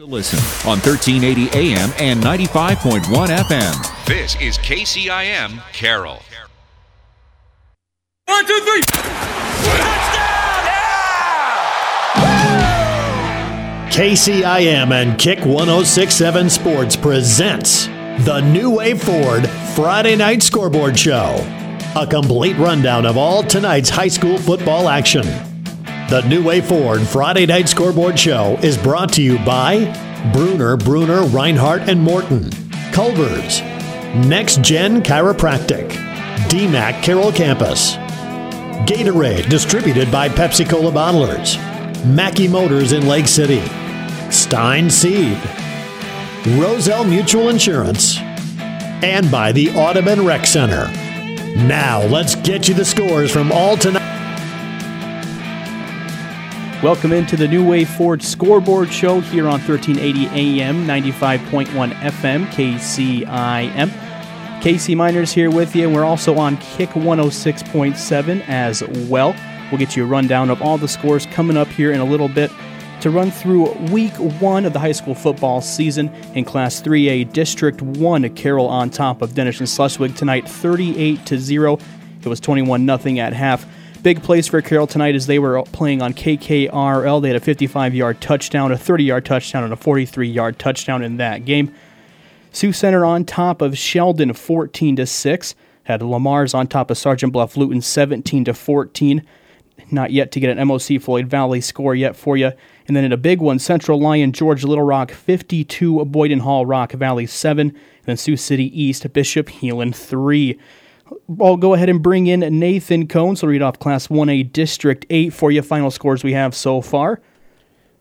Listen on 1380 AM and 95.1 FM. This is KCIM Carroll. One, two, three. Touchdown! Yeah! KCIM and Kick 1067 Sports presents the New Way Ford Friday Night Scoreboard Show. A complete rundown of all tonight's high school football action. The New Way Ford Friday Night Scoreboard Show is brought to you by Bruner, Bruner, Reinhardt, and Morton, Culver's, Next Gen Chiropractic, DMACC Carroll Campus, Gatorade, distributed by Pepsi Cola Bottlers, Mackey Motors in Lake City, Stein Seed, Roselle Mutual Insurance, and by the Audubon Rec Center. Now, let's get you the scores from all tonight. Welcome into the New Way Ford Scoreboard Show here on 1380 AM, 95.1 FM, KCIM. Casey Miners here with you. We're also on Kick 106.7 as well. We'll get you a rundown of all the scores coming up here in a little bit to run through week one of the high school football season in Class 3A District 1. Carroll on top of Dennis and Schleswig tonight, 38 to 0. It was 21 0 at half. Big plays for Carroll tonight as they were playing on KKRL. They had a 55 yard touchdown, a 30 yard touchdown, and a 43 yard touchdown in that game. Sioux Center on top of Sheldon 14 to 6. Had Le Mars on top of Sergeant Bluff Luton 17 to 14. Not yet to get an MOC Floyd Valley score yet for you. And then in a big one, Central Lyon George Little Rock 52, Boyden Hull Rock Valley 7, and then Sioux City East Bishop Heelan 3. I'll go ahead and bring in Nathan Cohn. So read off Class 1A District 8 for you. Final scores we have so far.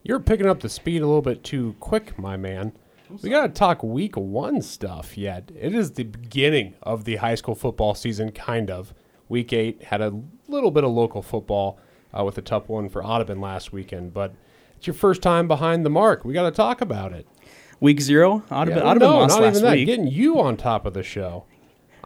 You're picking up the speed a little bit too quick, my man. We got to talk week one stuff yet. It is the beginning of the high school football season, kind of. Week eight had a little bit of local football uh, with a tough one for Audubon last weekend, but it's your first time behind the mark. We got to talk about it. Week zero, Audubon, Yeah, well, Audubon no, lost not last even that. week. Getting you on top of the show.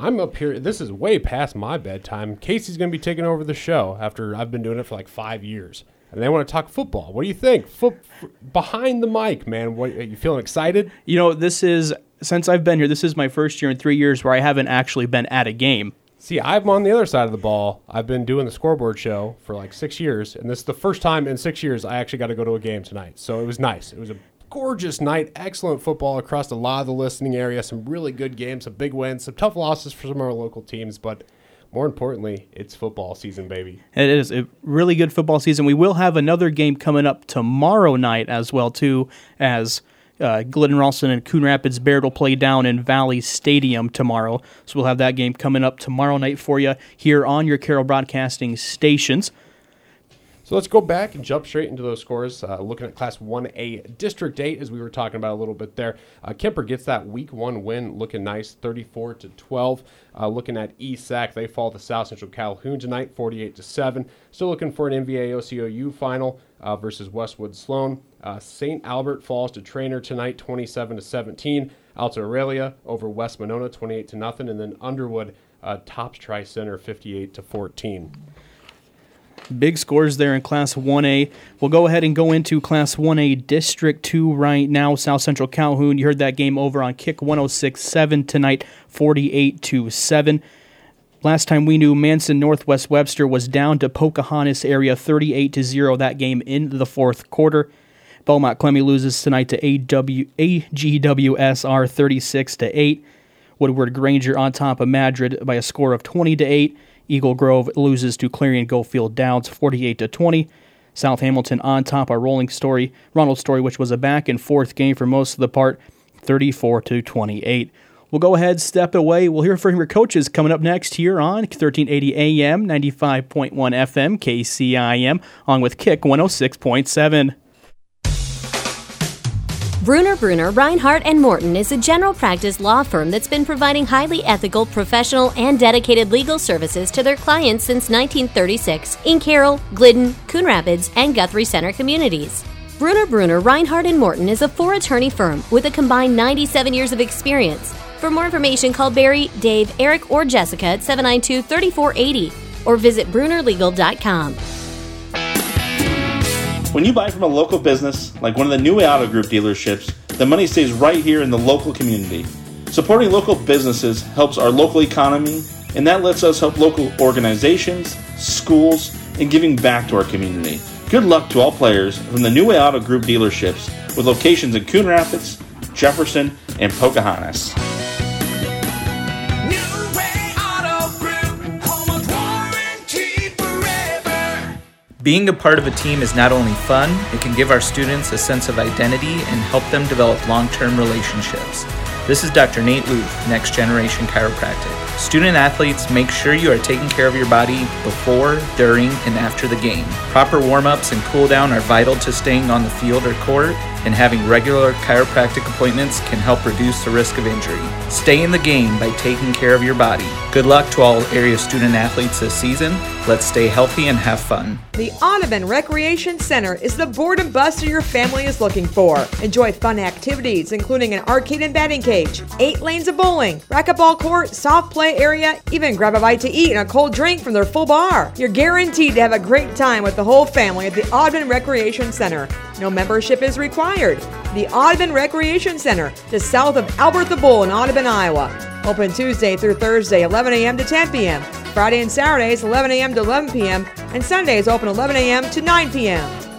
I'm up here. This is way past my bedtime. Casey's going to be taking over the show after I've been doing it for like five years. And they want to talk football. What do you think? Foot, behind the mic, man. What, are you feeling excited? You know, this is since I've been here. This is my first year in three years where I haven't actually been at a game. See, I'm on the other side of the ball. I've been doing the scoreboard show for like six years, and this is the first time in six years I actually got to go to a game tonight. So it was nice. It was a gorgeous night. Excellent football across a lot of the listening area. Some really good games, some big wins, some tough losses for some of our local teams, but more importantly, it's football season, baby. It is a really good football season. We will have another game coming up tomorrow night as well too, as uh, Glidden Ralston and Coon Rapids Bayard will play down in Valley Stadium tomorrow. So we'll have that game coming up tomorrow night for you here on your Carroll Broadcasting stations. So let's go back and jump straight into those scores. Uh, looking at Class 1A District 8, as we were talking about a little bit there. Uh, Kuemper gets that Week 1 win, looking nice, 34 to 12. Uh, looking at East Sac, they fall to South Central Calhoun tonight, 48 to 7. Still looking for an MVAOCOU final uh, versus Westwood Sloan. Uh, St. Albert falls to Treynor tonight, 27 to 17. Alta Aurelia over West Monona, 28 to nothing, and then Underwood uh, tops Tri Center, 58 to 14. Big scores there in Class 1A. We'll go ahead and go into Class 1A District 2 right now. South Central Calhoun, you heard that game over on Kick 106.7 tonight, 48 to 7. Last time we knew, Manson Northwest Webster was down to Pocahontas area 38 to 0 that game in the fourth quarter. Belmond Klemme loses tonight to AW, AGWSR 36 to 8. Woodward Granger on top of Madrid by a score of 20 to 8. Eagle Grove loses to Clarion Goldfield Dows 48 to 20. South Hamilton on top of Roland Story, Roland Story, which was a back and forth game for most of the part, 34 to 28. We'll go ahead, step away. We'll hear from your coaches coming up next here on 1380 AM, 95.1 FM, KCIM, on with Kick 106.7. Bruner Bruner Reinhardt and Morton is a general practice law firm that's been providing highly ethical, professional, and dedicated legal services to their clients since 1936 in Carroll, Glidden, Coon Rapids, and Guthrie Center communities. Bruner Bruner Reinhardt and Morton is a four attorney firm with a combined 97 years of experience. For more information, call Barry, Dave, Eric, or Jessica at 792 3480 or visit brunerlegal.com. When you buy from a local business, like one of the New Auto Group dealerships, the money stays right here in the local community. Supporting local businesses helps our local economy, and that lets us help local organizations, schools, and giving back to our community. Good luck to all players from the New Way Auto Group dealerships with locations in Coon Rapids, Jefferson, and Pocahontas. Being a part of a team is not only fun, it can give our students a sense of identity and help them develop long term relationships. This is Dr. Nate Luth, Next Generation Chiropractic. Student athletes, make sure you are taking care of your body before, during, and after the game. Proper warm ups and cool down are vital to staying on the field or court, and having regular chiropractic appointments can help reduce the risk of injury. Stay in the game by taking care of your body. Good luck to all area student athletes this season. Let's stay healthy and have fun. The Audubon Recreation Center is the boredom buster your family is looking for. Enjoy fun activities, including an arcade and batting cage, eight lanes of bowling, racquetball court, soft play area, even grab a bite to eat and a cold drink from their full bar. You're guaranteed to have a great time with the whole family at the Audubon Recreation Center. No membership is required. The Audubon Recreation Center, just south of Albert the Bull in Audubon, Iowa. Open Tuesday through Thursday, 11 a.m. to 10 p.m. Friday and Saturdays, 11 a.m. to 11 p.m. And Sundays open 11 a.m. to 9 p.m.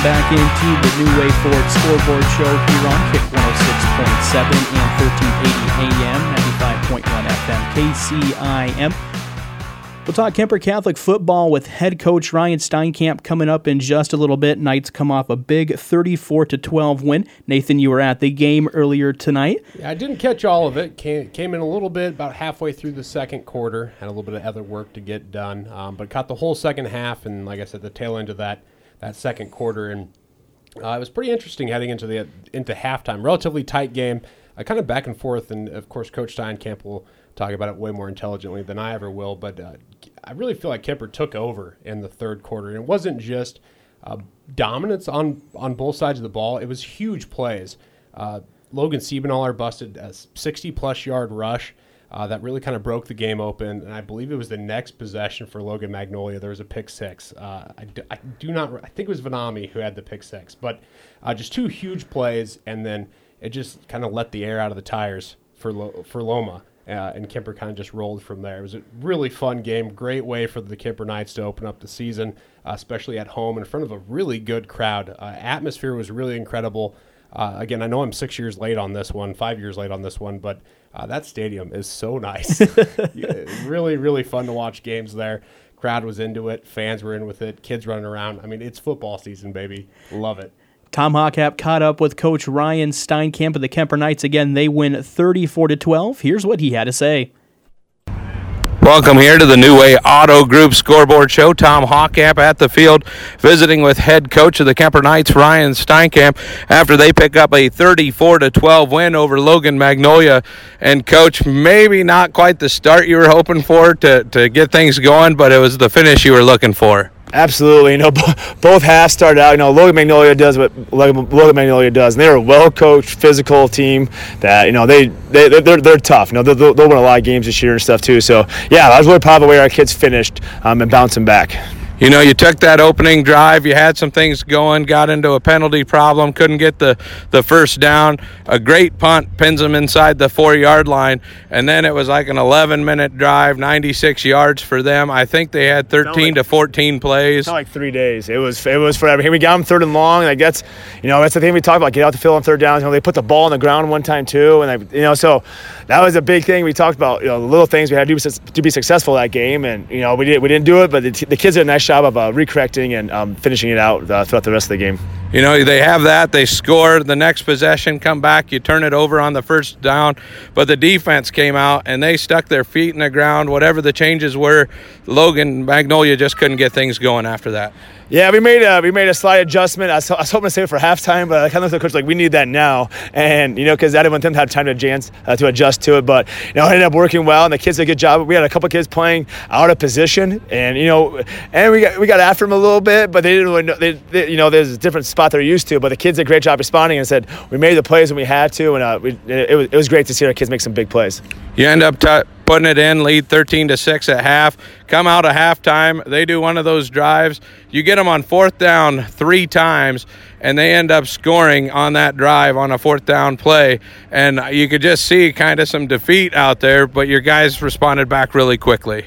Welcome back into the New Way Ford Scoreboard Show here on Kick 106.7 and 1380 AM, 95.1 FM, KCIM. We'll talk Kuemper Catholic football with head coach Ryan Steinkamp coming up in just a little bit. Knights come off a big 34 to 12 win. Nathan, you were at the game earlier tonight. Yeah, I didn't catch all of it. Came, came in a little bit about halfway through the second quarter. Had a little bit of other work to get done, um, but caught the whole second half. And like I said, the tail end of that that second quarter, and uh, it was pretty interesting heading into the into halftime. Relatively tight game, uh, kind of back and forth, and of course, Coach Steinkamp will talk about it way more intelligently than I ever will. But uh, I really feel like Kuemper took over in the third quarter, and it wasn't just uh, dominance on on both sides of the ball; it was huge plays. Uh, Logan Siebenaller busted a 60 plus yard rush. Uh, that really kind of broke the game open. And I believe it was the next possession for Logan Magnolia. There was a pick six. Uh, I, do, I, do, not, I think it was Vanami who had the pick six, but uh, just two huge plays, and then it just kind of let the air out of the tires for Lo, for Loma. Uh, and Kuemper kind of just rolled from there. It was a really fun game, great way for the Kuemper Knights to open up the season, uh, especially at home in front of a really good crowd. Uh, atmosphere was really incredible. Again, I know I'm six years late on this one, five years late on this one, but uh, that stadium is so nice. really, really fun to watch games there. Crowd was into it. Fans were in with it. Kids running around. I mean, it's football season, baby. Love it. Tom Hockap caught up with Coach Ryan Steinkamp of the Kuemper Knights again. They win 34 to 12. Here's what he had to say. Welcome here to the New Way Auto Group Scoreboard Show. Tom Hockap at the field, visiting with head coach of the Kuemper Knights, Ryan Steinkamp, after they pick up a 34 to 12 win over Logan Magnolia. And coach, maybe not quite the start you were hoping for to, to get things going, but it was the finish you were looking for. Absolutely, you know, both halves started out. You know, Logan Magnolia does what Logan Magnolia does, and they're a well-coached, physical team that you know they they they're, they're tough. You know, they'll, they'll win a lot of games this year and stuff too. So yeah, I was really proud of the way our kids finished um, and bouncing back you know, you took that opening drive, you had some things going, got into a penalty problem, couldn't get the, the first down. A great punt pins them inside the four yard line. And then it was like an 11 minute drive, 96 yards for them. I think they had 13 like, to 14 plays. Like three days. It was it was forever. Here we got them third and long. Like that's, you know, that's the thing we talked about. Get out the field on third downs. You know, they put the ball on the ground one time too. And, they, you know, so that was a big thing we talked about. You know, the little things we had to do to be successful that game. And, you know, we, did, we didn't do it, but the, the kids did a nice job of uh, recorrecting and um, finishing it out uh, throughout the rest of the game. You know, they have that. They score the next possession, come back, you turn it over on the first down. But the defense came out and they stuck their feet in the ground. Whatever the changes were, Logan Magnolia just couldn't get things going after that. Yeah, we made a we made a slight adjustment. I was, I was hoping to save it for halftime, but I kind of looked at the coach like we need that now, and you know because I didn't want them to have time to adjust uh, to adjust to it. But you know, it ended up working well, and the kids did a good job. We had a couple kids playing out of position, and you know, and we got we got after them a little bit, but they didn't really know. They, they, you know, there's different spots spot they're used to. But the kids did a great job responding and said we made the plays when we had to, and uh, we, it, was, it was great to see our kids make some big plays. You end up t- putting it in, lead 13 to six at half. Come out of halftime, they do one of those drives. You get them on fourth down three times, and they end up scoring on that drive on a fourth down play. And you could just see kind of some defeat out there, but your guys responded back really quickly.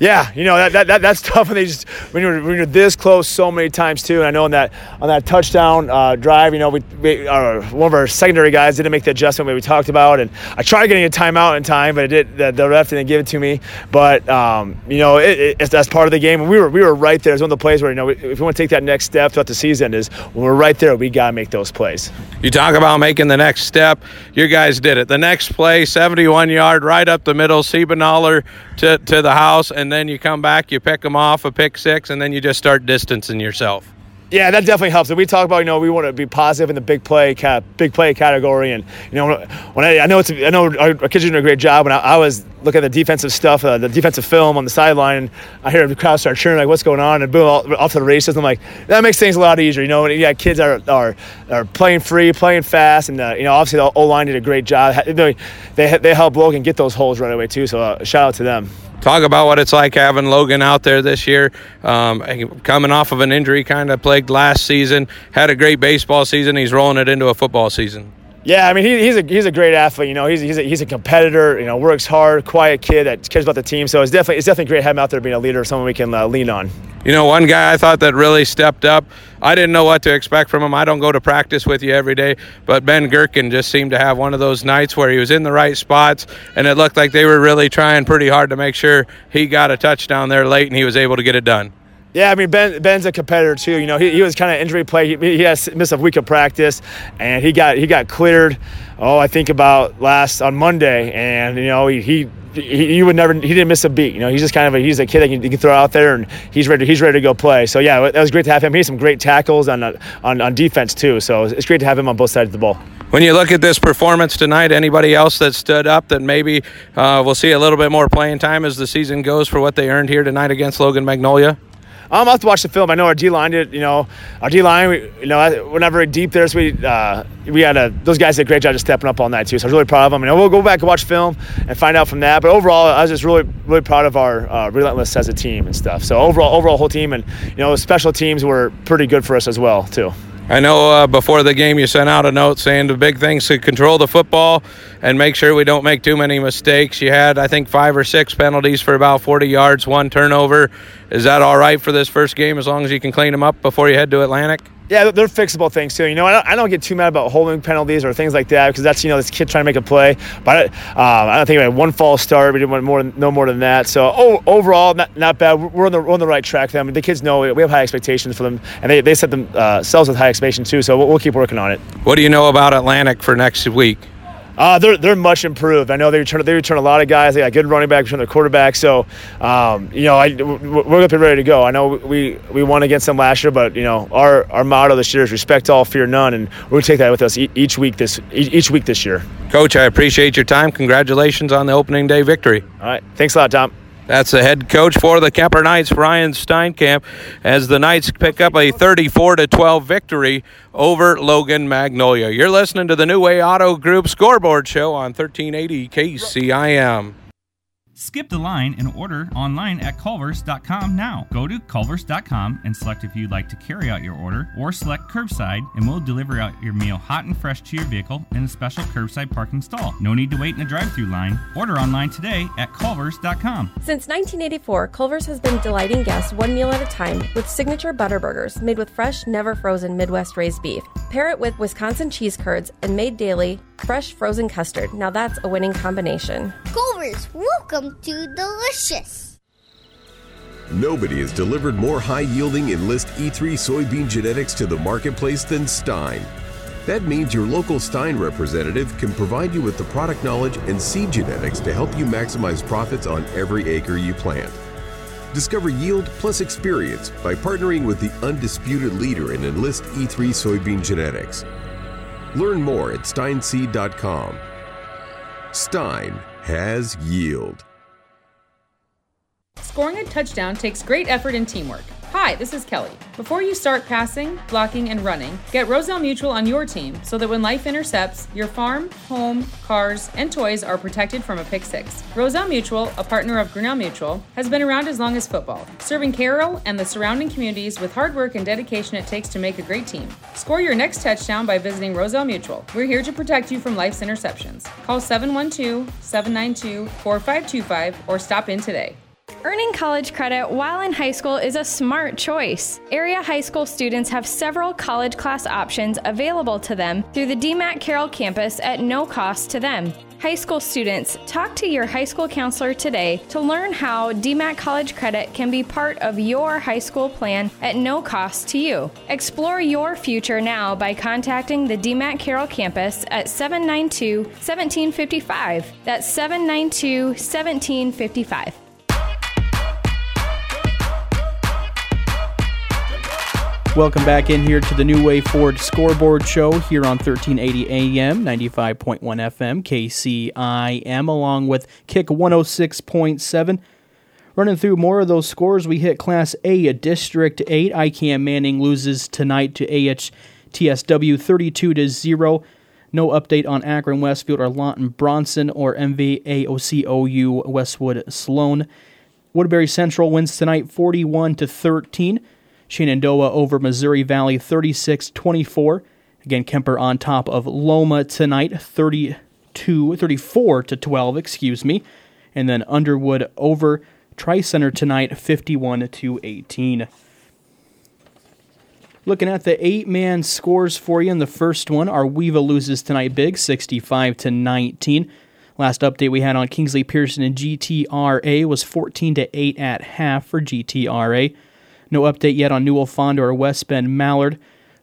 Yeah, you know that, that, that that's tough when they just when you're when you're this close so many times too. And I know on that on that touchdown uh, drive, you know, we, we our, one of our secondary guys didn't make the adjustment we talked about, and I tried getting a timeout in time, but it did the, the ref didn't give it to me. But um, you know, it, it, that's part of the game, we were we were right there. It's one of the plays where you know if we want to take that next step throughout the season, is when we're right there, we gotta make those plays. You talk about making the next step. You guys did it. The next play, 71 yard, right up the middle, Siebenthaler to to the house, and then you come back, you pick them off a pick six, and then you just start distancing yourself. Yeah, that definitely helps. And we talk about, you know, we want to be positive in the big play, big play category. And you know, when I, I know it's, I know our, kids are doing a great job. When I, I was looking at the defensive stuff, uh, the defensive film on the sideline, and I hear the crowd start cheering, like, "What's going on?" And boom, off to the races. I'm like, that makes things a lot easier. You know, when you got kids are are, are playing free, playing fast, and uh, you know, obviously the O line did a great job. They they, they helped Logan get those holes right away too. So uh, shout out to them talk about what it's like having Logan out there this year, um, coming off of an injury kind of plagued last season. Had a great baseball season. He's rolling it into a football season. Yeah, I mean he, he's a he's a great athlete. You know, he's he's a, he's a competitor. You know, works hard, quiet kid that cares about the team. So it's definitely it's definitely great having him out there being a leader, someone we can uh, lean on. You know, one guy I thought that really stepped up. I didn't know what to expect from him. I don't go to practice with you every day, but Ben Gherkin just seemed to have one of those nights where he was in the right spots, and it looked like they were really trying pretty hard to make sure he got a touchdown there late, and he was able to get it done. Yeah, I mean Ben Ben's a competitor too. You know, he, he was kind of injury play. He, he has missed a week of practice, and he got he got cleared. Oh, I think about last on Monday, and you know he, he he, would never he didn't miss a beat. You know, he's just kind of a, he's a kid that you can, can throw out there, and he's ready he's ready to go play. So yeah, that was great to have him. He had some great tackles on on, on defense too. So it's great to have him on both sides of the ball. When you look at this performance tonight, anybody else that stood up that maybe uh, we'll see a little bit more playing time as the season goes for what they earned here tonight against Logan Magnolia? Um, I'll have to watch the film. I know our D line did. You know, our D line. You know, not deep there, so we uh, we had a, those guys did a great job just stepping up all night too. So I was really proud of them. And we'll go back and watch film and find out from that. But overall, I was just really really proud of our uh, relentless as a team and stuff. So overall, overall whole team and you know special teams were pretty good for us as well too. I know uh, before the game you sent out a note saying the big things to control the football and make sure we don't make too many mistakes. You had, I think, five or six penalties for about 40 yards, one turnover. Is that all right for this first game as long as you can clean them up before you head to Atlantic? Yeah, they're fixable things too. You know, I don't, I don't, get too mad about holding penalties or things like that because that's you know this kid trying to make a play. But um, I don't think we had one false start. We didn't want more, no more than that. So oh, overall, not, not bad. We're on the we're on the right track. Them the kids know we have high expectations for them, and they, they set themselves uh, with high expectations too. So we'll, we'll keep working on it. What do you know about Atlantic for next week? Uh, they're they're much improved. I know they return they return a lot of guys. They got good running back, return their quarterback. So, um, you know, I, we're going to be ready to go. I know we we won against them last year, but you know, our our motto this year is respect all, fear none, and we're going to take that with us each week this each week this year. Coach, I appreciate your time. Congratulations on the opening day victory. All right, thanks a lot, Tom. That's the head coach for the Kuemper Knights, Ryan Steinkamp, as the Knights pick up a 34 to 12 victory over Logan Magnolia. You're listening to the New Way Auto Group scoreboard show on 1380 KCIM. Skip the line and order online at culvers.com now. Go to culvers.com and select if you'd like to carry out your order or select curbside and we'll deliver out your meal hot and fresh to your vehicle in a special curbside parking stall. No need to wait in a drive-through line. Order online today at culvers.com. Since 1984, Culvers has been delighting guests one meal at a time with signature butter burgers made with fresh, never frozen Midwest raised beef. Pair it with Wisconsin cheese curds and made daily fresh frozen custard. Now that's a winning combination. Culver's, welcome to Delicious. Nobody has delivered more high yielding Enlist E3 soybean genetics to the marketplace than Stein. That means your local Stein representative can provide you with the product knowledge and seed genetics to help you maximize profits on every acre you plant. Discover yield plus experience by partnering with the undisputed leader in Enlist E3 soybean genetics. Learn more at steinseed.com. Stein has yield. Scoring a touchdown takes great effort and teamwork. Hi, this is Kelly. Before you start passing, blocking, and running, get Roselle Mutual on your team so that when life intercepts, your farm, home, cars, and toys are protected from a pick six. Roselle Mutual, a partner of Grinnell Mutual, has been around as long as football, serving Carroll and the surrounding communities with hard work and dedication it takes to make a great team. Score your next touchdown by visiting Roselle Mutual. We're here to protect you from life's interceptions. Call 712 792 4525 or stop in today. Earning college credit while in high school is a smart choice. Area high school students have several college class options available to them through the DMACC Carroll campus at no cost to them. High school students, talk to your high school counselor today to learn how DMACC College Credit can be part of your high school plan at no cost to you. Explore your future now by contacting the DMACC Carroll campus at 792 1755. That's 792 1755. Welcome back in here to the New Way Ford Scoreboard Show here on 1380 AM, 95.1 FM, KCIM, along with Kick 106.7. Running through more of those scores, we hit Class A District 8. IKM Manning loses tonight to AHSTW 32 to 0. No update on Akron Westfield or Lawton Bronson or MVAOCOU Westwood Sloan. Woodbury Central wins tonight 41 to 13. Shenandoah over Missouri Valley 36 24. Again, Kuemper on top of Loma tonight 32, 34 to 12, excuse me. And then Underwood over Tri Center tonight 51 to 18. Looking at the eight man scores for you in the first one, Arweva loses tonight big 65 to 19. Last update we had on Kingsley Pierson and GTRA was 14 to 8 at half for GTRA. No update yet on Newell Fonda or West Bend Mallard.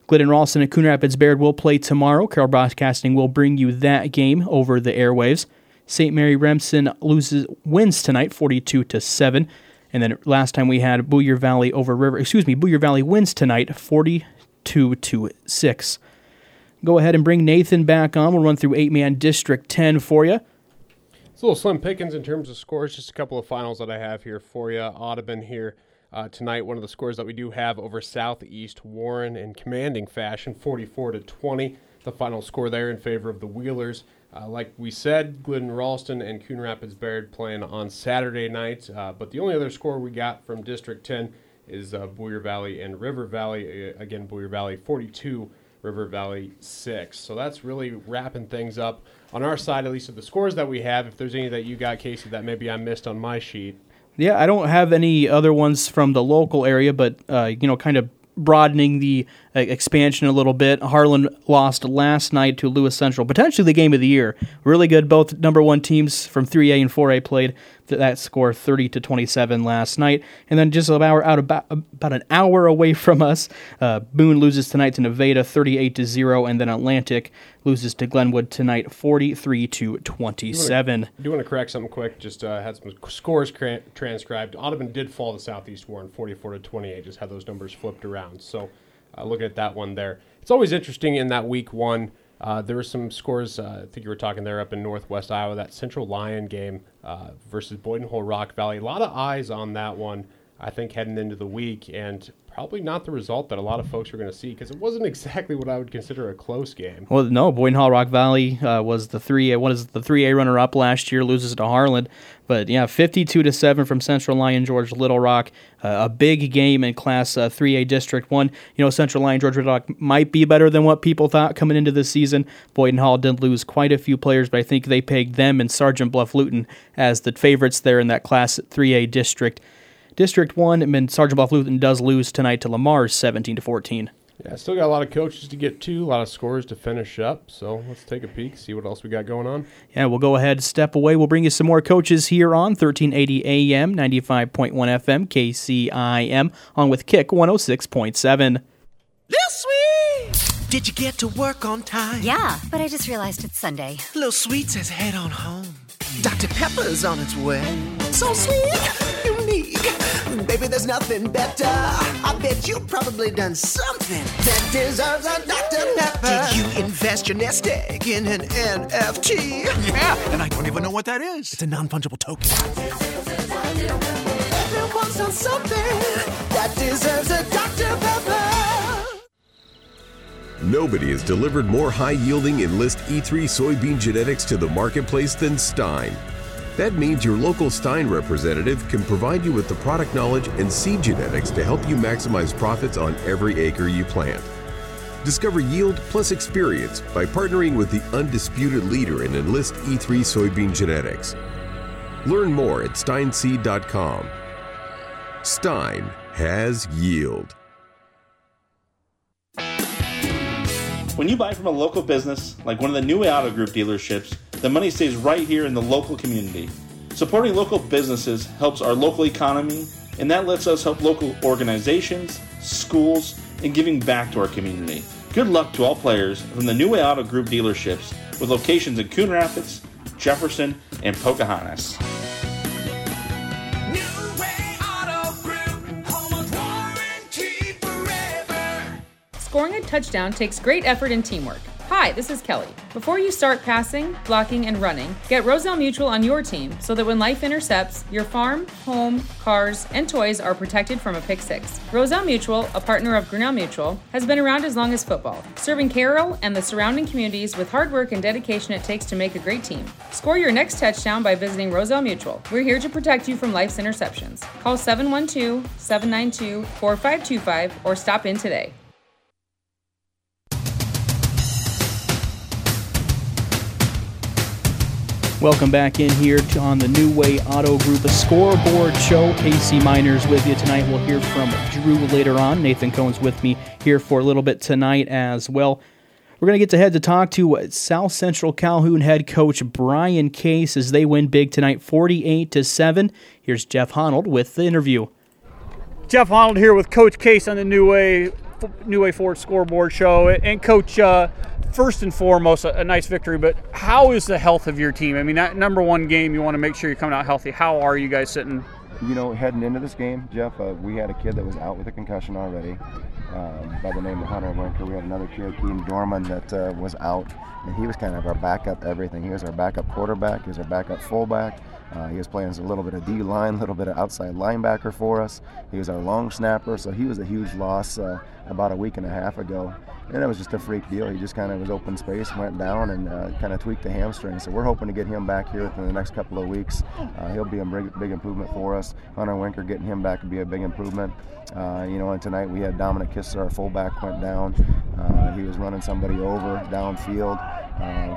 Glidden Ralston and Coon Rapids Bayard will play tomorrow. Carroll Broadcasting will bring you that game over the airwaves. St. Mary Remsen loses wins tonight 42 to 7. And then last time we had Boyer Valley over River, excuse me, Boyer Valley wins tonight 42 to 6. Go ahead and bring Nathan back on. We'll run through 8-man District 10 for you. It's a little slim pickings in terms of scores. Just a couple of finals that I have here for you. Audubon here uh, tonight. One of the scores that we do have over Southeast Warren in commanding fashion, 44 to 20. The final score there in favor of the Wheelers. Uh, like we said, Glidden Ralston and Coon Rapids Bayard playing on Saturday night. Uh, but the only other score we got from District 10 is uh, Boyer Valley and River Valley. Again, Boyer Valley 42, River Valley 6. So that's really wrapping things up on our side, at least of the scores that we have. If there's any that you got, Casey, that maybe I missed on my sheet. Yeah, I don't have any other ones from the local area, but uh, you know, kind of broadening the uh, expansion a little bit. Harlan lost last night to Lewis Central, potentially the game of the year. Really good. Both number one teams from 3A and 4A played that score 30 to 27 last night. And then just about out about, about an hour away from us, uh, Boone loses tonight to Nevada 38 to 0, and then Atlantic loses to Glenwood tonight 43 to 27. I do want to correct something quick. Just uh, had some scores cra- transcribed. Audubon did fall to Southeast Warren 44 to 28. Just had those numbers flipped around. So uh, looking at that one there, it's always interesting in that week one. Uh, there were some scores. Uh, I think you were talking there up in Northwest Iowa. That Central Lyon game uh, versus Boyden Hull Rock Valley. A lot of eyes on that one. I think heading into the week, and probably not the result that a lot of folks are going to see because it wasn't exactly what I would consider a close game. Well, no, Boyden Hull Rock Valley uh, was the three. What is the three A runner up last year? Loses to Harlan, but yeah, fifty-two to seven from Central Lyon George Little Rock. Uh, a big game in Class uh, Three A District One. You know, Central Lyon George Little Rock might be better than what people thought coming into the season. Boyden Hull did lose quite a few players, but I think they pegged them and Sergeant Bluff Luton as the favorites there in that Class Three A District. District 1, and then Sergeant Bluff Luton does lose tonight to Le Mars 17 to 14. Yeah, still got a lot of coaches to get to, a lot of scores to finish up. So let's take a peek, see what else we got going on. Yeah, we'll go ahead, step away. We'll bring you some more coaches here on 1380 AM, 95.1 FM, KCIM, on with Kick 106.7. Little Sweet! Did you get to work on time? Yeah, but I just realized it's Sunday. Little Sweet says head on home. Dr. Pepper's on its way. So sweet, unique. Baby, there's nothing better. I bet you've probably done something that deserves a Dr. Pepper. Did you invest your nest egg in an NFT? Yeah, and I don't even know what that is. It's a non fungible token. Everyone's done something that deserves a Dr. Pepper. Nobody has delivered more high yielding Enlist E3 soybean genetics to the marketplace than Stein. That means your local Stein representative can provide you with the product knowledge and seed genetics to help you maximize profits on every acre you plant. Discover yield plus experience by partnering with the undisputed leader in Enlist E3 soybean genetics. Learn more at steinseed.com. Stein has yield. When you buy from a local business, like one of the New Auto Group dealerships, the money stays right here in the local community. Supporting local businesses helps our local economy, and that lets us help local organizations, schools, and giving back to our community. Good luck to all players from the New Way Auto Group dealerships with locations in Coon Rapids, Jefferson, and Pocahontas. Scoring a touchdown takes great effort and teamwork. Hi, this is Kelly. Before you start passing, blocking, and running, get Roselle Mutual on your team so that when life intercepts, your farm, home, cars, and toys are protected from a pick six. Roselle Mutual, a partner of Grinnell Mutual, has been around as long as football, serving Carroll and the surrounding communities with hard work and dedication it takes to make a great team. Score your next touchdown by visiting Roselle Mutual. We're here to protect you from life's interceptions. Call 712 792 4525 or stop in today. Welcome back in here on the New Way Auto Group, a scoreboard show. Casey Miners with you tonight. We'll hear from Drew later on. Nathan Cohen's with me here for a little bit tonight as well. We're going to get to head to talk to South Central Calhoun head coach Brian Case as they win big tonight, 48 to 7. Here's Jeff Honnold with the interview. Jeff Honnold here with Coach Case on the New Way New Way Ford scoreboard show. And Coach, uh, first and foremost, a, a, nice victory. But how is the health of your team? I mean, that number one game, you want to make sure you're coming out healthy. How are you guys sitting? You know, heading into this game, Jeff, uh, we had a kid that was out with a concussion already um, by the name of Hunter Winker. We had another kid, Keen Dorman, that uh, was out, and he was kind of our backup everything. He was our backup quarterback, he was our backup fullback. Uh, he was playing as a little bit of D line, a little bit of outside linebacker for us. He was our long snapper, so he was a huge loss uh, about a week and a half ago. And it was just a freak deal. He just kind of was open space, went down, and uh, kind of tweaked the hamstring. So we're hoping to get him back here within the next couple of weeks. Uh, he'll be a big, big improvement for us. Hunter Winker getting him back would be a big improvement. Uh, you know, and tonight we had Dominic Kisser, our fullback, went down. Uh, he was running somebody over downfield.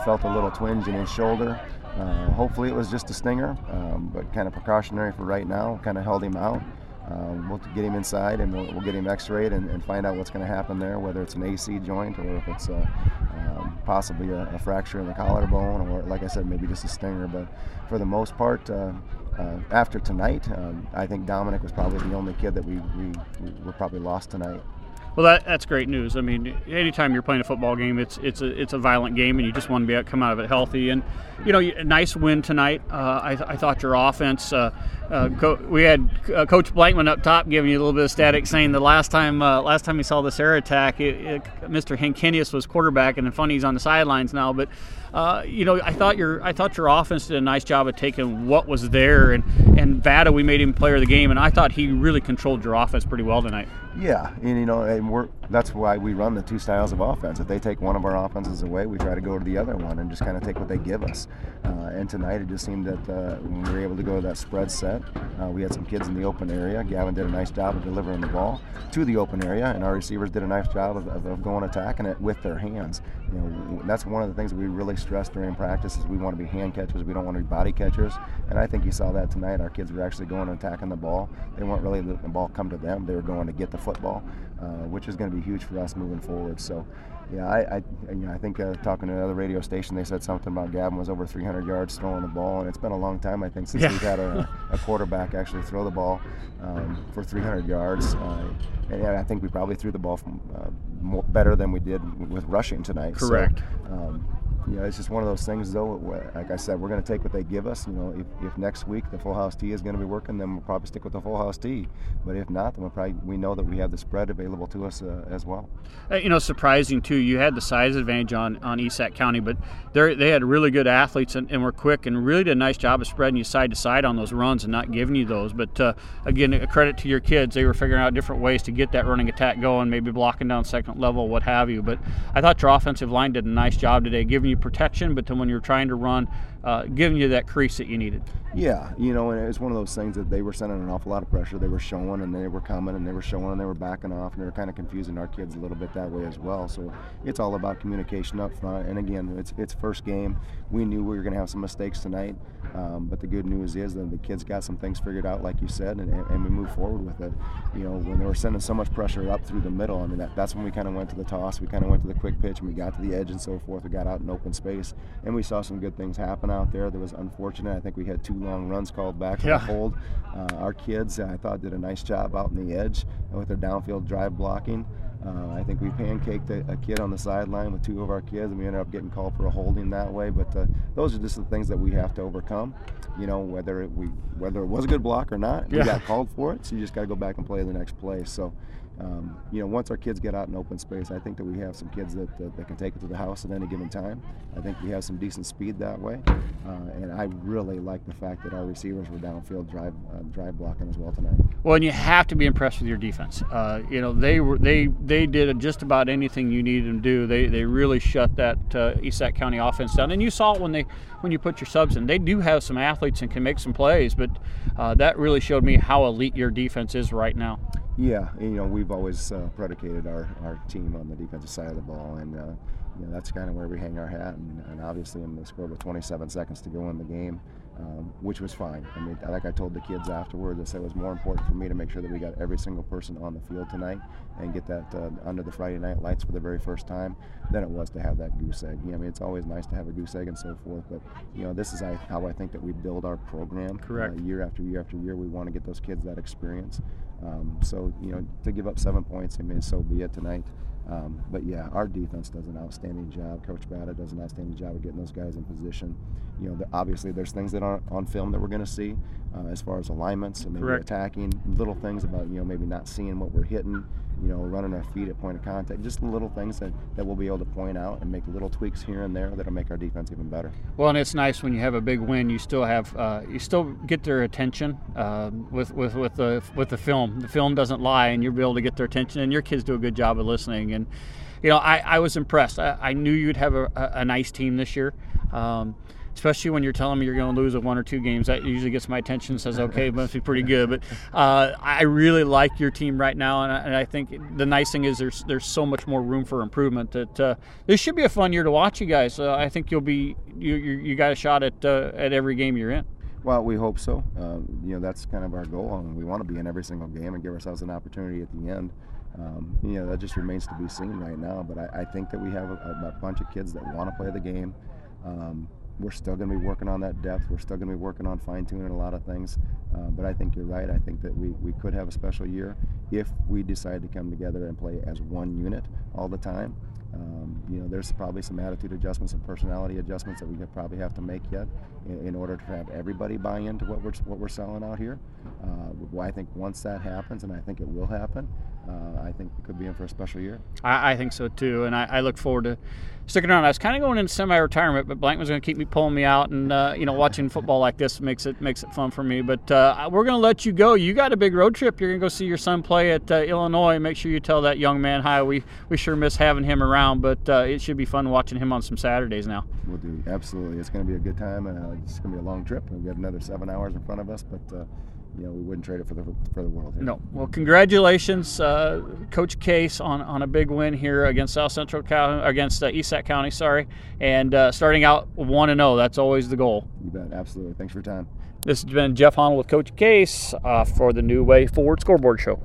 felt a little twinge in his shoulder. Uh, hopefully it was just a stinger, um, but kind of precautionary for right now. Kind of held him out. Um, we'll get him inside and we'll, we'll get him x-rayed and, and find out what's going to happen there, whether it's an AC joint or if it's um, possibly a, a, fracture in the collarbone or, like I said, maybe just a stinger. But for the most part, uh, uh, after tonight, um, I think Dominic was probably the only kid that we, we, we were probably lost tonight. Well, that, that's great news. I mean, anytime you're playing a football game, it's it's a it's a violent game, and you just want to be out, come out of it healthy. And you know, a nice win tonight. Uh, I, I thought your offense. Uh, uh, co- we had uh, Coach Blankman up top giving you a little bit of static, saying the last time uh, last time we saw this air attack, it, it, Mr. Henkinius was quarterback, and funny he's on the sidelines now, but uh, you know, I thought your I thought your offense did a nice job of taking what was there, and and Vada we made him player of the game, and I thought he really controlled your offense pretty well tonight. Yeah, and you know, and we're that's why we run the two styles of offense. If they take one of our offenses away, we try to go to the other one and just kind of take what they give us. Uh, and tonight it just seemed that uh, we were able to go to that spread set, uh, we had some kids in the open area. Gavin did a nice job of delivering the ball to the open area, and our receivers did a nice job of, of, of going attacking it with their hands. You know, that's one of the things we really stress during practice is we want to be hand catchers, we don't want to be body catchers. And I think you saw that tonight. Our kids were actually going and attacking the ball. They weren't really letting the ball come to them. They were going to get the football, uh, which is going to be huge for us moving forward. So yeah, I, I, you know, I think uh, talking to another radio station, they said something about Gavin was over 300 yards throwing the ball, and it's been a long time, I think, since yeah. we've had a, a, quarterback actually throw the ball um, for 300 yards. Uh, and yeah, I think we probably threw the ball from, uh, more, better than we did with rushing tonight. Correct. So, um, you know, it's just one of those things, though. Like I said, we're going to take what they give us. You know, if, if next week the full house tee is going to be working, then we'll probably stick with the full house tee. But if not, then we'll probably we know that we have the spread available to us uh, as well. Uh, you know, surprising too. You had the size advantage on on East Sac County, but they they had really good athletes and, and were quick and really did a nice job of spreading you side to side on those runs and not giving you those. But uh, again, a credit to your kids. They were figuring out different ways to get that running attack going, maybe blocking down second level, what have you. But I thought your offensive line did a nice job today, giving you protection, but then when you're trying to run, uh, giving you that crease that you needed. Yeah, you know, and it's one of those things that they were sending an awful lot of pressure. They were showing and they were coming and they were showing and they were backing off and they were kind of confusing our kids a little bit that way as well. So it's all about communication up front. And again, it's it's first game. We knew we were going to have some mistakes tonight, um, but the good news is that the kids got some things figured out, like you said, and, and we moved forward with it. You know, when they were sending so much pressure up through the middle, I mean, that, that's when we kind of went to the toss. We kind of went to the quick pitch and we got to the edge and so forth. We got out in open space and we saw some good things happen out there. that was unfortunate. I think we had two long runs called back Yeah. the hold. Uh, our kids, I thought, did a nice job out in the edge with their downfield drive blocking. Uh, I think we pancaked a, a kid on the sideline with two of our kids, and we ended up getting called for a holding that way. But uh, those are just the things that we have to overcome. You know, whether it, we whether it was a good block or not, we got called for it. So you just got to go back and play the next play. So. Um, you know, once our kids get out in open space, I think that we have some kids that, that, that can take it to the house at any given time. I think we have some decent speed that way, uh, and I really like the fact that our receivers were downfield drive uh, drive blocking as well tonight. Well, and you have to be impressed with your defense. Uh, you know, they were they they did just about anything you needed them to do. They they really shut that uh, East Sac County offense down, and you saw it when they when you put your subs in. They do have some athletes and can make some plays, but uh, that really showed me how elite your defense is right now. Yeah, you know, we've always uh, predicated our, our team on the defensive side of the ball, and uh, you know, that's kind of where we hang our hat. And, and obviously, in the score with 27 seconds to go in the game, um, which was fine. I mean, like I told the kids afterwards, I said it was more important for me to make sure that we got every single person on the field tonight and get that uh, under the Friday night lights for the very first time than it was to have that goose egg. You know, I mean, it's always nice to have a goose egg and so forth, but you know, this is I- how I think that we build our program. Correct. Uh, year after year after year, we want to get those kids that experience. Um, so you know, to give up seven points, I mean, so be it tonight. Um, but yeah, our defense does an outstanding job. Coach Bada does an outstanding job of getting those guys in position. You know, the, obviously there's things that aren't on film that we're going to see uh, as far as alignments and maybe Correct. attacking, little things about you know maybe not seeing what we're hitting, you know, running our feet at point of contact, just little things that, that we'll be able to point out and make little tweaks here and there that'll make our defense even better. Well, and it's nice when you have a big win. You still have uh, you still get their attention uh, with with with the with the film. The film doesn't lie, and you're able to get their attention. And your kids do a good job of listening. And you know, I, I was impressed. I, I knew you'd have a, a nice team this year. Um, Especially when you're telling me you're going to lose a one or two games, that usually gets my attention. and Says, "Okay, must be pretty good." But uh, I really like your team right now, and I, and I think the nice thing is there's there's so much more room for improvement. That uh, this should be a fun year to watch you guys. Uh, I think you'll be you you, you got a shot at uh, at every game you're in. Well, we hope so. Um, you know, that's kind of our goal, and we want to be in every single game and give ourselves an opportunity at the end. Um, you know, that just remains to be seen right now. But I, I think that we have a, a bunch of kids that want to play the game. Um, we're still going to be working on that depth. We're still going to be working on fine tuning a lot of things. Uh, but I think you're right. I think that we, we could have a special year if we decide to come together and play as one unit all the time. Um, you know, there's probably some attitude adjustments and personality adjustments that we could probably have to make yet in, in order to have everybody buy into what we're what we're selling out here. Uh, well, I think once that happens, and I think it will happen, uh, I think we could be in for a special year. I, I think so too, and I, I look forward to sticking around. I was kind of going into semi-retirement, but Blankman's going to keep me pulling me out, and uh, you know, watching football like this makes it makes it fun for me. But uh, we're going to let you go. You got a big road trip. You're going to go see your son play at uh, Illinois. Make sure you tell that young man hi. We we sure miss having him around, but uh, it should be fun watching him on some Saturdays now. We'll do absolutely. It's going to be a good time, and uh, it's going to be a long trip. We've got another seven hours in front of us, but uh, you know we wouldn't trade it for the for the world. Here. No. Well, congratulations, uh, Coach Case, on, on a big win here against South Central County, against uh, East Sac County. Sorry, and uh, starting out one and zero. That's always the goal. You bet. Absolutely. Thanks for your time. This has been Jeff Honnold with Coach Case uh, for the New Way Ford Scoreboard Show.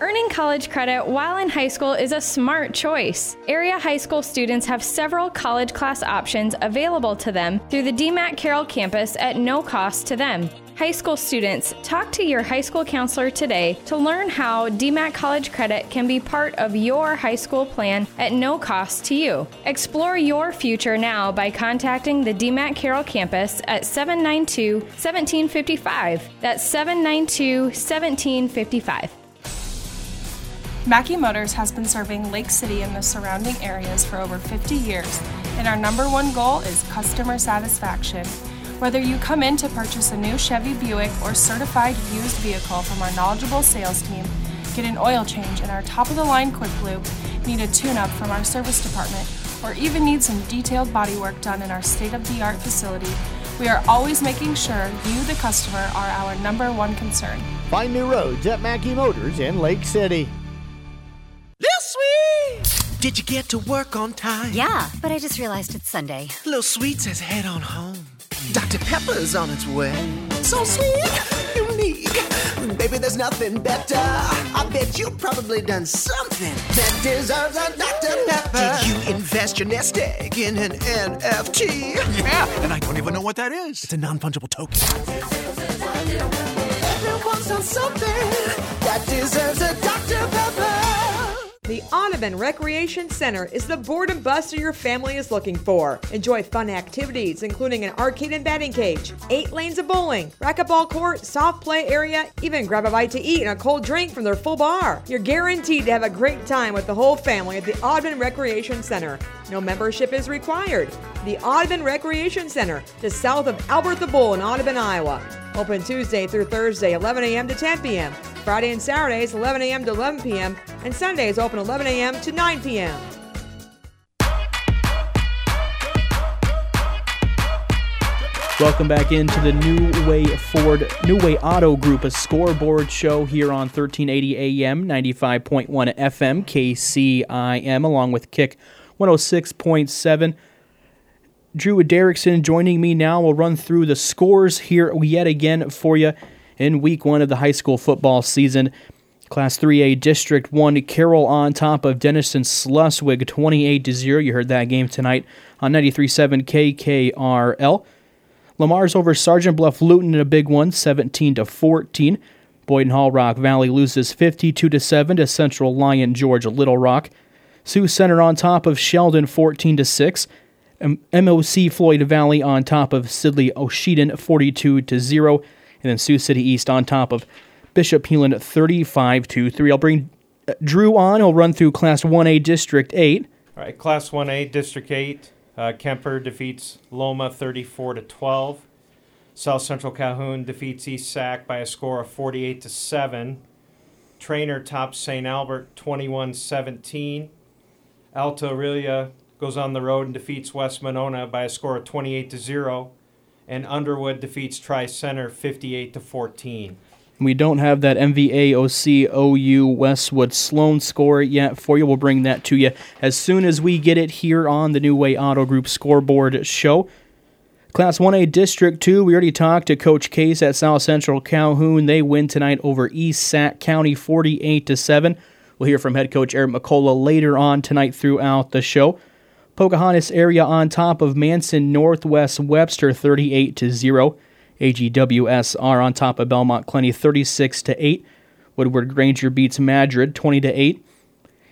Earning college credit while in high school is a smart choice. Area high school students have several college class options available to them through the DMACC Carroll campus at no cost to them. High school students, talk to your high school counselor today to learn how DMACC College Credit can be part of your high school plan at no cost to you. Explore your future now by contacting the DMACC Carroll campus at 792 1755. That's 792 1755. Mackey Motors has been serving Lake City and the surrounding areas for over 50 years, and our number one goal is customer satisfaction. Whether you come in to purchase a new Chevy Buick or certified used vehicle from our knowledgeable sales team, get an oil change in our top of the line quick lube, need a tune up from our service department, or even need some detailed body work done in our state of the art facility, we are always making sure you, the customer, are our number one concern. Find new roads at Mackey Motors in Lake City. Little Sweet! Did you get to work on time? Yeah, but I just realized it's Sunday. Little Sweet says head on home. Dr. Pepper's on its way. So sweet, unique. Baby, there's nothing better. I bet you've probably done something that deserves a Dr. Pepper. Did you invest your nest egg in an NFT? Yeah, and I don't even know what that is. It's a non fungible token. Everyone's done something that deserves a Dr. Pepper. The Audubon Recreation Center is the board and buster your family is looking for. Enjoy fun activities, including an arcade and batting cage, eight lanes of bowling, racquetball court, soft play area, even grab a bite to eat and a cold drink from their full bar. You're guaranteed to have a great time with the whole family at the Audubon Recreation Center. No membership is required. The Audubon Recreation Center, just south of Albert the Bull in Audubon, Iowa. Open Tuesday through Thursday, 11 a.m. to 10 p.m. Friday and Saturdays, 11 a.m. to 11 p.m. And Sundays open 11 a.m. to 9 p.m. Welcome back into the New Way Ford, New Way Auto Group, a scoreboard show here on 1380 AM, 95.1 FM, KCIM, along with Kick 106.7. Drew Derrickson joining me now. We'll run through the scores here yet again for you in week one of the high school football season. Class 3A District 1, Carroll on top of Denison Schleswig 28 to 0. You heard that game tonight on 93.7 KKRL. Le Mars over Sergeant Bluff Luton in a big one, 17 to 14. Boyden Hull Rock Valley loses 52 to 7 to Central Lyon George Little Rock. Sioux Center on top of Sheldon 14 to 6. MOC Floyd Valley on top of Sibley Ocheyedan 42 to 0. And then Sioux City East on top of Bishop Heelan 35 to 3. I'll bring uh, Drew on. He'll run through Class 1A District 8. All right, Class 1A, District 8. Uh, Kuemper defeats Loma 34 to 12. South Central Calhoun defeats East Sac by a score of 48 to 7. Treynor tops St. Albert 21 17. Alta Aurelia goes on the road and defeats West Monona by a score of 28 to 0. And Underwood defeats Tri Center 58 to 14. We don't have that OU Westwood Sloan score yet for you. We'll bring that to you as soon as we get it here on the New Way Auto Group scoreboard show. Class 1A District 2, we already talked to Coach Case at South Central Calhoun. They win tonight over East Sac County 48 to 7. We'll hear from head coach Eric McCullough later on tonight throughout the show. Pocahontas area on top of Manson Northwest Webster 38 to 0. AGWSR on top of Belmond Klemme 36 to 8. Woodward Granger beats Madrid 20 to 8.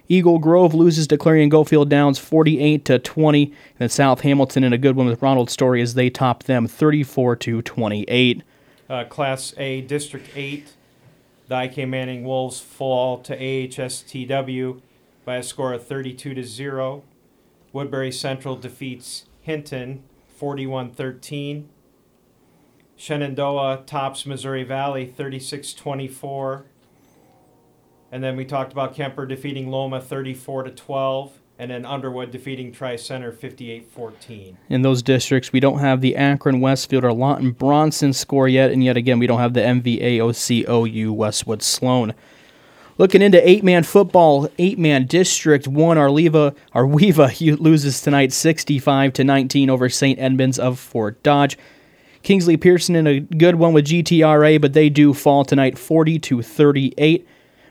Eagle Grove loses to Clarion Goldfield Dows 48 to 20. And South Hamilton in a good one with Roland Story as they top them 34 to 28. Uh, Class A, District 8. The IKM Manning Wolves fall to AHSTW by a score of 32 to 0. Woodbury Central defeats Hinton 41 13. Shenandoah tops Missouri Valley 36 24. And then we talked about Kuemper defeating Loma 34 to 12. And then Underwood defeating Tri Center 58 14. In those districts, we don't have the Akron Westfield or Lawton Bronson score yet. And yet again, we don't have the MVAOCOU Westwood Sloan. Looking into eight man football, eight man district one, Arleva Arweva loses tonight 65 to 19 over St. Edmond's of Fort Dodge. Kingsley Pierson in a good one with GTRA, but they do fall tonight 40 to 38.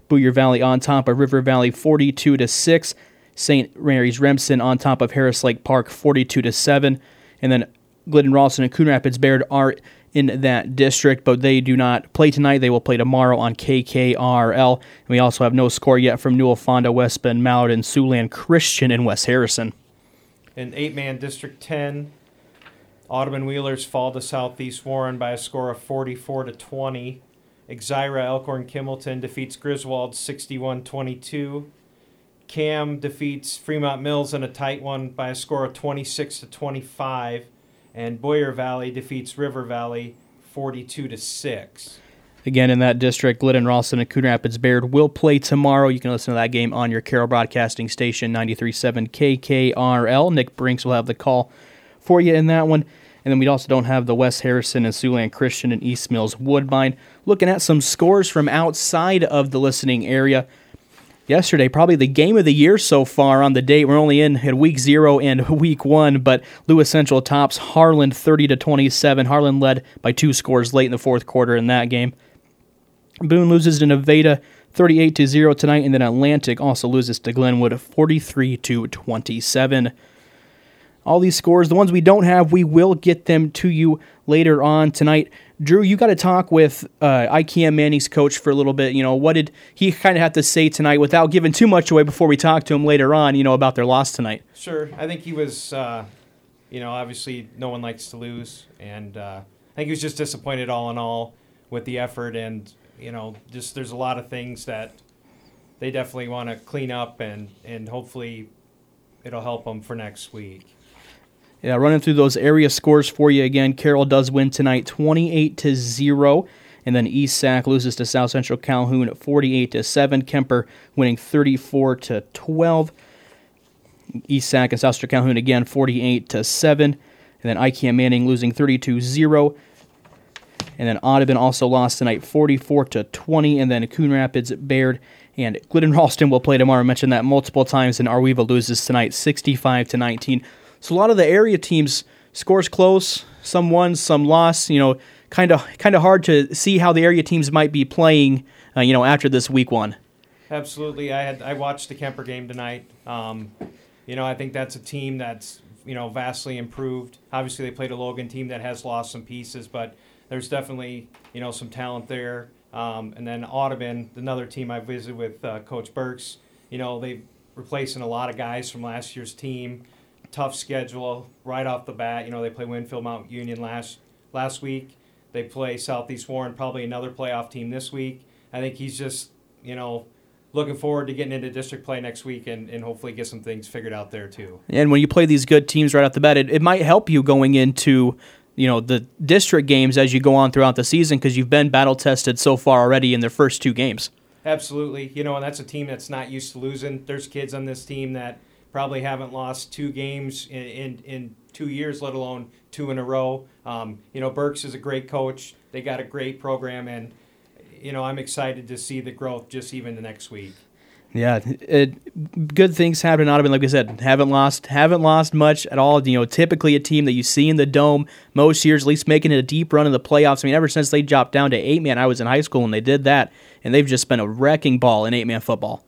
Boyer Valley on top of River Valley 42 to 6. St. Mary's Remsen on top of Harris Lake Park 42 to 7. And then Glidden Ralston and Coon Rapids Bayard are in that district, but they do not play tonight. They will play tomorrow on KKRL. And we also have no score yet from Newell Fonda, West Bend and Siouxland Christian in West Harrison. In eight man District 10, Audubon Wheelers fall to Southeast Warren by a score of 44 to 20. Exira Elkhorn Kimballton defeats Griswold 61 22. Cam defeats Fremont Mills in a tight one by a score of 26 to 25. And Boyer Valley defeats River Valley 42 to 6. Again, in that district, Glidden, Ralston, and Coon Rapids Bayard will play tomorrow. You can listen to that game on your Carroll Broadcasting Station, 93.7 KKRL. Nick Brinks will have the call for you in that one. And then we also don't have the West Harrison and Siouxland Christian and East Mills Woodbine. Looking at some scores from outside of the listening area. Yesterday, probably the game of the year so far on the date. We're only in at week zero and week one, but Lewis Central tops Harlan 30 to 27. Harlan led by two scores late in the fourth quarter in that game. Boone loses to Nevada 38 to 0 tonight, and then Atlantic also loses to Glenwood 43 to 27. All these scores, the ones we don't have, we will get them to you later on tonight. Drew, you got to talk with uh, IKM Manning's coach for a little bit. You know, what did he kind of have to say tonight without giving too much away before we talk to him later on, you know, about their loss tonight? Sure. I think he was, uh, you know, obviously no one likes to lose. And uh, I think he was just disappointed all in all with the effort. And, you know, just there's a lot of things that they definitely want to clean up and, and hopefully it'll help them for next week. Yeah, running through those area scores for you again. Carroll does win tonight, 28 to zero, and then East Sac loses to South Central Calhoun, 48 to seven. Kuemper winning 34 to 12. East Sac and South Central Calhoun again, 48 to seven, and then IKM Manning losing 32 0. And then Audubon also lost tonight, 44 to 20, and then Coon Rapids, Bayard, and Glidden Ralston will play tomorrow. I mentioned that multiple times, and Arweva loses tonight, 65 to 19. So a lot of the area teams scores close, some won, some lost. You know, kind of kind of hard to see how the area teams might be playing. Uh, you know, after this week one. Absolutely, I had I watched the Kuemper game tonight. Um, you know, I think that's a team that's you know vastly improved. Obviously, they played a Logan team that has lost some pieces, but there's definitely you know some talent there. Um, and then Audubon, another team I visited with uh, Coach Burks. You know, they replacing a lot of guys from last year's team tough schedule right off the bat. You know, they play Winfield Mount Union last last week. They play Southeast Warren, probably another playoff team this week. I think he's just, you know, looking forward to getting into district play next week and, and hopefully get some things figured out there too. And when you play these good teams right off the bat, it, it might help you going into you know the district games as you go on throughout the season because you've been battle tested so far already in their first two games. Absolutely, you know, and that's a team that's not used to losing. There's kids on this team that probably haven't lost two games in, in, in two years, let alone two in a row. Um, you know, Burks is a great coach. They got a great program, and you know, I'm excited to see the growth just even the next week. Yeah, it, good things happen out of. Like I said, haven't lost, haven't lost much at all. You know, typically a team that you see in the dome most years, at least making it a deep run in the playoffs. I mean, ever since they dropped down to eight man, I was in high school when they did that, and they've just been a wrecking ball in eight man football.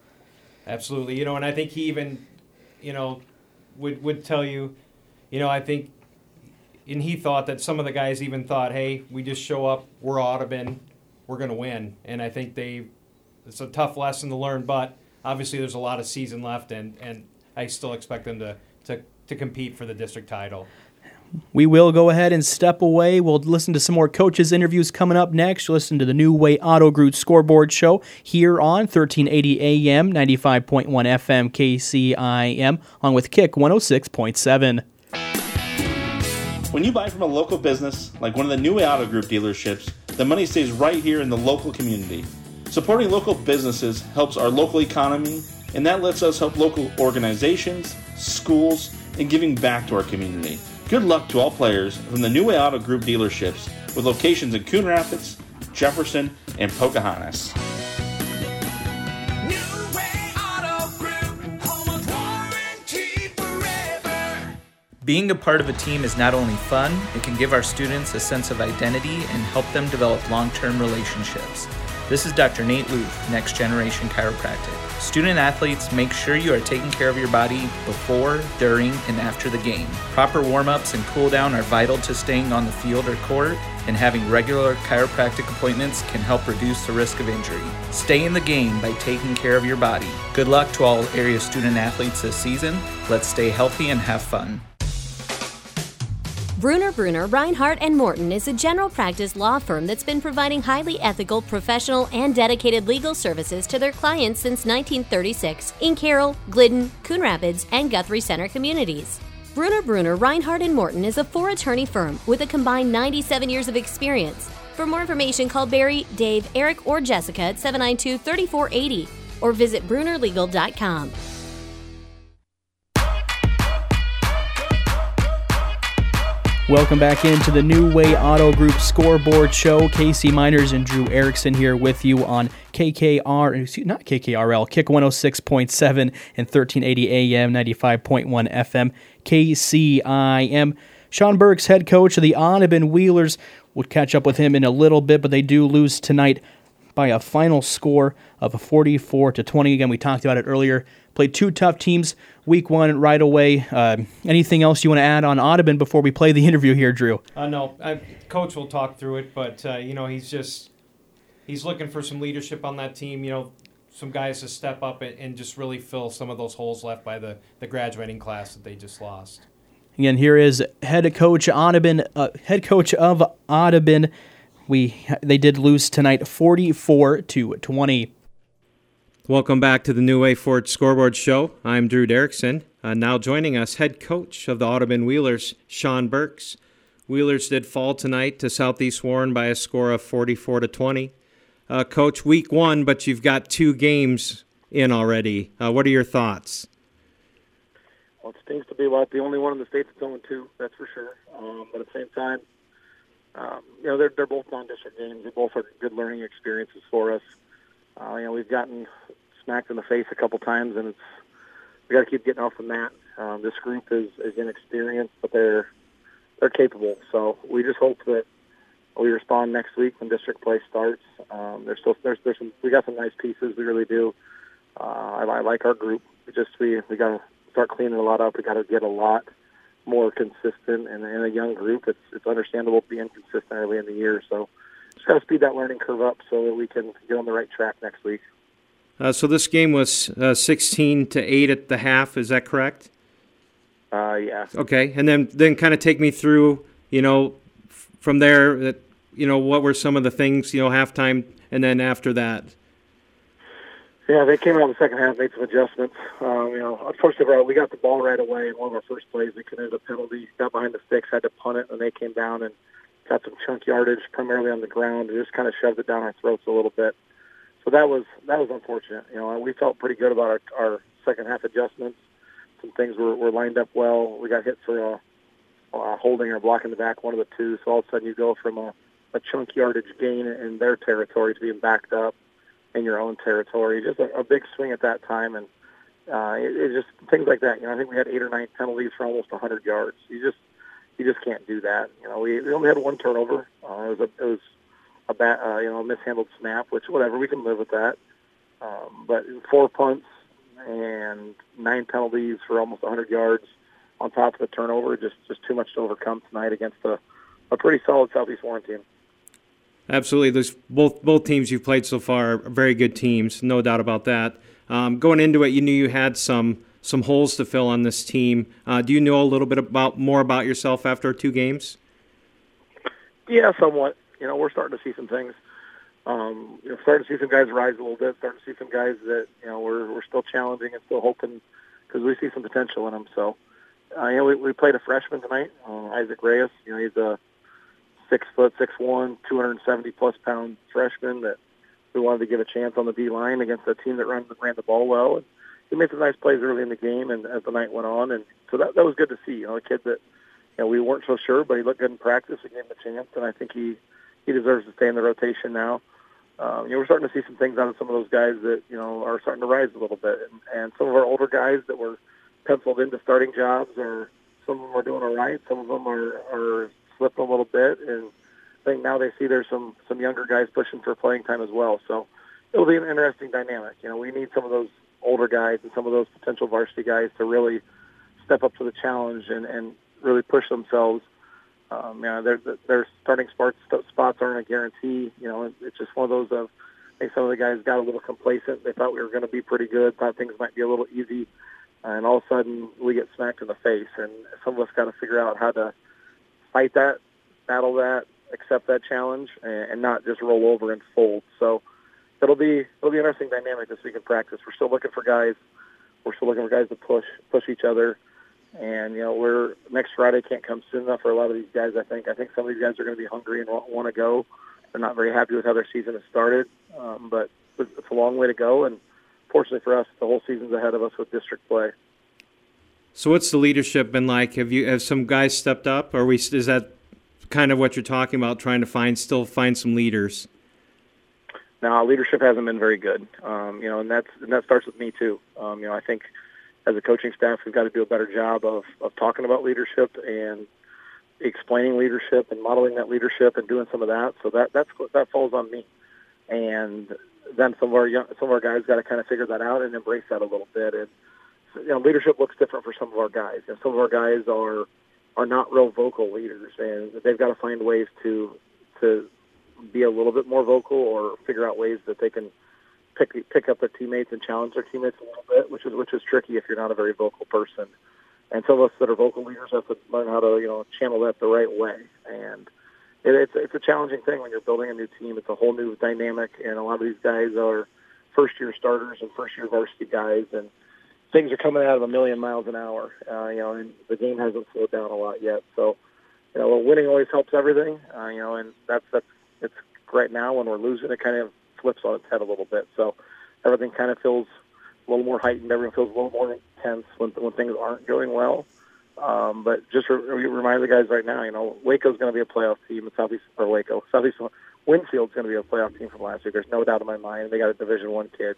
Absolutely, you know, and I think he even you know, would would tell you, you know, I think, and he thought that some of the guys even thought, hey, we just show up, we're Audubon, we're going to win, and I think they, it's a tough lesson to learn, but obviously there's a lot of season left, and and I still expect them to to to compete for the district title we will go ahead and step away. We'll listen to some more coaches' interviews coming up next. Listen to the New Way Auto Group Scoreboard Show here on 1380 AM, 95.1 FM, KCIM, on with Kick 106.7. When you buy from a local business, like one of the New Way Auto Group dealerships, the money stays right here in the local community. Supporting local businesses helps our local economy, and that lets us help local organizations, schools, and giving back to our community. Good luck to all players from the New Way Auto Group dealerships with locations in Coon Rapids, Jefferson, and Pocahontas. Being a part of a team is not only fun, it can give our students a sense of identity and help them develop long term relationships. This is Dr. Nate Luth, Next Generation Chiropractic. Student athletes, make sure you are taking care of your body before, during, and after the game. Proper warm ups and cool down are vital to staying on the field or court. and having regular chiropractic appointments can help reduce the risk of injury. Stay in the game by taking care of your body. Good luck to all area student athletes this season. Let's stay healthy and have fun. Bruner Bruner Reinhardt and Morton is a general practice law firm that's been providing highly ethical, professional, and dedicated legal services to their clients since 1936 in Carroll, Glidden, Coon Rapids, and Guthrie Center communities. Bruner Bruner Reinhardt and Morton is a four attorney firm with a combined 97 years of experience. For more information, call Barry, Dave, Eric, or Jessica at 792 3480 or visit brunerlegal.com. Welcome back into the New Way Auto Group scoreboard show. Casey Miners and Drew Erickson here with you on KKR, excuse, not KKRL, Kick 106.7 and 1380 AM, 95.1 FM, KCIM. Sean Burks head coach of the Audubon Wheelers, we'll catch up with him in a little bit, but they do lose tonight by a final score of a 44 to 20. Again, we talked about it earlier. Played two tough teams week one right away. Uh, anything else you want to add on Audubon before we play the interview here, Drew? Uh, no, I, coach will talk through it, but uh, you know he's just he's looking for some leadership on that team. You know, some guys to step up and, and just really fill some of those holes left by the the graduating class that they just lost. Again, here is head coach Audubon, uh, head coach of Audubon. We they did lose tonight, forty-four to twenty. Welcome back to the New Way Ford Scoreboard Show. I'm Drew Derrickson. Uh, now joining us, head coach of the Audubon Wheelers, Sean Burks. Wheelers did fall tonight to Southeast Warren by a score of 44 to 20. Uh, coach, week one, but you've got two games in already. Uh, what are your thoughts? Well, it stings to be about the only one in the state that's only two, that's for sure. Um, but at the same time, um, you know, they're, they're both non-district games. They both are good learning experiences for us. Uh, you know, we've gotten smacked in the face a couple times, and it's we got to keep getting off the mat. Um, this group is, is inexperienced, but they're they're capable. So we just hope that we respond next week when district play starts. Um, there's still there's there's some we got some nice pieces. We really do. Uh, I, I like our group. We just we we got to start cleaning a lot up. We got to get a lot more consistent. And in a young group, it's it's understandable being consistent early in the year. So just got to speed that learning curve up so that we can get on the right track next week. Uh, so this game was uh, 16 to 8 at the half. Is that correct? Uh, yeah. Okay, and then then kind of take me through, you know, f- from there. That you know, what were some of the things, you know, halftime, and then after that. Yeah, they came out in the second half, made some adjustments. Um, you know, unfortunately, we got the ball right away in one of our first plays. We committed a penalty, got behind the sticks, had to punt it, and they came down and got some chunk yardage, primarily on the ground, and just kind of shoved it down our throats a little bit so that was that was unfortunate. You know, we felt pretty good about our, our second half adjustments. Some things were, were lined up well. We got hit for a, a holding or blocking the back, one of the two. So all of a sudden you go from a, a chunk yardage gain in their territory to being backed up in your own territory. Just a, a big swing at that time, and uh, it, it just things like that. You know, I think we had eight or nine penalties for almost 100 yards. You just you just can't do that. You know, we, we only had one turnover. Uh, it was a, it was a bat, uh, you know, a mishandled snap, which whatever we can live with that. Um, but four punts and nine penalties for almost 100 yards on top of the turnover, just just too much to overcome tonight against a, a pretty solid Southeast Warren team. Absolutely, there's both both teams you've played so far are very good teams, no doubt about that. Um, going into it, you knew you had some some holes to fill on this team. Uh, do you know a little bit about more about yourself after two games? Yeah, somewhat you know, we're starting to see some things. Um, you know, starting to see some guys rise a little bit. Starting to see some guys that you know we're we're still challenging and still hoping because we see some potential in them. So, uh, you know, we, we played a freshman tonight, uh, Isaac Reyes. You know, he's a six foot, six one, two hundred and seventy plus pound freshman that we wanted to give a chance on the D line against a team that ran ran the ball well. And he made some nice plays early in the game, and as the night went on, and so that that was good to see. You know, a kid that you know we weren't so sure, but he looked good in practice. We gave him a chance, and I think he he deserves to stay in the rotation now. Um, you know, we're starting to see some things out of some of those guys that you know are starting to rise a little bit, and, and some of our older guys that were penciled into starting jobs, or some of them are doing all right, some of them are are slipping a little bit, and I think now they see there's some some younger guys pushing for playing time as well. So it'll be an interesting dynamic. You know, we need some of those older guys and some of those potential varsity guys to really step up to the challenge and and really push themselves Um, know, their their starting spots spots aren't a guarantee. You know, it's just one of those of I think some of the guys got a little complacent. They thought we were going to be pretty good, thought things might be a little easy, and all of a sudden we get smacked in the face. And some of us got to figure out how to fight that, battle that, accept that challenge, and, and not just roll over and fold. So it'll be it'll be an interesting dynamic this week in practice. We're still looking for guys. We're still looking for guys to push push each other. And you know, we're next Friday can't come soon enough for a lot of these guys. I think I think some of these guys are going to be hungry and want, want to go. They're not very happy with how their season has started, um, but it's a long way to go. And fortunately for us, the whole season's ahead of us with district play. So, what's the leadership been like? Have you have some guys stepped up? Or we is that kind of what you're talking about? Trying to find still find some leaders. Now, leadership hasn't been very good. Um, you know, and that's and that starts with me too. Um, you know, I think as a coaching staff, we've got to do a better job of, of talking about leadership and explaining leadership and modeling that leadership and doing some of that. So that that's that falls on me. And then some of our young, some of our guys got to kind of figure that out and embrace that a little bit. And you know, leadership looks different for some of our guys. And some of our guys are are not real vocal leaders, and they've got to find ways to to be a little bit more vocal or figure out ways that they can pick pick up their teammates and challenge their teammates a little bit, which is which is tricky if you're not a very vocal person. And some of us that are vocal leaders have to learn how to you know channel that the right way. And it, it's it's a challenging thing when you're building a new team. It's a whole new dynamic, and a lot of these guys are first year starters and first year varsity guys, and things are coming out of a million miles an hour. Uh, you know, and the game hasn't slowed down a lot yet. So, you know, winning always helps everything. Uh, you know, and that's that's it's right now when we're losing, it kind of flips on its head a little bit. So everything kind of feels a little more heightened. Everyone feels a little more intense when when things aren't going well. Um, but just re- remind the guys right now, you know, Waco's going to be a playoff team. Southeast or Waco, Southeast Winfield's going to be a playoff team from last year. There's no doubt in my mind. They got a Division One kid,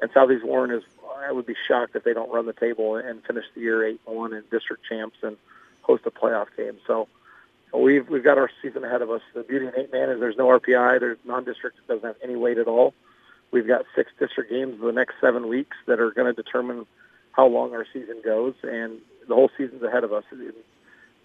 and Southeast Warren is. I would be shocked if they don't run the table and finish the year eight one and district champs and host a playoff game. So we've we've got our season ahead of us. The beauty in eight man is there's no RPI. There's non-district. Doesn't have any weight at all. We've got six district games in the next seven weeks that are going to determine how long our season goes, and the whole season's ahead of us.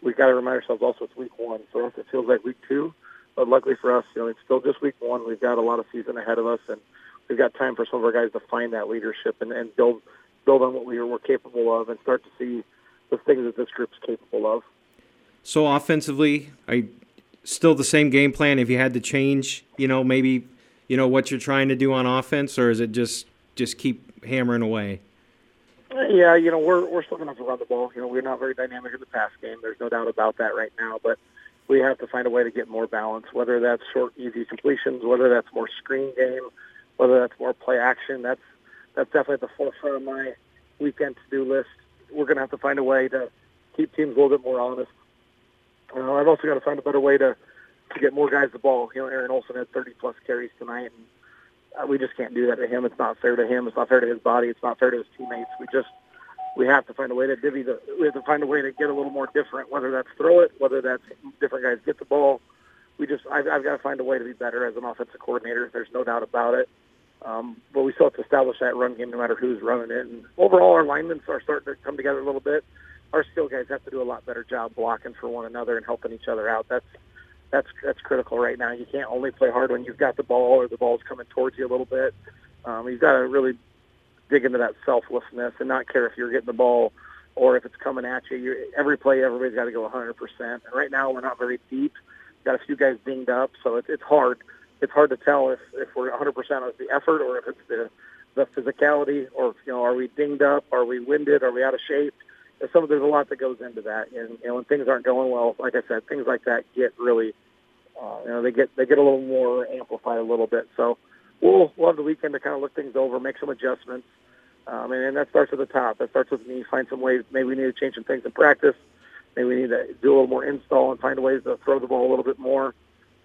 We've got to remind ourselves also it's week one. Us, it feels like week two, but luckily for us, you know, it's still just week one. We've got a lot of season ahead of us, and we've got time for some of our guys to find that leadership and, and build build on what we we're capable of, and start to see the things that this group's capable of. So offensively, you still the same game plan? If you had to change, you know, maybe you know what you're trying to do on offense, or is it just just keep hammering away? Uh, yeah, you know, we're we're still going to have to run the ball. You know, we're not very dynamic in the pass game. There's no doubt about that right now. But we have to find a way to get more balance. Whether that's short, easy completions, whether that's more screen game, whether that's more play action. That's that's definitely at the forefront of my weekend to-do list. We're going to have to find a way to keep teams a little bit more honest. Uh, I've also got to find a better way to to get more guys the ball. You know, Aaron Olson had 30 plus carries tonight, and uh, we just can't do that to him. It's not fair to him. It's not fair to his body. It's not fair to his teammates. We just we have to find a way to divvy the. We have to find a way to get a little more different. Whether that's throw it, whether that's different guys get the ball. We just I've, I've got to find a way to be better as an offensive coordinator. There's no doubt about it. Um, but we still have to establish that run game no matter who's running it. And overall, our linemen are starting to come together a little bit. Our skill guys have to do a lot better job blocking for one another and helping each other out. That's that's that's critical right now. You can't only play hard when you've got the ball or the ball's coming towards you a little bit. Um, you've got to really dig into that selflessness and not care if you're getting the ball or if it's coming at you. You're, every play, everybody's got to go 100%. And right now, we're not very deep. Got a few guys dinged up, so it's it's hard. It's hard to tell if if we're 100% of the effort or if it's the the physicality or you know are we dinged up, are we winded, are we out of shape? Some there's a lot that goes into that, and know when things aren't going well, like I said, things like that get really uh, you know they get they get a little more amplified a little bit. So we'll we'll have the weekend to kind of look things over, make some adjustments, um, and, and that starts at the top. That starts with me find some ways. Maybe we need to change some things in practice. Maybe we need to do a little more install and find ways to throw the ball a little bit more.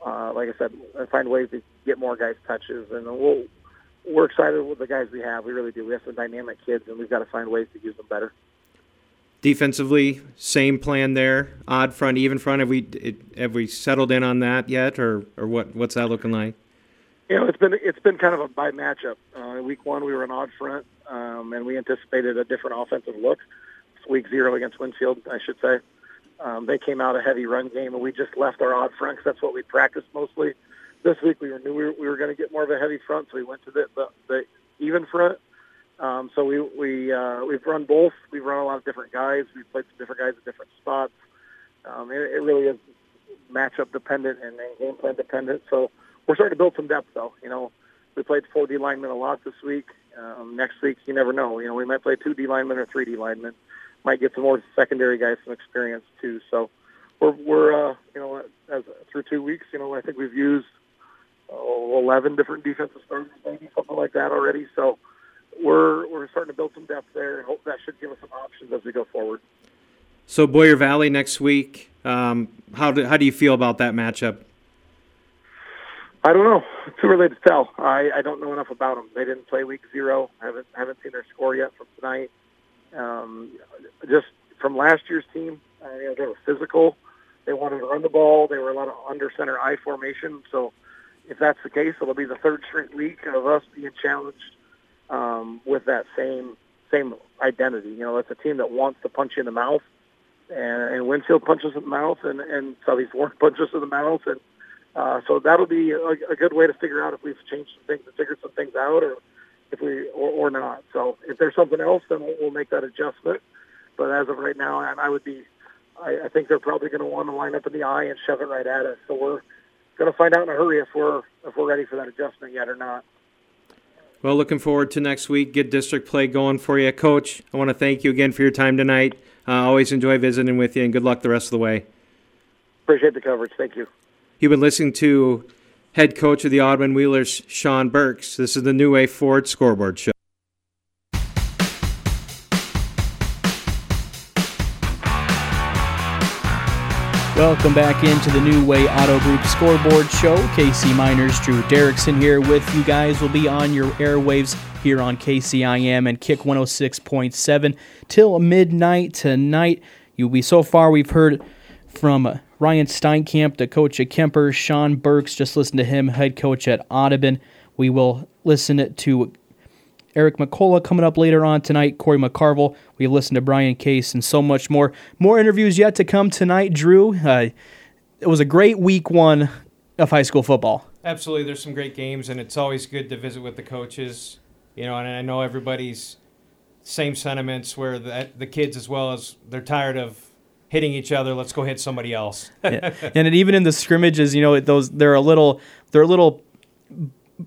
Uh, like I said, and find ways to get more guys touches, and we'll we're excited with the guys we have. We really do. We have some dynamic kids, and we've got to find ways to use them better. Defensively, same plan there. Odd front, even front. Have we have we settled in on that yet, or or what? What's that looking like? You know, it's been it's been kind of a by matchup. Uh, week one, we were an odd front, um, and we anticipated a different offensive look. It's week zero against Winfield, I should say. Um, they came out a heavy run game, and we just left our odd front 'cause that's what we practiced mostly. This week we knew we were, we were going to get more of a heavy front, so we went to the, the, the even front. Um, so we we uh, we've run both. We've run a lot of different guys. We've played some different guys at different spots. Um, it, it really is matchup dependent and, game plan dependent. So we're starting to build some depth, though. You know, we played four D linemen a lot this week. Um, next week, you never know. You know, we might play two D linemen or three D linemen. Might get some more secondary guys some experience too. So we're we're uh, you know as through two weeks, you know, I think we've used oh, 11 different defensive starters, maybe something like that already. So we're we're starting to build some depth there, and hope that should give us some options as we go forward. So Boyer Valley next week. Um, how do how do you feel about that matchup? I don't know. Too early to tell. I, I don't know enough about them. They didn't play week zero. I haven't haven't seen their score yet from tonight. Um, just from last year's team, uh, you know, they were physical. They wanted to run the ball. They were a lot of under center I formation. So if that's the case, it'll be the third straight week of us being challenged um, with that same same identity. You know, it's a team that wants to punch you in the mouth, and, and Winfield punches in the mouth, and and Southeast Warren punches in the mouth, and uh, so that'll be a, a good way to figure out if we've changed some things, figured some things out, or if we or, or not. So if there's something else, then we'll, we'll make that adjustment. But as of right now, I, I would be. I, I think they're probably going to want to line up in the eye and shove it right at us. So we're going to find out in a hurry if we're if we're ready for that adjustment yet or not. Well, looking forward to next week. Get district play going for you, Coach. I want to thank you again for your time tonight. Uh, always enjoy visiting with you, and good luck the rest of the way. Appreciate the coverage. Thank you. You've been listening to head coach of the Audubon Wheelers, Sean Burks. This is the New Way Ford Scoreboard Show. Welcome back into the New Way Auto Group Scoreboard Show. KC Miners, Drew Derrickson here with you guys. We'll be on your airwaves here on KCIM and Kick 106.7 till midnight tonight. You'll be so far. We've heard from Ryan Steinkamp, the coach at Kuemper, Sean Burks. Just listen to him, head coach at Audubon. We will listen to Eric McCullough coming up later on tonight, Corey McCarville. We listened to Brian Case and so much more. More interviews yet to come tonight, Drew. Uh, it was a great week one of high school football. Absolutely, there's some great games, and it's always good to visit with the coaches. You know, and I know everybody's same sentiments where the, the kids as well as they're tired of hitting each other. Let's go hit somebody else. yeah. And even in the scrimmages, you know, those they're a little they're a little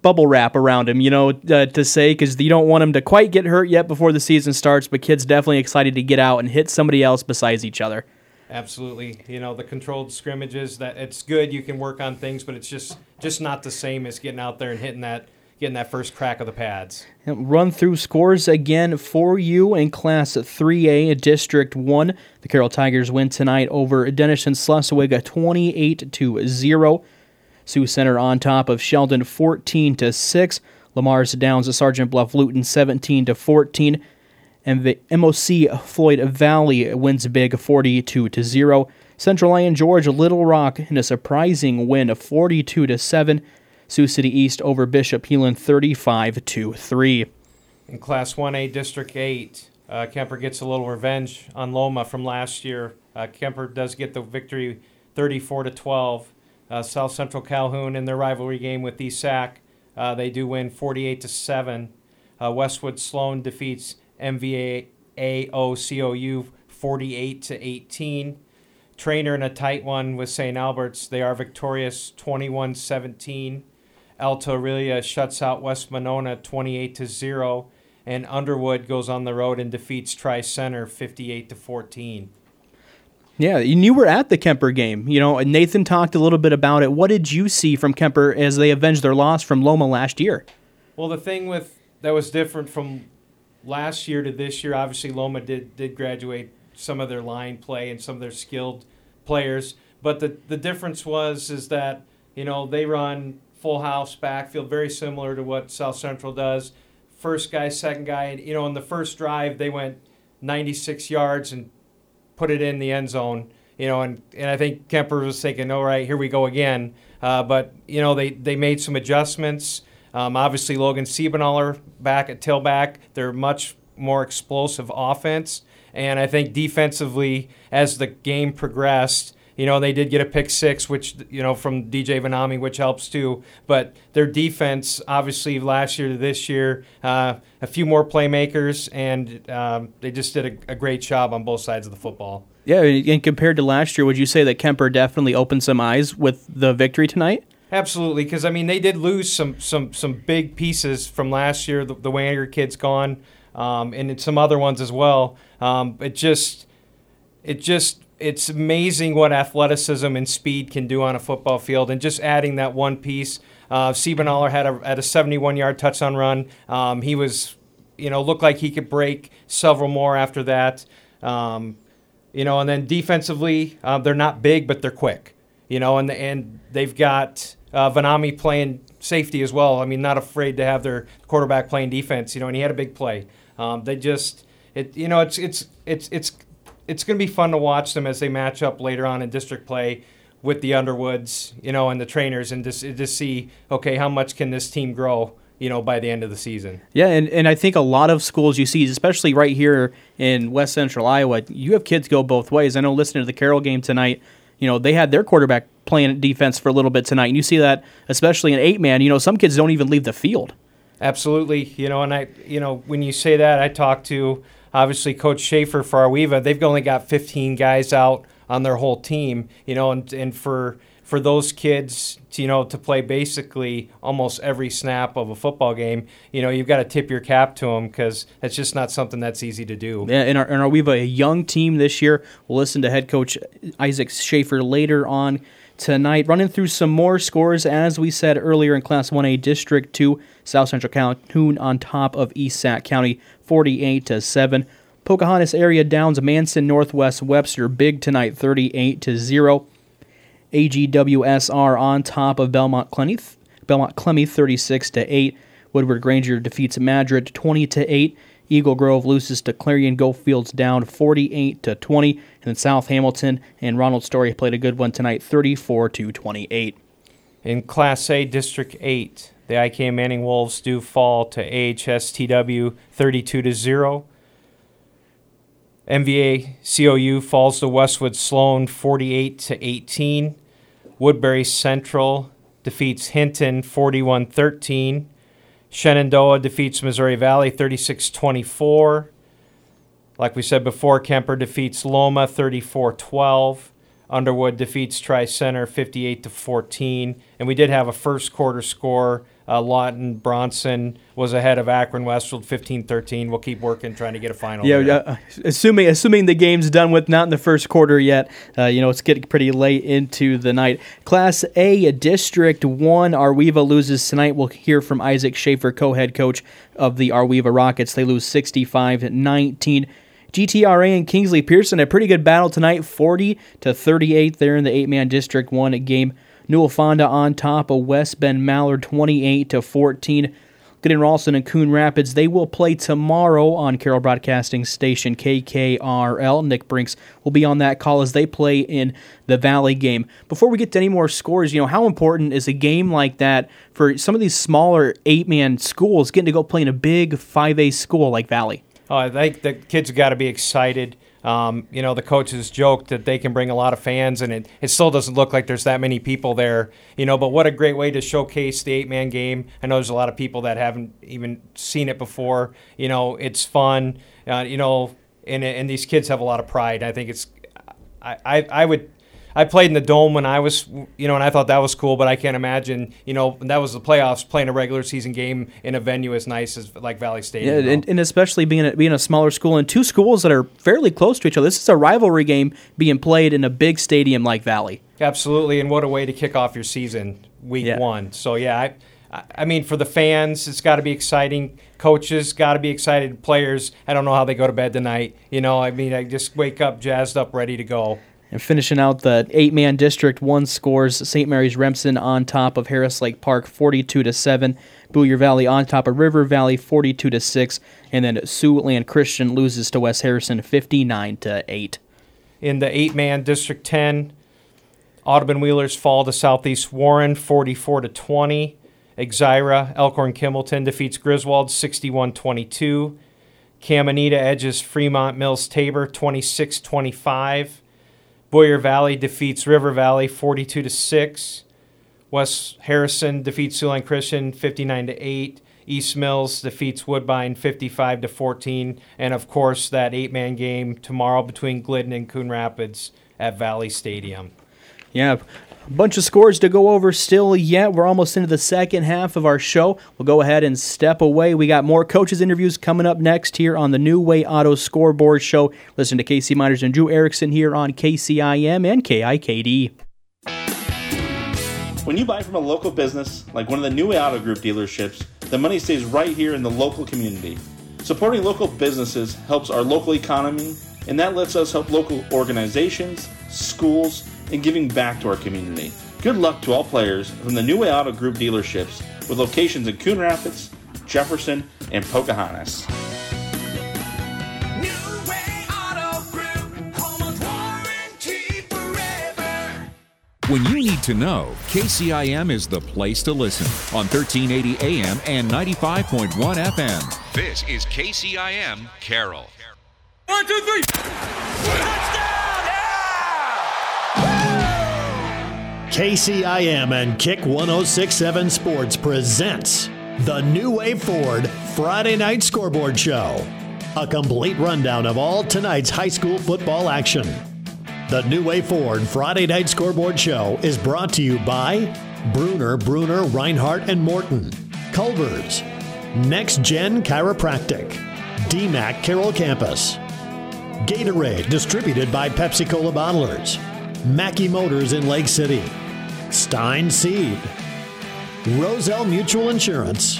bubble wrap around him, you know, uh, to say because you don't want him to quite get hurt yet before the season starts. But kids definitely excited to get out and hit somebody else besides each other. Absolutely, you know the controlled scrimmages. That it's good. You can work on things, but it's just just not the same as getting out there and hitting that getting that first crack of the pads. Run through scores again for you in Class 3A, District 1. The Carroll Tigers win tonight over Denison Schleswig 28 to 0. Sioux Center on top of Sheldon 14 to 6. Le Mars Downs to Sergeant Bluff Luton 17 to 14. And the MOC Floyd Valley wins big 42 to 0. Central Lyon George Little Rock in a surprising win of 42 to 7. Sioux City East over Bishop Heelan 35 to 3. In Class 1A District 8, uh, Kuemper gets a little revenge on Loma from last year. Uh, Kuemper does get the victory 34 to 12. Uh, South Central Calhoun in their rivalry game with East Sac, uh, they do win 48 to 7. Uh, Westwood Sloan defeats MVA AOCOU 48 to 18. Treynor in a tight one with St. Albert's. They are victorious 21 17. Alta Aurelia shuts out West Monona 28 to 0 and Underwood goes on the road and defeats Tri Center 58 to 14. Yeah, and you were at the Kuemper game. You know, Nathan talked a little bit about it. What did you see from Kuemper as they avenged their loss from Loma last year? Well, the thing with that was different from last year to this year. Obviously, Loma did did graduate some of their line play and some of their skilled players, but the the difference was is that you know they run full house backfield, very similar to what South Central does. First guy, second guy. You know, in the first drive, they went 96 yards and put it in the end zone. You know, and, and I think Kuemper was thinking, all right, here we go again. Uh, but, you know, they, they made some adjustments. Um, obviously, Logan Siebenaller back at tailback. They're much more explosive offense. And I think defensively, as the game progressed, you know, they did get a pick six, which, you know, from DJ Vanami, which helps too. But their defense, obviously, last year to this year, uh, a few more playmakers, and um, they just did a, a great job on both sides of the football. Yeah, and compared to last year, would you say that Kuemper definitely opened some eyes with the victory tonight? Absolutely, because I mean they did lose some some some big pieces from last year. The, the Wanger kid's gone, um, and some other ones as well. Um, it just it just it's amazing what athleticism and speed can do on a football field, and just adding that one piece. Uh, Siebenaller had a had a 71 yard touchdown run. Um, he was, you know, looked like he could break several more after that. Um, you know, and then defensively, uh, they're not big, but they're quick. You know, and and they've got uh, Vanami playing safety as well. I mean, not afraid to have their quarterback playing defense. You know, and he had a big play. Um, they just, it, you know, it's it's it's it's it's going to be fun to watch them as they match up later on in district play with the Underwoods, you know, and the Treynors, and just just see, okay, how much can this team grow? you know, by the end of the season. Yeah, and, and I think a lot of schools you see, especially right here in West Central Iowa, you have kids go both ways. I know listening to the Carroll game tonight, you know, they had their quarterback playing defense for a little bit tonight. And you see that, especially in eight man, you know, some kids don't even leave the field. Absolutely. You know, and I, you know, when you say that, I talked to obviously Coach Schaefer for Arweva. They've only got 15 guys out on their whole team, you know, and, and for, for those kids, to, you know, to play basically almost every snap of a football game, you know, you've got to tip your cap to them because that's just not something that's easy to do. Yeah, and, our, and our, we have a young team this year. We'll listen to head coach Isaac Schaefer later on tonight. Running through some more scores, as we said earlier in Class 1A District 2, South Central Calhoun on top of East Sac County, 48 to 7. Pocahontas area downs Manson Northwest Webster big tonight, 38 to 0. AGWSR on top of Belmond Klemme, Belmond Klemme 36 to 8. Woodward Granger defeats Madrid 20 to 8. Eagle Grove loses to Clarion Goldfield Dows 48 to 20. And then South Hamilton and Roland Story played a good one tonight 34 to 28. In Class A District 8, the IKM Manning Wolves do fall to AHSTW 32 to 0. MVA COU falls to Westwood Sloan 48 to 18. Woodbury Central defeats Hinton 41 13. Shenandoah defeats Missouri Valley 36 24. Like we said before, Kuemper defeats Loma 34 12. Underwood defeats Tri Center 58 to 14. And we did have a first quarter score uh, Lawton Bronson was ahead of Akron Westfield 15-13. We'll keep working trying to get a final. Yeah, uh, assuming assuming the game's done with, not in the first quarter yet. Uh, you know, it's getting pretty late into the night. Class A, District One, Arweva loses tonight. We'll hear from Isaac Schaefer, co-head coach of the Arweva Rockets. They lose 65-19. GTRA and Kingsley Pearson a pretty good battle tonight, 40 to 38 there in the eight-man District One game. Newell Fonda on top of West Bend Mallard 28 to 14. Glidden Ralston and Coon Rapids, they will play tomorrow on Carroll Broadcasting Station KKRL. Nick Brinks will be on that call as they play in the Valley game. Before we get to any more scores, you know, how important is a game like that for some of these smaller eight man schools getting to go play in a big 5A school like Valley? Oh, I think the kids got to be excited. Um, you know, the coaches joked that they can bring a lot of fans, and it, it still doesn't look like there's that many people there, you know, but what a great way to showcase the eight man game. I know there's a lot of people that haven't even seen it before. You know, it's fun, uh, you know, and, and these kids have a lot of pride. I think it's, I, I, I would I played in the dome when I was, you know, and I thought that was cool. But I can't imagine, you know, that was the playoffs playing a regular season game in a venue as nice as like Valley Stadium. Yeah, and, and, especially being a, being a smaller school and two schools that are fairly close to each other. This is a rivalry game being played in a big stadium like Valley. Absolutely, and what a way to kick off your season, week yeah. one. So yeah, I. I mean, for the fans, it's got to be exciting. Coaches got to be excited. Players, I don't know how they go to bed tonight. You know, I mean, I just wake up jazzed up, ready to go. And finishing out the eight-man district, one scores St. Mary's Remsen on top of Harris Lake Park, 42 to seven. Boyer Valley on top of River Valley, 42 to six, and then Siouxland Christian loses to West Harrison, 59 to eight. In the eight-man District 10, Audubon Wheelers fall to Southeast Warren, 44 to 20. Exira Elkhorn Kimballton defeats Griswold, 61 22. Caminita edges Fremont Mills Tabor 26 25. Boyer Valley defeats River Valley 42 to 6. West Harrison defeats Siouxland Christian 59 to 8. East Mills defeats Woodbine 55 to 14. And of course, that eight man game tomorrow between Glidden and Coon Rapids at Valley Stadium. Yeah, a bunch of scores to go over still yet. We're almost into the second half of our show. We'll go ahead and step away. We got more coaches' interviews coming up next here on the New Way Auto Scoreboard Show. Listen to Casey Miners and Drew Erickson here on KCIM and KIKD. When you buy from a local business, like one of the New Way Auto Group dealerships, the money stays right here in the local community. Supporting local businesses helps our local economy, and that lets us help local organizations, schools, and giving back to our community. Good luck to all players from the New Way Auto Group dealerships with locations in Coon Rapids, Jefferson, and Pocahontas. When you need to know, KCIM is the place to listen on 1380 AM and 95.1 FM. This is KCIM Carroll. One, two, three. KCIM and Kick 1067 Sports presents the New Way Ford Friday Night Scoreboard Show. A complete rundown of all tonight's high school football action. The New Way Ford Friday Night Scoreboard Show is brought to you by Bruner, Bruner, Reinhardt, and Morton, Culver's, Next Gen Chiropractic, DMACC Carroll Campus, Gatorade, distributed by Pepsi Cola Bottlers, Mackey Motors in Lake City, Stein Seed, Roselle Mutual Insurance,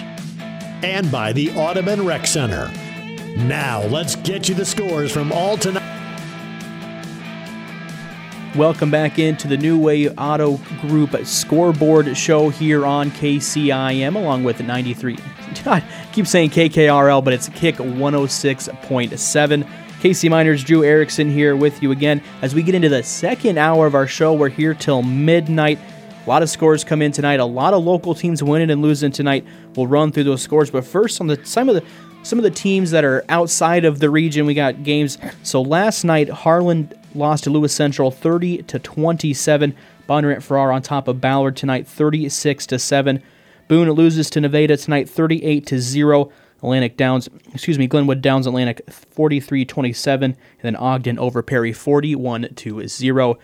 and by the Audubon Rec Center. Now, let's get you the scores from all tonight. Welcome back into the New Way Auto Group scoreboard show here on KCIM, along with 93. I keep saying KKRL, but it's Kick 106.7. Casey Miners, Drew Erickson here with you again. As we get into the second hour of our show, we're here till midnight. A lot of scores come in tonight. A lot of local teams winning and losing tonight. We'll run through those scores, but first on the some of the some of the teams that are outside of the region, we got games. So last night, Harlan lost to Lewis Central 30 to 27. Bondurant Farrar on top of Ballard tonight 36 to 7. Boone loses to Nevada tonight 38 to 0. Atlantic Downs, excuse me, Glenwood Downs Atlantic 43-27 and then Ogden over Perry 41 to 0.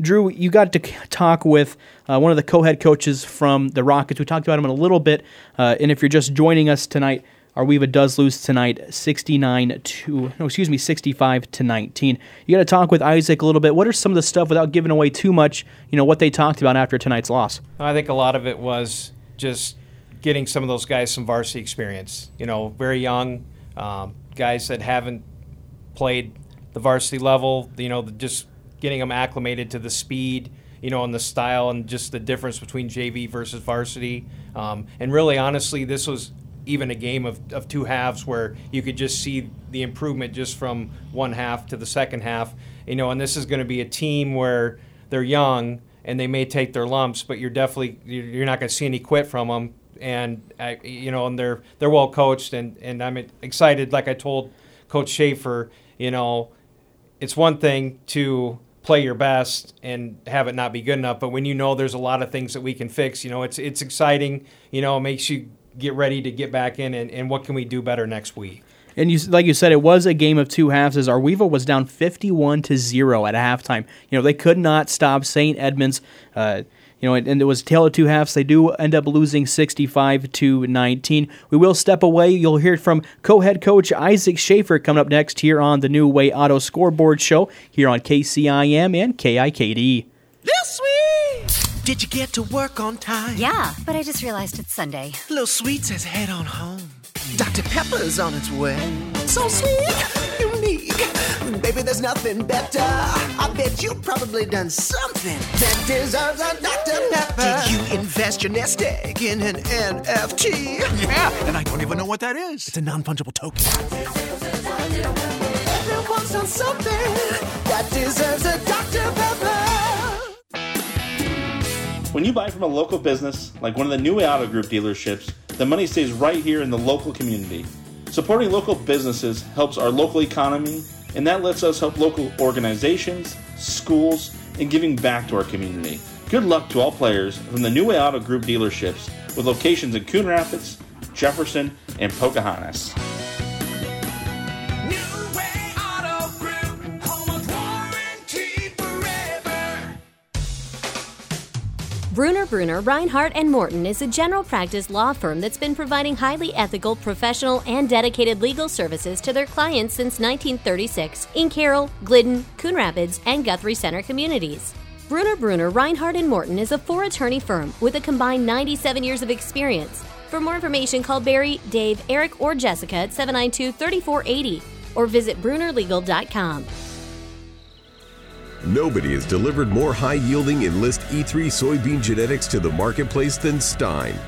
Drew, you got to talk with uh, one of the co-head coaches from the Rockets. We talked about him in a little bit, uh, and if you're just joining us tonight, Arweva does lose tonight, 69 to no, excuse me, 65 to 19. You got to talk with Isaac a little bit. What are some of the stuff without giving away too much? You know what they talked about after tonight's loss. I think a lot of it was just getting some of those guys some varsity experience. You know, very young um, guys that haven't played the varsity level. You know, just getting them acclimated to the speed, you know, and the style and just the difference between JV versus varsity. Um, and really, honestly, this was even a game of, of two halves where you could just see the improvement just from one half to the second half. You know, and this is going to be a team where they're young and they may take their lumps, but you're definitely you're not going to see any quit from them. And uh, you know, and they're they're well coached, and and I'm excited. Like I told Coach Schaefer, you know, it's one thing to play your best and have it not be good enough. But when you know there's a lot of things that we can fix, you know, it's it's exciting. You know, it makes you get ready to get back in and, and what can we do better next week. And you, like you said, it was a game of two halves. As Arweva was down fifty-one to zero at halftime. You know they could not stop St. Edmond's. Uh, you know, and, and it was a tale of two halves. They do end up losing 65 to 19. We will step away. You'll hear from co-head coach Isaac Schaefer coming up next here on the New Way Auto Scoreboard Show here on KCIM and KIKD. This sweet! Did you get to work on time? Yeah, but I just realized it's Sunday. Little Sweet says head on home. Dr. Pepper's on its way. So sweet, unique. Baby, there's nothing better. I bet you probably done something that deserves a Dr. Pepper. Did you invest your nest egg in an NFT? Yeah, and I don't even know what that is. It's a non fungible token. Everyone's done something that deserves a Dr. Pepper. When you buy from a local business, like one of the New Way Auto Group dealerships, the money stays right here in the local community. Supporting local businesses helps our local economy, and that lets us help local organizations, schools, and giving back to our community. Good luck to all players from the New Way Auto Group dealerships with locations in Coon Rapids, Jefferson, and Pocahontas. Bruner Bruner Reinhardt and Morton is a general practice law firm that's been providing highly ethical, professional, and dedicated legal services to their clients since 1936 in Carroll, Glidden, Coon Rapids, and Guthrie Center communities. Bruner Bruner Reinhardt and Morton is a four-attorney firm with a combined 97 years of experience. For more information, call Barry, Dave, Eric, or Jessica at 792-3480 or visit brunerlegal.com. Nobody has delivered more high yielding Enlist E3 soybean genetics to the marketplace than Stein.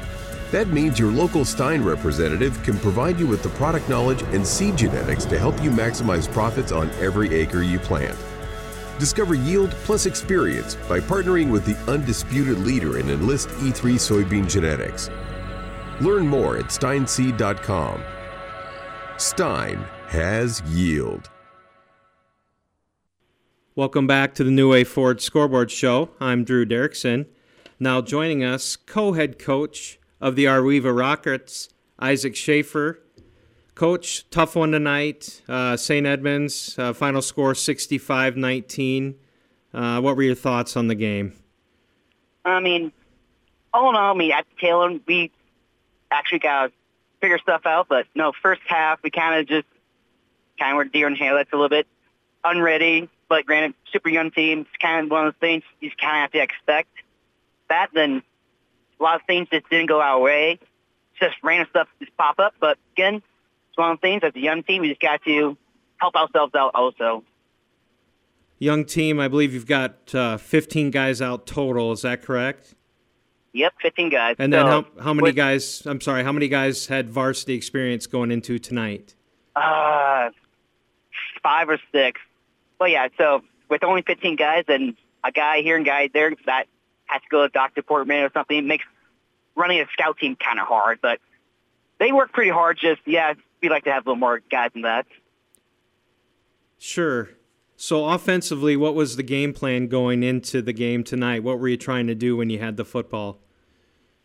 That means your local Stein representative can provide you with the product knowledge and seed genetics to help you maximize profits on every acre you plant. Discover yield plus experience by partnering with the undisputed leader in Enlist E3 soybean genetics. Learn more at steinseed.com. Stein has yield. Welcome back to the New Way Ford Scoreboard Show. I'm Drew Derrickson. Now joining us, co-head coach of the Arweva Rockets, Isaac Schaefer. Coach, tough one tonight. Uh, St. Edmond's, uh, final score 65-19. Uh, what were your thoughts on the game? I mean, all in all, I mean, at the tail end, we actually got to figure stuff out. But no, first half, we kind of just kind of were deer in headlights a little bit, unready. But granted, super young team, it's kind of one of those things you just kind of have to expect. That then a lot of things just didn't go our way. Just random stuff just pop up. But again, it's one of the things as a young team, we just got to help ourselves out also. Young team, I believe you've got uh, 15 guys out total. Is that correct? Yep, 15 guys. And then So, how, how many with- guys, I'm sorry, how many guys had varsity experience going into tonight? Uh, five or six. Well, yeah. So with only 15 guys and a guy here and guy there that has to go to doctor appointment or something, it makes running a scout team kind of hard. But they work pretty hard. Just yeah, we like to have a little more guys than that. Sure. So offensively, what was the game plan going into the game tonight? What were you trying to do when you had the football?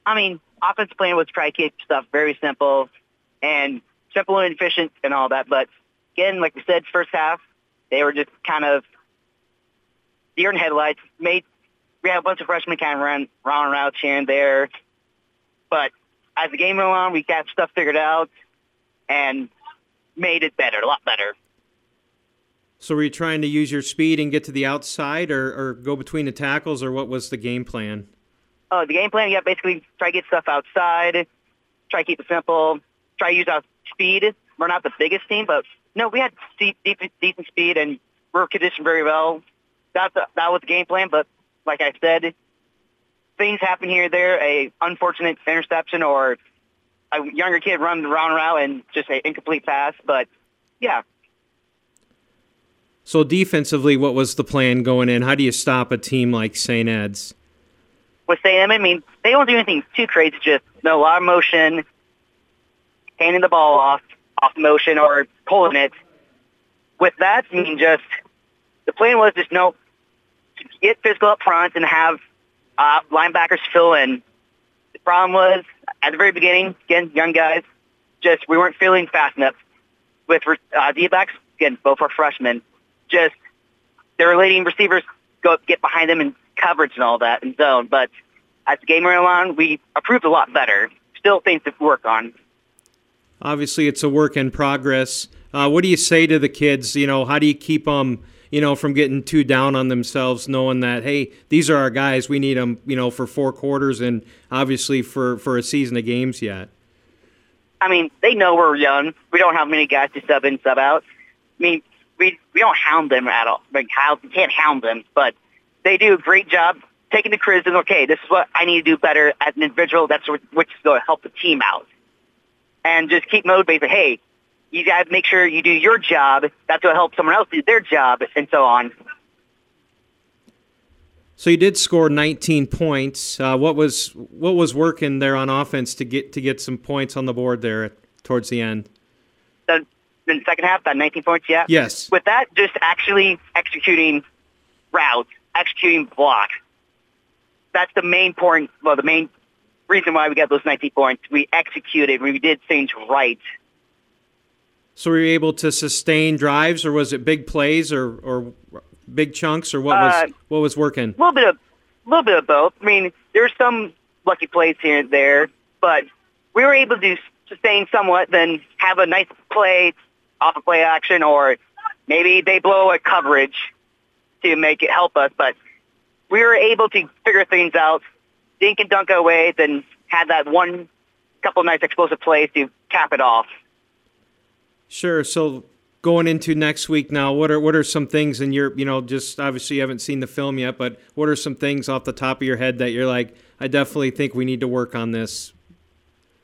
I mean, offensive plan was try to keep stuff very simple and simple and efficient and all that. But again, like we said, first half they were just kind of deer in headlights. Made we had a bunch of freshmen kind of run round routes here and there, but as the game went on, we got stuff figured out and made it better, a lot better. So were you trying to use your speed and get to the outside or, or go between the tackles, or what was the game plan? Uh, the game plan, yeah, basically try to get stuff outside, try to keep it simple, try to use our speed. We're not the biggest team, but no, we had deep, deep, decent speed and we're conditioned very well. That's the, that was the game plan, but like I said, things happen here there. A unfortunate interception or a younger kid run the wrong route and just an incomplete pass. But yeah, So defensively, what was the plan going in? How do you stop a team like St. Ed's? with Sam, I mean, they don't do anything too crazy. Just know, a lot of motion, handing the ball off, off motion, or pulling it. With that, I mean, just the plan was just no, get physical up front and have uh, linebackers fill in. The problem was at the very beginning, again, young guys, just we weren't feeling fast enough with uh, D-backs. Again, both are freshmen. Just their leading receivers go get behind them in coverage and all that in zone. But as the game went along, we improved a lot better. Still things to work on. Obviously, it's a work in progress. Uh, what do you say to the kids? You know, how do you keep them, you know, from getting too down on themselves, knowing that hey, these are our guys. We need them, you know, for four quarters and obviously for for a season of games yet. I mean, they know we're young. We don't have many guys to sub in, sub out. I mean, we we don't hound them at all. Like, how we can't hound them, but they do a great job taking the criticism. Okay, this is what I need to do better as an individual. That's what, which is going to help the team out, and just keep motivated. Hey, you got to make sure you do your job. That's going to help someone else do their job, and so on. So you did score 19 points. Uh, what was what was working there on offense to get to get some points on the board there towards the end? in the second half, that 19 points, yeah. Yes. With that, just actually executing routes, executing blocks. That's the main point. Well, the main reason why we got those 19 points. We executed. We did things right. So were you able to sustain drives, or was it big plays, or or big chunks, or what was Uh, what was working? A little bit of, a little bit of both. I mean, there were some lucky plays here and there, but we were able to sustain somewhat. Then have a nice play off a play action, or maybe they blow a coverage to make it help us. But we were able to figure things out, dink and dunk away, then had that one couple nice explosive plays to cap it off. Sure. So going into next week now, what are what are some things in your you know just obviously you haven't seen the film yet, but what are some things off the top of your head that you're like, I definitely think we need to work on this.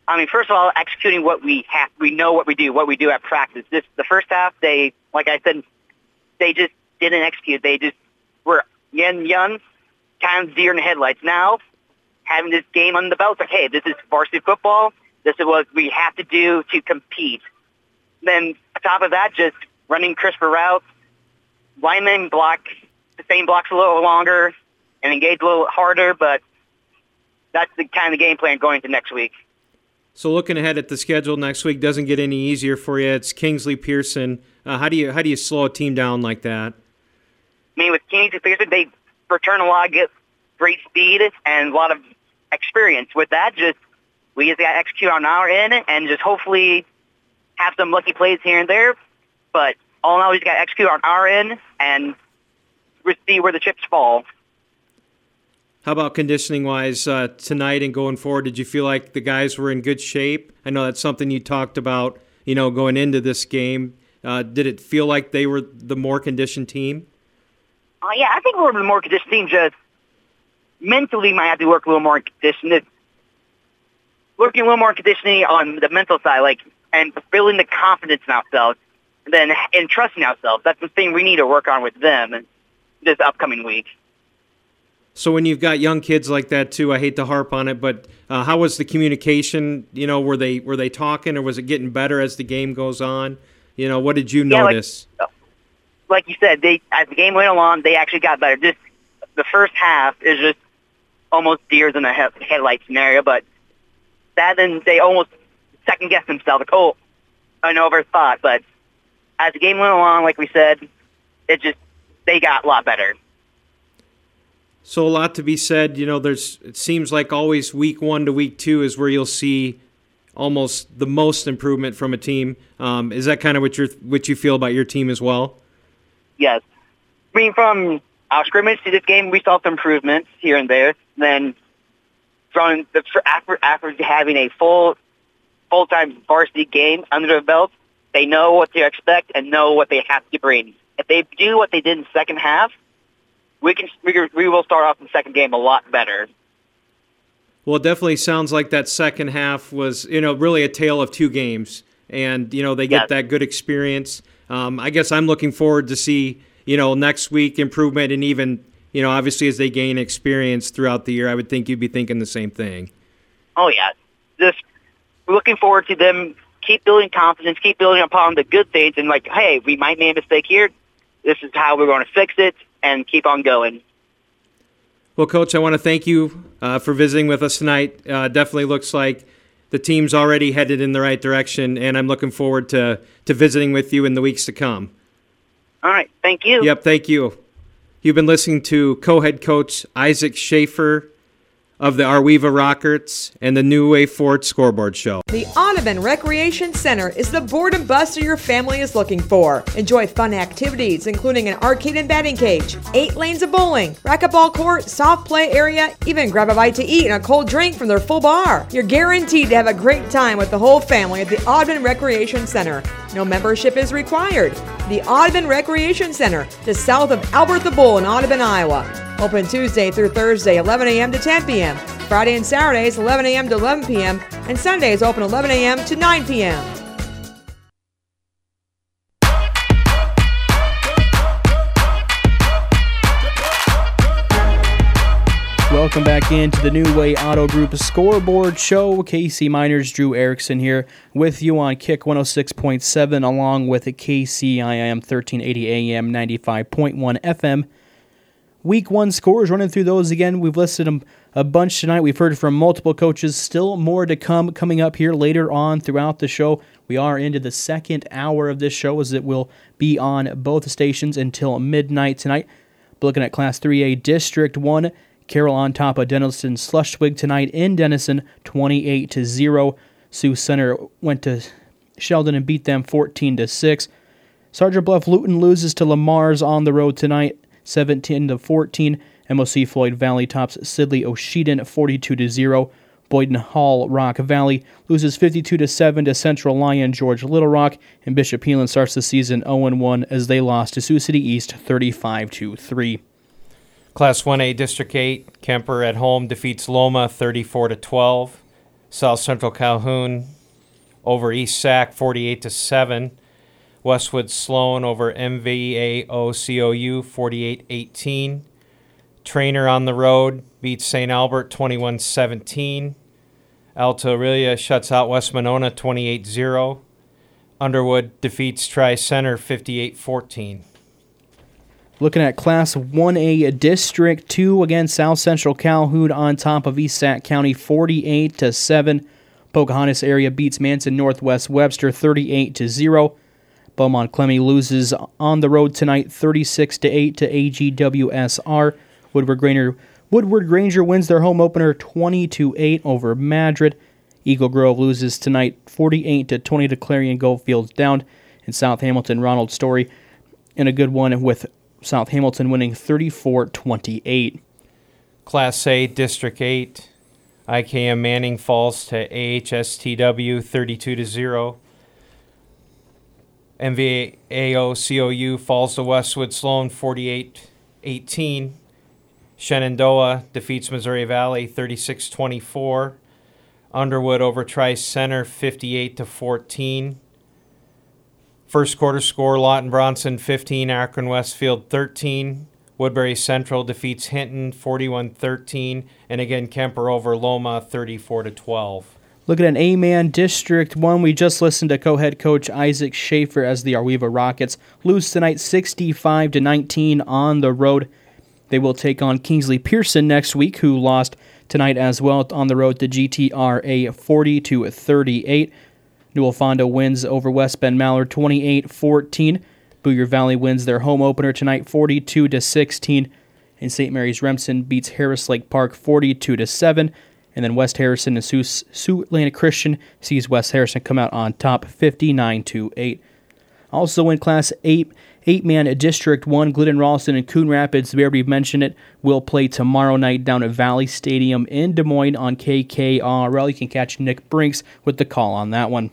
I mean, first of all, executing what we have, we know what we do, what we do at practice. This the first half, they, like I said, they just didn't execute. They just were young, young, kind of deer in the headlights. Now, having this game on the belt, like, hey, this is varsity football. This is what we have to do to compete. Then, on top of that, just running crisper routes, linemen block the same blocks a little longer and engage a little harder, but that's the kind of game plan going into next week. So looking ahead at the schedule next week doesn't get any easier for you. It's Kingsley Pierson. Uh, how do you how do you slow a team down like that? I mean, with Kingsley Pierson, they return a lot, get great speed and a lot of experience. With that, just we just got to execute on our end and just hopefully have some lucky plays here and there. But all in all, we just got to execute on our end and see where the chips fall. How about conditioning wise uh, tonight and going forward? Did you feel like the guys were in good shape? I know that's something you talked about, you know, going into this game. Uh, did it feel like they were the more conditioned team? Uh, yeah, I think we're the more conditioned team. Just mentally, might have to work a little more conditioned. Working a little more conditioning on the mental side, like and building the confidence in ourselves, and then and trusting ourselves. That's the thing we need to work on with them this upcoming week. So when you've got young kids like that too, I hate to harp on it, but uh, how was the communication? You know, were they were they talking, or was it getting better as the game goes on? You know, what did you Yeah, like- notice? like you said, they as the game went along, they actually got better. Just the first half is just almost deers in the he- headlight scenario, but that then they almost second guess themselves, like, oh, I overthought. But as the game went along, like we said, it just they got a lot better. So a lot to be said. You know, there's it seems like always week one to week two is where you'll see almost the most improvement from a team. Um, is that kind of what you what you feel about your team as well? Yes. I mean, from our scrimmage to this game, we saw some improvements here and there. Then from the after after having a full full time varsity game under their belt, they know what to expect and know what they have to bring. If they do what they did in the second half, we can we, can- we will start off the second game a lot better. Well, it definitely sounds like that second half was, you know, really a tale of two games, and you know they get Yes. that good experience. Um, I guess I'm looking forward to see, you know, next week improvement, and even, you know, obviously as they gain experience throughout the year, I would think you'd be thinking the same thing. Oh yeah, just looking forward to them keep building confidence, keep building upon the good things, and like, hey, we might make a mistake here. This is how we're going to fix it, and keep on going. Well, Coach, I want to thank you uh, for visiting with us tonight. Uh, definitely looks like the team's already headed in the right direction, and I'm looking forward to, to visiting with you in the weeks to come. All right, thank you. Yep, thank you. You've been listening to co head coach Isaac Schaefer of the Arweva Rockets and the New Way Ford Scoreboard Show. The Audubon Recreation Center is the boredom buster your family is looking for. Enjoy fun activities, including an arcade and batting cage, eight lanes of bowling, racquetball court, soft play area, even grab a bite to eat and a cold drink from their full bar. You're guaranteed to have a great time with the whole family at the Audubon Recreation Center. No membership is required. The Audubon Recreation Center, just south of Albert the Bull in Audubon, Iowa. Open Tuesday through Thursday, 11 a.m. to 10 p.m. Friday and Saturdays, 11 a.m. to 11 p.m. And Sundays open 11 a.m. to 9 p.m. Welcome back into the New Way Auto Group scoreboard show. KC Miners, Drew Erickson here with you on Kick 106.7 along with KCIM 1380 AM 95.1 FM. Week one scores, running through those again. We've listed them a bunch tonight. We've heard from multiple coaches. Still more to come coming up here later on throughout the show. We are into the second hour of this show as it will be on both stations until midnight tonight. Looking at Class 3A District 1, Carroll on top of Denison Schleswig tonight in Denison, 28 to 0. Sioux Center went to Sheldon and beat them 14 to 6. Sergeant Bluff Luton loses to Lamar's on the road tonight, 17 to 14. MOC Floyd Valley tops Sibley Ocheyedan 42 to 0. Boyden Hull Rock Valley loses 52 to 7 to Central Lyon George Little Rock, and Bishop Heelan starts the season 0 1 as they lost to Sioux City East 35 to 3. Class 1A District 8, Kuemper at home defeats Loma 34 to 12. South Central Calhoun over East Sac 48 to 7. Westwood Sloan over MVAO COU 48 18. Treynor on the road beats St. Albert 21 17. Alta Aurelia shuts out West Monona 28 0. Underwood defeats Tri Center 58 14. Looking at Class 1A District 2 again, South Central Calhoun on top of East Sac County 48 to 7. Pocahontas area beats Manson Northwest Webster 38 to 0. Belmond Klemme loses on the road tonight 36 to 8 to AGWSR. Woodward Granger Woodward Granger wins their home opener 20 to 8 over Madrid. Eagle Grove loses tonight 48 to 20 to Clarion Goldfield Dows. In South Hamilton, Roland Story in a good one with South Hamilton winning 34 28. Class A District 8, IKM Manning falls to AHSTW 32 to 0. MVAO COU falls to Westwood Sloan 48 18. Shenandoah defeats Missouri Valley 36 24. Underwood over Tri Center 58 to 14. First quarter score Lawton Bronson 15, Akron Westfield 13. Woodbury Central defeats Hinton 41 13. And again, Kuemper over Loma 34 to 12. Look at an A man District 1. We just listened to co head coach Isaac Schaefer as the Arweva Rockets lose tonight 65 to 19 on the road. They will take on Kingsley Pierson next week, who lost tonight as well on the road to GTRA 40 to 38. Newell Fonda wins over West Bend Mallard 28 14. Boyer Valley wins their home opener tonight 42 to 16. And St. Mary's Remsen beats Harris Lake Park 42 to 7. And then West Harrison and Sioux, Siouxland Christian sees West Harrison come out on top 59 to 8. Also in Class 8, eight man District 1, Glidden Ralston and Coon Rapids, we already mentioned it, will play tomorrow night down at Valley Stadium in Des Moines on KKRL. You can catch Nick Brinks with the call on that one.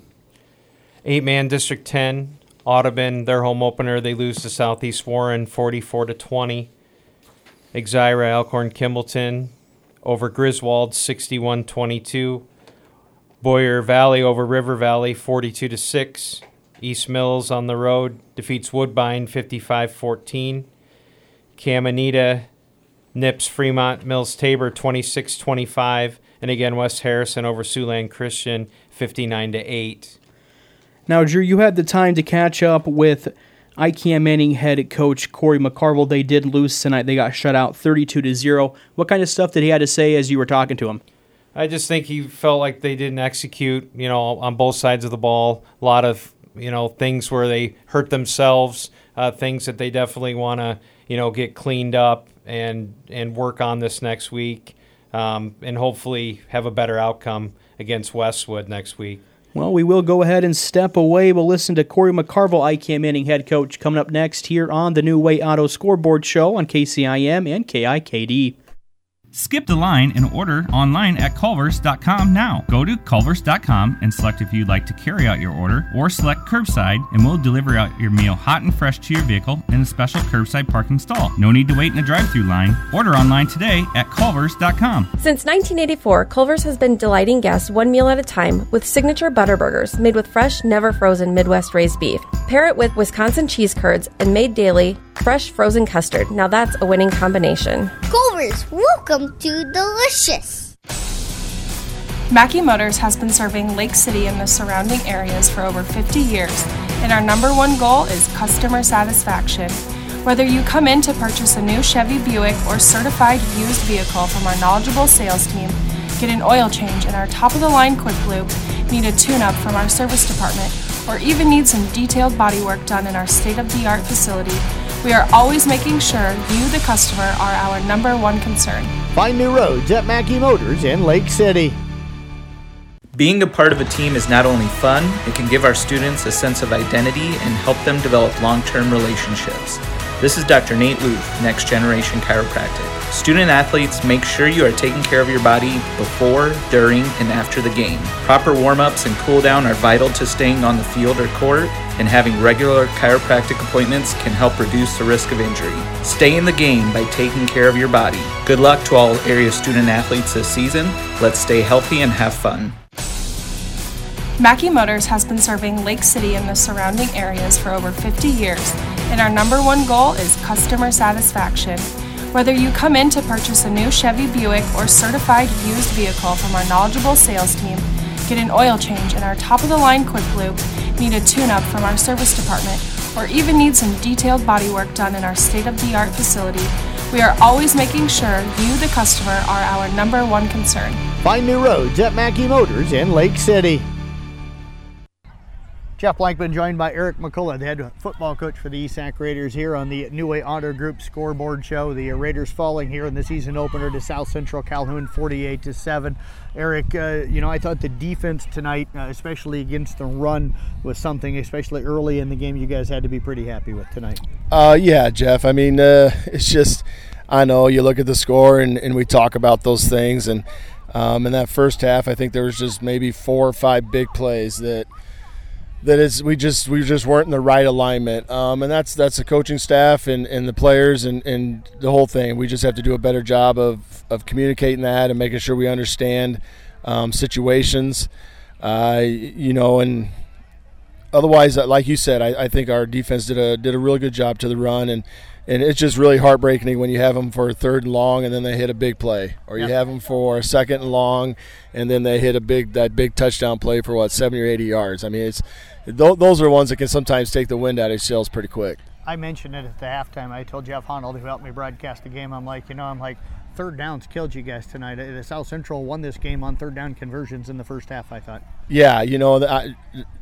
Eight man District 10, Audubon, their home opener, they lose to Southeast Warren 44 to 20. Exira, Elkhorn, Kimballton over Griswold 61 22. Boyer Valley over River Valley 42 to 6. East Mills on the road defeats Woodbine 55 14. Caminita nips Fremont Mills Tabor 26 25. And again, West Harrison over Siouxland Christian 59 to 8. Now, Drew, you had the time to catch up with IKM Manning head coach Corey McCarville. They did lose tonight. They got shut out 32 to 0. What kind of stuff did he have to say as you were talking to him? I just think he felt like they didn't execute, you know, on both sides of the ball. A lot of, you know, things where they hurt themselves, uh, things that they definitely want to, you know, get cleaned up and and work on this next week, um, and hopefully have a better outcome against Westwood next week. Well, we will go ahead and step away. We'll listen to Corey McCarville, IKM Manning head coach, coming up next here on the New Way Auto Scoreboard Show on KCIM and KIKD. Skip the line and order online at culvers.com now. Go to culvers.com and select if you'd like to carry out your order or select curbside and we'll deliver out your meal hot and fresh to your vehicle in a special curbside parking stall. No need to wait in a drive-through line. Order online today at culvers.com. Since 1984, Culver's has been delighting guests one meal at a time with signature butter burgers made with fresh, never frozen Midwest raised beef. Pair it with Wisconsin cheese curds and made daily Fresh frozen custard. Now that's a winning combination. Culver's, welcome to Delicious. Mackey Motors has been serving Lake City and the surrounding areas for over 50 years, and our number one goal is customer satisfaction. Whether you come in to purchase a new Chevy Buick or certified used vehicle from our knowledgeable sales team, get an oil change in our top of the line quick lube, need a tune up from our service department, or even need some detailed bodywork done in our state of the art facility, we are always making sure you, the customer, are our number one concern. Find new roads at Mackey Motors in Lake City. Being a part of a team is not only fun, it can give our students a sense of identity and help them develop long term relationships. This is Dr. Nate Luth, Next Generation Chiropractic. Student athletes, make sure you are taking care of your body before, during, and after the game. Proper warm ups and cool down are vital to staying on the field or court, and having regular chiropractic appointments can help reduce the risk of injury. Stay in the game by taking care of your body. Good luck to all area student athletes this season. Let's stay healthy and have fun. Mackey Motors has been serving Lake City and the surrounding areas for over 50 years, and our number one goal is customer satisfaction. Whether you come in to purchase a new Chevy Buick or certified used vehicle from our knowledgeable sales team, get an oil change in our top of the line quick lube, need a tune up from our service department, or even need some detailed bodywork done in our state of the art facility, we are always making sure you, the customer, are our number one concern. Find new roads at Mackey Motors in Lake City. Jeff Blankman joined by Eric McCullough, the head football coach for the ESAC Raiders here on the New Way Auto Group scoreboard show. The Raiders falling here in the season opener to South Central Calhoun 48 to 7. Eric, uh, you know, I thought the defense tonight, uh, especially against the run, was something, especially early in the game, you guys had to be pretty happy with tonight. Uh, yeah, Jeff. I mean, uh, it's just, I know you look at the score and, and we talk about those things. And um, in that first half, I think there was just maybe four or five big plays that – that is we just we just weren't in the right alignment. Um, and that's that's the coaching staff and, and the players and, and the whole thing. We just have to do a better job of, of communicating that and making sure we understand um, situations. Uh, you know and otherwise like you said I, I, think our defense did a did a really good job to the run. And and it's just really heartbreaking when you have them for a third and long and then they hit a big play. Or you have them for a second and long and then they hit a big that big touchdown play for what 70 or 80 yards. I mean it's those are ones that can sometimes take the wind out of your sails pretty quick. I mentioned it at the halftime. I told Jeff Honnold, who helped me broadcast the game, I'm like, you know, I'm like, third downs killed you guys tonight. Uh, the South Central won this game on third down conversions in the first half. I thought. Yeah, you know, I,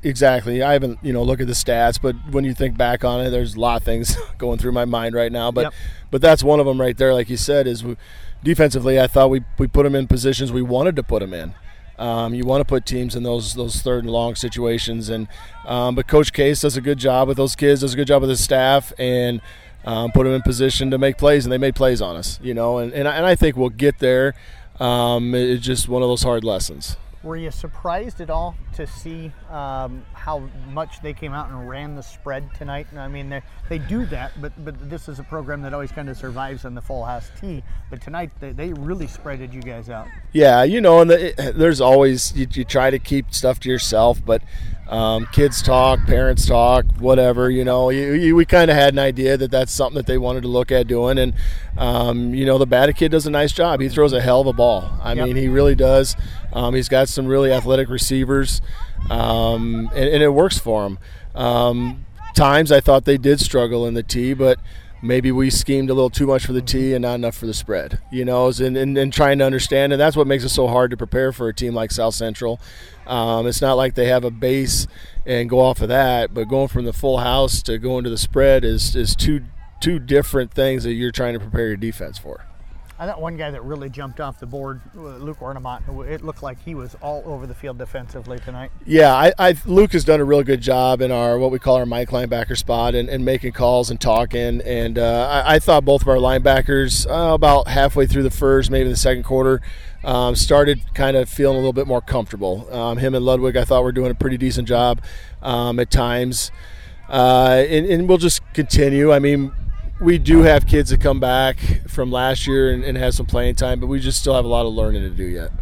exactly. I haven't, you know, look at the stats, but when you think back on it, there's a lot of things going through my mind right now. But, yep. but that's one of them right there. Like you said, is we, defensively, I thought we we put them in positions we wanted to put them in. Um, you want to put teams in those those third and long situations, and um, but Coach Case does a good job with those kids, does a good job with his staff, and um, put them in position to make plays, and they made plays on us, you know, and and I, and I think we'll get there. Um, it's just one of those hard lessons. Were you surprised at all to see um, how much they came out and ran the spread tonight? I mean, they they do that, but but this is a program that always kind of survives on the full house tee. But tonight they, they really spreaded you guys out. Yeah, you know, and the, there's always you, you try to keep stuff to yourself, but um, kids talk, parents talk, whatever. You know, you, you, we kind of had an idea that that's something that they wanted to look at doing, and um, you know, the Bata kid does a nice job. He throws a hell of a ball. I yep. mean, he really does. Um, he's got some really athletic receivers, um, and, and, it works for him. Um, times I thought they did struggle in the tee, but maybe we schemed a little too much for the tee and not enough for the spread, you know, and, and, and, trying to understand. And that's what makes it so hard to prepare for a team like South Central. Um, it's not like they have a base and go off of that, but going from the full house to going to the spread is, is two, two different things that you're trying to prepare your defense for. I thought one guy that really jumped off the board, uh, Luke Ornament, it looked like he was all over the field defensively tonight. Yeah, I, I, Luke has done a really good job in our what we call our Mike linebacker spot and, and making calls and talking. And uh, I, I, thought both of our linebackers uh, about halfway through the first, maybe the second quarter, um, started kind of feeling a little bit more comfortable. Um, him and Ludwig, I thought were doing a pretty decent job um, at times. Uh, and, and, we'll just continue. I mean, we do have kids that come back from last year and, and have some playing time, but we just still have a lot of learning to do yet.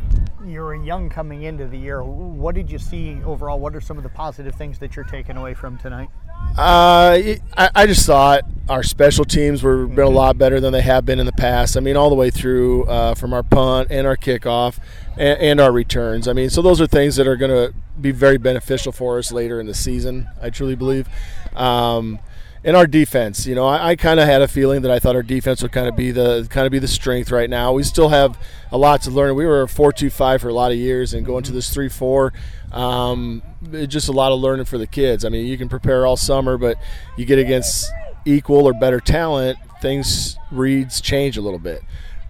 You're young coming into the year. What did you see overall? What are some of the positive things that you're taking away from tonight? Uh, I, I just thought our special teams were been a lot better than they have been in the past. I mean, all the way through uh, from our punt and our kickoff and, and our returns. I mean, so those are things that are going to be very beneficial for us later in the season. I truly believe. Um, and our defense, you know, I, I kind of had a feeling that I thought our defense would kind of be the kind of be the strength right now. We still have a lot to learn. We were a four-two-five for a lot of years, and going to this three-four, um, just a lot of learning for the kids. I mean, you can prepare all summer, but you get against equal or better talent, things reads change a little bit.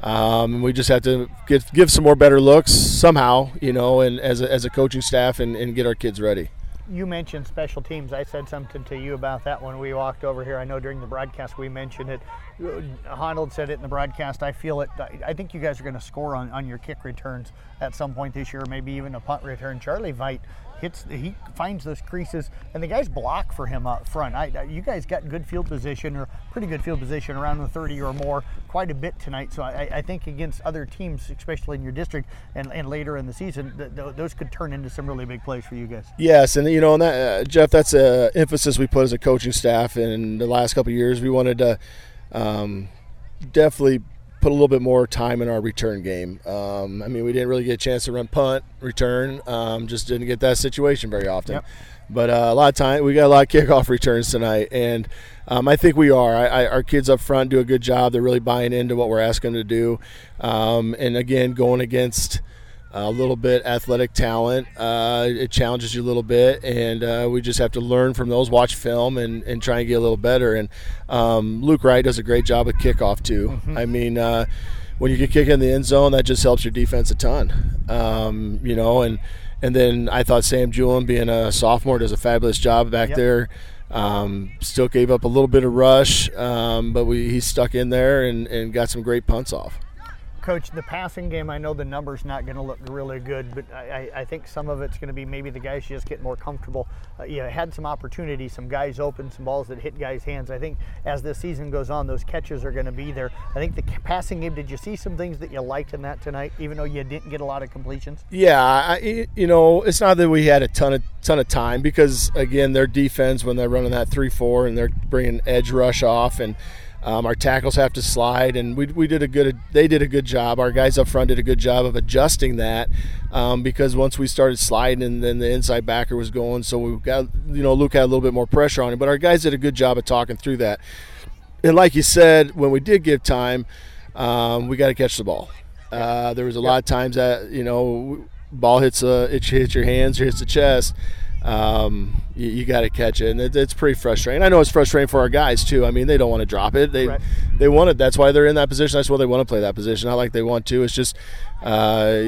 Um, we just have to give, give some more better looks somehow, you know, and as a, as a coaching staff and, and get our kids ready you mentioned special teams. I said something to you about that when we walked over here. I know during the broadcast we mentioned it. Honnold said it in the broadcast. I feel it. I think you guys are going to score on, on your kick returns at some point this year, maybe even a punt return. Charlie Veit hits, he finds those creases, and the guys block for him up front. I, you guys got good field position or pretty good field position around the 30 or more quite a bit tonight. So I, I think against other teams, especially in your district and, and later in the season, th- th- those could turn into some really big plays for you guys. Yes, and you know, and that, uh, Jeff, that's a emphasis we put as a coaching staff in the last couple years. We wanted to um, definitely put a little bit more time in our return game. Um, I mean, we didn't really get a chance to run punt, return, um, just didn't get that situation very often. Yep. But uh, a lot of time, we got a lot of kickoff returns tonight, and um, I think we are. I, I, our kids up front do a good job. They're really buying into what we're asking them to do, um, and again, going against a little bit athletic talent. Uh, it challenges you a little bit, and uh, we just have to learn from those, watch film, and, and try and get a little better. And um, Luke Wright does a great job at kickoff too. Mm-hmm. I mean, uh, when you can kick in the end zone, that just helps your defense a ton. Um, you know, and and then I thought Sam Julian, being a sophomore, does a fabulous job back yep. there. Um, still gave up a little bit of rush, um, but we he stuck in there and, and got some great punts off. Coach, the passing game, I know the number's not going to look really good, but I, I, think some of it's going to be maybe the guys just get more comfortable. Uh, you had some opportunities, some guys open, some balls that hit guys' hands. I think as the season goes on, those catches are going to be there. I think the passing game, did you see some things that you liked in that tonight, even though you didn't get a lot of completions? Yeah, I, you know, it's not that we had a ton of ton of time because again, their defense when they're running that three four and they're bringing edge rush off and um, our tackles have to slide, and we, we did a good. They did a good job. Our guys up front did a good job of adjusting that um, because once we started sliding, and then the inside backer was going, so we got you know Luke had a little bit more pressure on him. But our guys did a good job of talking through that. And like you said, when we did give time, um, we got to catch the ball. Uh, there was a lot of times that you know ball hits uh, it hits your hands or hits the chest um, you, you got to catch it, and it, it's pretty frustrating. I know it's frustrating for our guys too. I mean, they don't want to drop it. They right. they want it. That's why they're in that position. That's why they want to play that position. Not like they want to. It's just uh,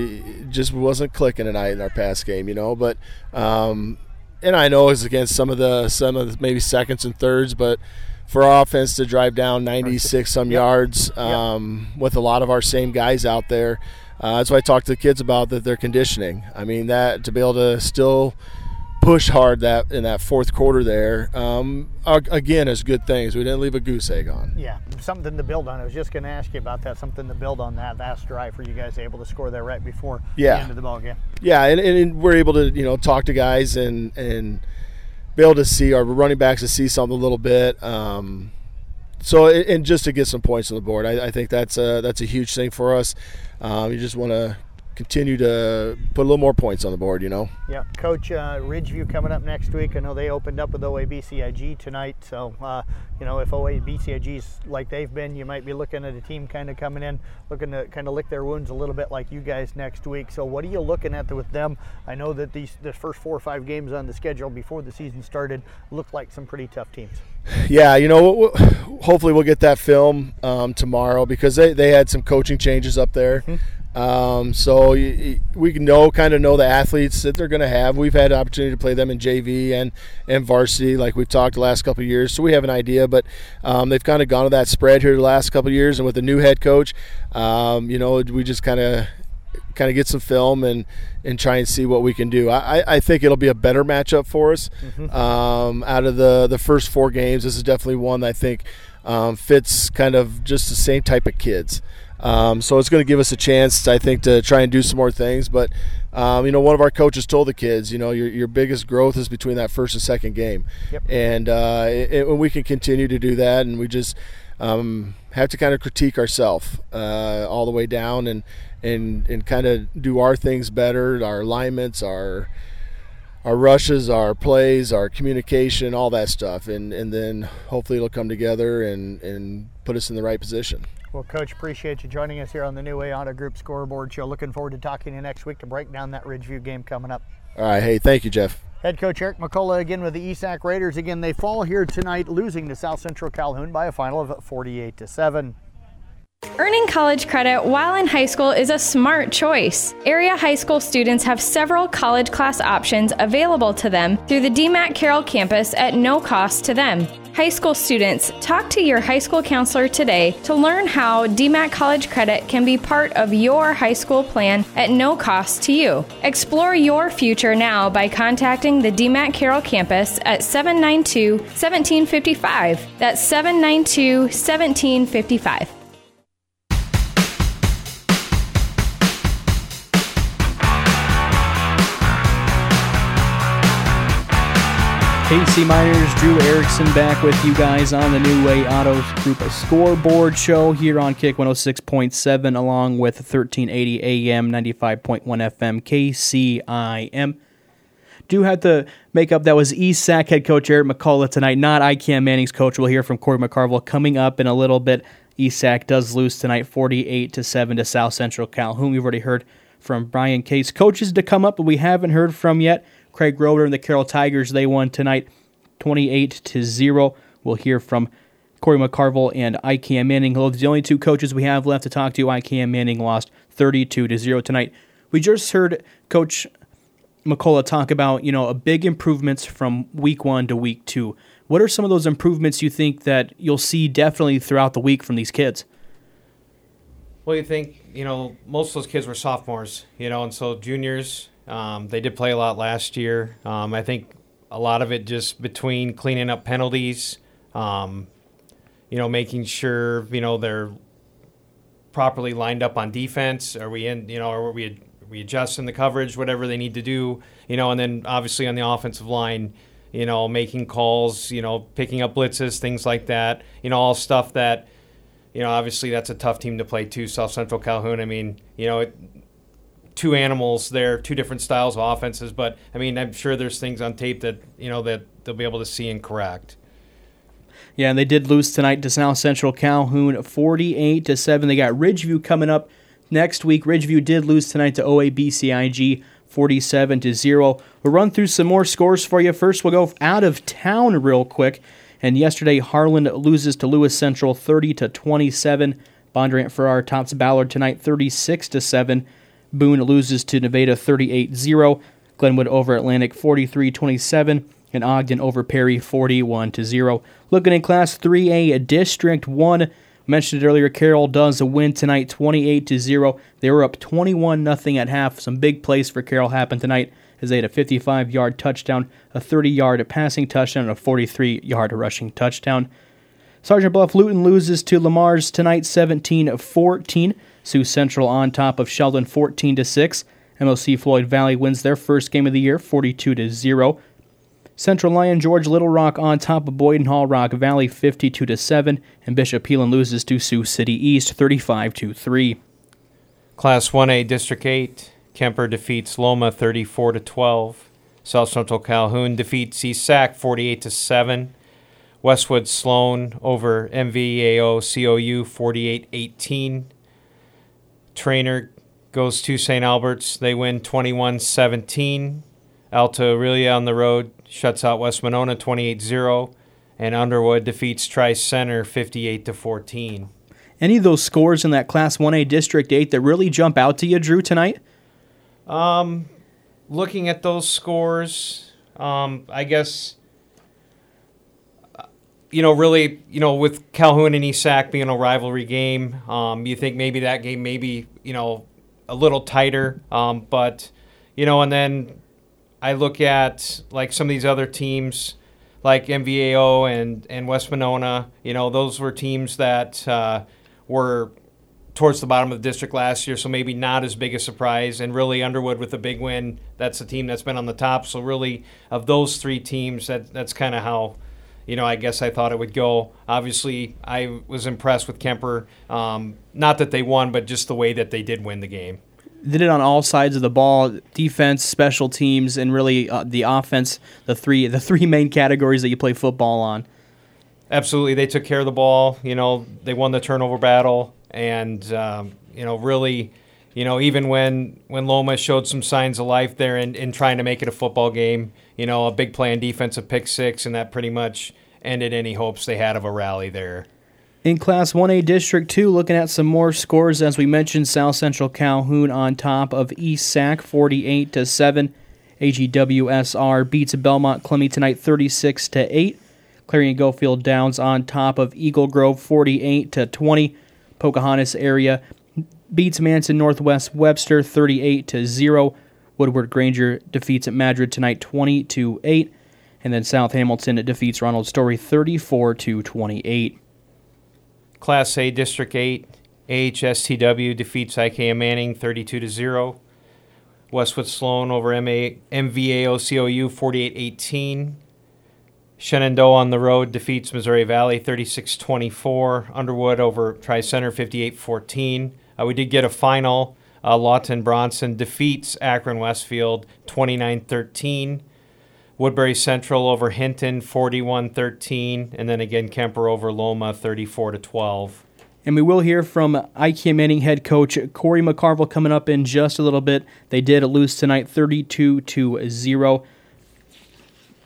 just wasn't clicking tonight in our pass game, you know. But um, and I know it's against some of the some of the maybe seconds and thirds, but for our offense to drive down 96 some yep. yards um, yep. with a lot of our same guys out there. Uh, that's why I talked to the kids about that their conditioning. I mean that to be able to still push hard that in that fourth quarter there. Um, again, is good things. We didn't leave a goose egg on. Yeah, something to build on. I was just going to ask you about that. Something to build on that last drive for you guys able to score there right before yeah. the end of the ball game. Yeah, and, and we're able to you know talk to guys and and be able to see our running backs to see something a little bit. Um, so and just to get some points on the board, I, I think that's a, that's a huge thing for us. Um, you just want to continue to put a little more points on the board, you know. Yeah, Coach uh, Ridgeview coming up next week. I know they opened up with OABCIG tonight, so uh, you know if OABCIG's like they've been, you might be looking at a team kind of coming in, looking to kind of lick their wounds a little bit like you guys next week. So what are you looking at with them? I know that these the first four or five games on the schedule before the season started looked like some pretty tough teams. Yeah, you know, hopefully we'll get that film um, tomorrow because they, they had some coaching changes up there. Mm-hmm. Um, so you, we know kind of know the athletes that they're going to have. We've had opportunity to play them in JV and and varsity, like we've talked the last couple years. So we have an idea, but um, they've kind of gone to that spread here the last couple years, and with the new head coach, um, you know, we just kind of kind of get some film and and try and see what we can do. I, I think it'll be a better matchup for us. Mm-hmm. Um, out of the the first four games, this is definitely one I think um, fits kind of just the same type of kids. Um, so it's going to give us a chance, I think, to try and do some more things. But um, you know, one of our coaches told the kids, you know, your, your biggest growth is between that first and second game, Yep. and uh, it, it- we can continue to do that, and we just um, have to kind of critique ourselves uh, all the way down, and and and kind of do our things better, our alignments, our our rushes, our plays, our communication, all that stuff, and and then hopefully it'll come together and and put us in the right position. Well, Coach, appreciate you joining us here on the New Way Auto Group Scoreboard Show. Looking forward to talking to you next week to break down that Ridgeview game coming up. All right, hey, thank you, Jeff. Head coach Eric McCullough again with the ESAC Raiders. Again, they fall here tonight, losing to South Central Calhoun by a final of 48 to 7. Earning college credit while in high school is a smart choice. Area high school students have several college class options available to them through the DMACC Carroll campus at no cost to them. High school students, talk to your high school counselor today to learn how DMACC College Credit can be part of your high school plan at no cost to you. Explore your future now by contacting the DMACC Carroll campus at 792 1755. That's 792 1755. KC Miners, Drew Erickson back with you guys on the New Way Autos Group Scoreboard Show here on Kick 106.7 along with 1380 AM, 95.1 FM, KCIM. Do have to make up that was ESAC head coach Eric McCullough tonight, not IKM Manning's coach. We'll hear from Corey McCarville coming up in a little bit. ESAC does lose tonight 48 to 7 to South Central Calhoun. We've already heard from Brian Case. Coaches to come up, but we haven't heard from yet. Craig Roeder and the Carroll Tigers, they won tonight 28 to 0. We'll hear from Corey McCarville and IKM Manning. Those the only two coaches we have left to talk to. IKM Manning lost 32 to 0 tonight. We just heard Coach McCullough talk about, you know, a big improvements from week one to week two. What are some of those improvements you think that you'll see definitely throughout the week from these kids? Well, you think you know most of those kids were sophomores, you know, and so juniors um, they did play a lot last year. Um, I think a lot of it just between cleaning up penalties, um, you know, making sure you know they're properly lined up on defense. Are we in? You know, are we are we adjusting the coverage, whatever they need to do, you know, and then obviously on the offensive line, you know, making calls, you know, picking up blitzes, things like that. You know, all stuff that you know, obviously that's a tough team to play too. South Central Calhoun. I mean, you know, it, two animals there, two different styles of offenses. But I mean, I'm sure there's things on tape that you know that they'll be able to see and correct. Yeah, and they did lose tonight to South Central Calhoun, 48 to seven. They got Ridgeview coming up next week. Ridgeview did lose tonight to OABCIG, 47 to zero. We'll run through some more scores for you. First, we'll go out of town real quick. And yesterday, Harlan loses to Lewis Central, 30 to 27. Bondurant Farrar tops Ballard tonight, 36 to seven. Boone loses to Nevada, 38-0. Glenwood over Atlantic, 43-27 and Ogden over Perry 41 0. Looking in Class 3A, District 1, mentioned it earlier, Carroll does a win tonight 28 0. They were up 21 nothing at half. Some big plays for Carroll happened tonight as they had a 55-yard touchdown, a 30-yard passing touchdown, and a 43-yard rushing touchdown. Sergeant Bluff Luton loses to Le Mars tonight 17-14. Sioux Center on top of Sheldon 14 to 6. MOC Floyd Valley wins their first game of the year 42 to 0. Central Lyon George Little Rock on top of Boyden Hull Rock Valley 52 to 7 and Bishop Heelan loses to Sioux City East 35 to 3. Class 1A District 8, Kuemper defeats Loma 34 to 12. South Central Calhoun defeats East Sac 48 to 7. Westwood Sloan over MVAO COU 48 18. Treynor goes to St. Albert's. They win 21 17. Alta Aurelia on the road shuts out West Monona 28 0. And Underwood defeats Tri Center 58 to 14. Any of those scores in that Class 1A District 8 that really jump out to you, Drew, tonight? Um, looking at those scores, um, I guess, you know, really, you know, with Calhoun and East Sac being a rivalry game, um, you think maybe that game maybe, you know, a little tighter. Um, but, you know, and then I look at like some of these other teams like MVAO and, and West Monona, you know, those were teams that uh, were towards the bottom of the district last year, so maybe not as big a surprise. And really, Underwood with a big win, that's a team that's been on the top. So really, of those three teams, that that's kind of how, you know, I guess I thought it would go. Obviously, I was impressed with Kuemper. Um, not that they won, but just the way that they did win the game. They Did it on all sides of the ball: defense, special teams, and really uh, the offense. The three the three main categories that you play football on. Absolutely, they took care of the ball. You know, they won the turnover battle and um, you know really you know even when when Loma showed some signs of life there in, in trying to make it a football game you know a big play on defense pick six and that pretty much ended any hopes they had of a rally there in Class 1A District 2, looking at some more scores, as we mentioned, South Central Calhoun on top of East Sac 48 to 7. AGWSR beats Belmond Klemme tonight 36 to 8. Clarion Goldfield Dows on top of Eagle Grove 48 to 20. Pocahontas area beats Manson Northwest Webster 38 to 0. Woodward Granger defeats at Madrid tonight 20 to 8. And then South Hamilton defeats Roland Story 34 to 28. Class A District 8 AHSTW defeats IKM Manning 32 to 0. Westwood Sloan over MA, MVAOCOU 48 18. Shenandoah on the road defeats Missouri Valley 36 24. Underwood over Tri Center 58 14. Uh, we did get a final. Uh, Lawton Bronson defeats Akron Westfield 29 13. Woodbury Central over Hinton 41 13. And then again, Kuemper over Loma 34 12. And we will hear from IKM Manning head coach Corey McCarville coming up in just a little bit. They did lose tonight 32 to 0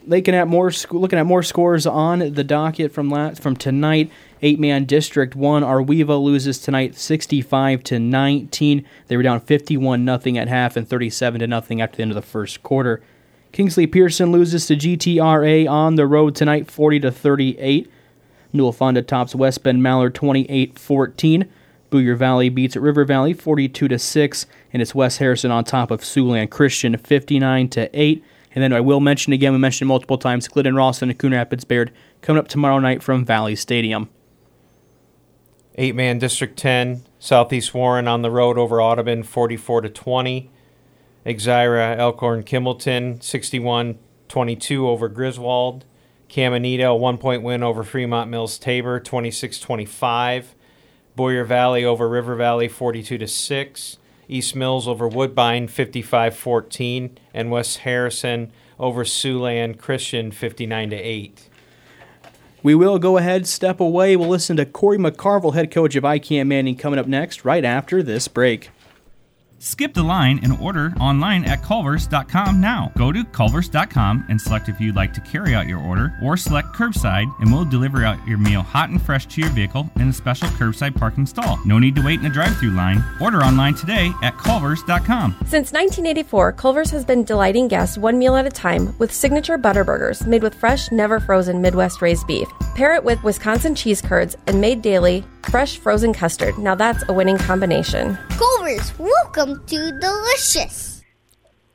looking at more looking at more scores on the docket from last, from tonight. Eight man district one. Ar-We-Va loses tonight, sixty five to nineteen. They were down fifty one nothing at half and thirty seven to nothing after the end of the first quarter. Kingsley Pierson loses to GTRA on the road tonight, forty to thirty eight. Newell Fonda tops West Bend Mallard 28-14. Boyer Valley beats River Valley 42 to 6 and it's West Harrison on top of Siouxland Christian 59 to 8. And then I will mention again, we mentioned multiple times, Glidden Ralston and Coon Rapids Bayard coming up tomorrow night from Valley Stadium. Eight man District 10, Southeast Warren on the road over Audubon 44 to 20. Exira Elkhorn Kimballton 61 22 over Griswold. Caminita, a one point win over Fremont Mills Tabor 26 25. Boyer Valley over River Valley 42 to 6. East Mills over Woodbine 55 14, and West Harrison over Siouxland Christian 59 to 8. We will go ahead, step away. We'll listen to Corey McCarville, head coach of IKM Manning, coming up next, right after this break. Skip the line and order online at culvers.com now. Go to culvers.com and select if you'd like to carry out your order or select curbside and we'll deliver out your meal hot and fresh to your vehicle in a special curbside parking stall. No need to wait in a drive-through line. Order online today at culvers.com. Since 1984, Culver's has been delighting guests one meal at a time with signature butter burgers made with fresh, never frozen Midwest raised beef. Pair it with Wisconsin cheese curds and made daily fresh frozen custard. Now that's a winning combination. Welcome to Delicious.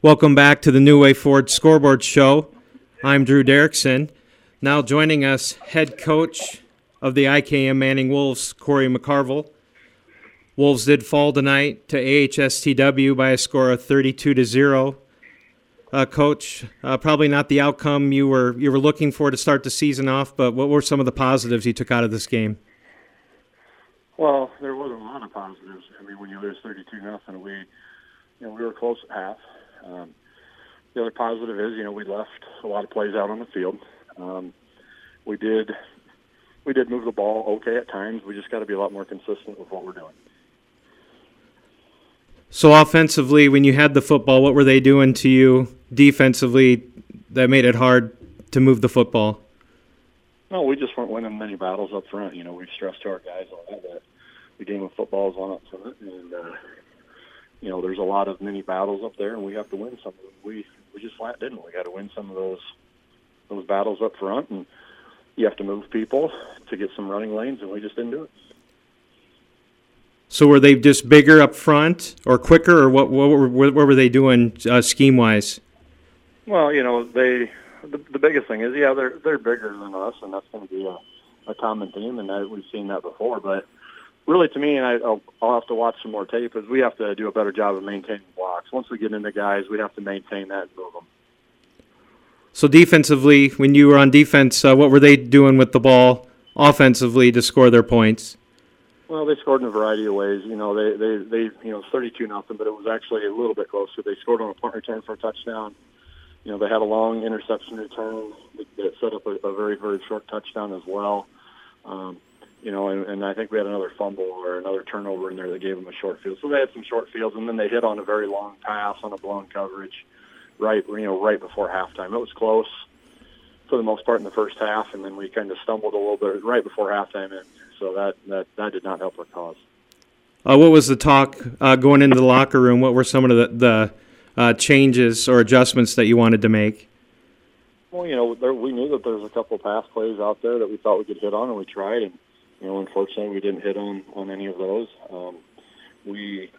Welcome back to the New Way Ford Scoreboard Show. I'm Drew Derrickson. Now joining us, head coach of the IKM Manning Wolves, Corey McCarville. Wolves did fall tonight to AHSTW by a score of 32 to zero. Uh, coach, uh, probably not the outcome you were you were looking for to start the season off, but what were some of the positives you took out of this game? Well, there wasn't a lot of positives. I mean, when you lose thirty-two nothing, we, you know, we were close at half. Um, the other positive is, you know, we left a lot of plays out on the field. Um, we did, we did move the ball okay at times. We just got to be a lot more consistent with what we're doing. So offensively, when you had the football, what were they doing to you defensively that made it hard to move the football? No, we just weren't winning many battles up front. You know, we've stressed to our guys all that the game of football is one up front, and uh, you know there's a lot of mini battles up there, and we have to win some of them. We we just flat didn't. We got to win some of those those battles up front, and you have to move people to get some running lanes, and we just didn't do it. So were they just bigger up front, or quicker, or what? What were, what were they doing uh, scheme wise? Well, you know they. The, the biggest thing is, yeah, they're they're bigger than us, and that's going to be a, a common theme, and that, we've seen that before. But really, to me, and I, I'll, I'll have to watch some more tape, is we have to do a better job of maintaining blocks. Once we get into guys, we have to maintain that and move them. So defensively, when you were on defense, uh, what were they doing with the ball offensively to score their points? Well, they scored in a variety of ways. You know, they they they you know thirty-two nothing, but it was actually a little bit closer. They scored on a punt return for a touchdown. You know, they had a long interception return that set up a, a very very short touchdown as well. Um, you know, and, and I think we had another fumble or another turnover in there that gave them a short field. So they had some short fields, and then they hit on a very long pass on a blown coverage, right you know right before halftime. It was close for the most part in the first half, and then we kind of stumbled a little bit right before halftime, and so that that that did not help our cause. Uh, what was the talk uh, going into the locker room? What were some of the, the uh, changes or adjustments that you wanted to make? Well, you know, there, we knew that there was a couple pass plays out there that we thought we could hit on, and we tried, and you know, unfortunately, we didn't hit on on any of those. Um, we,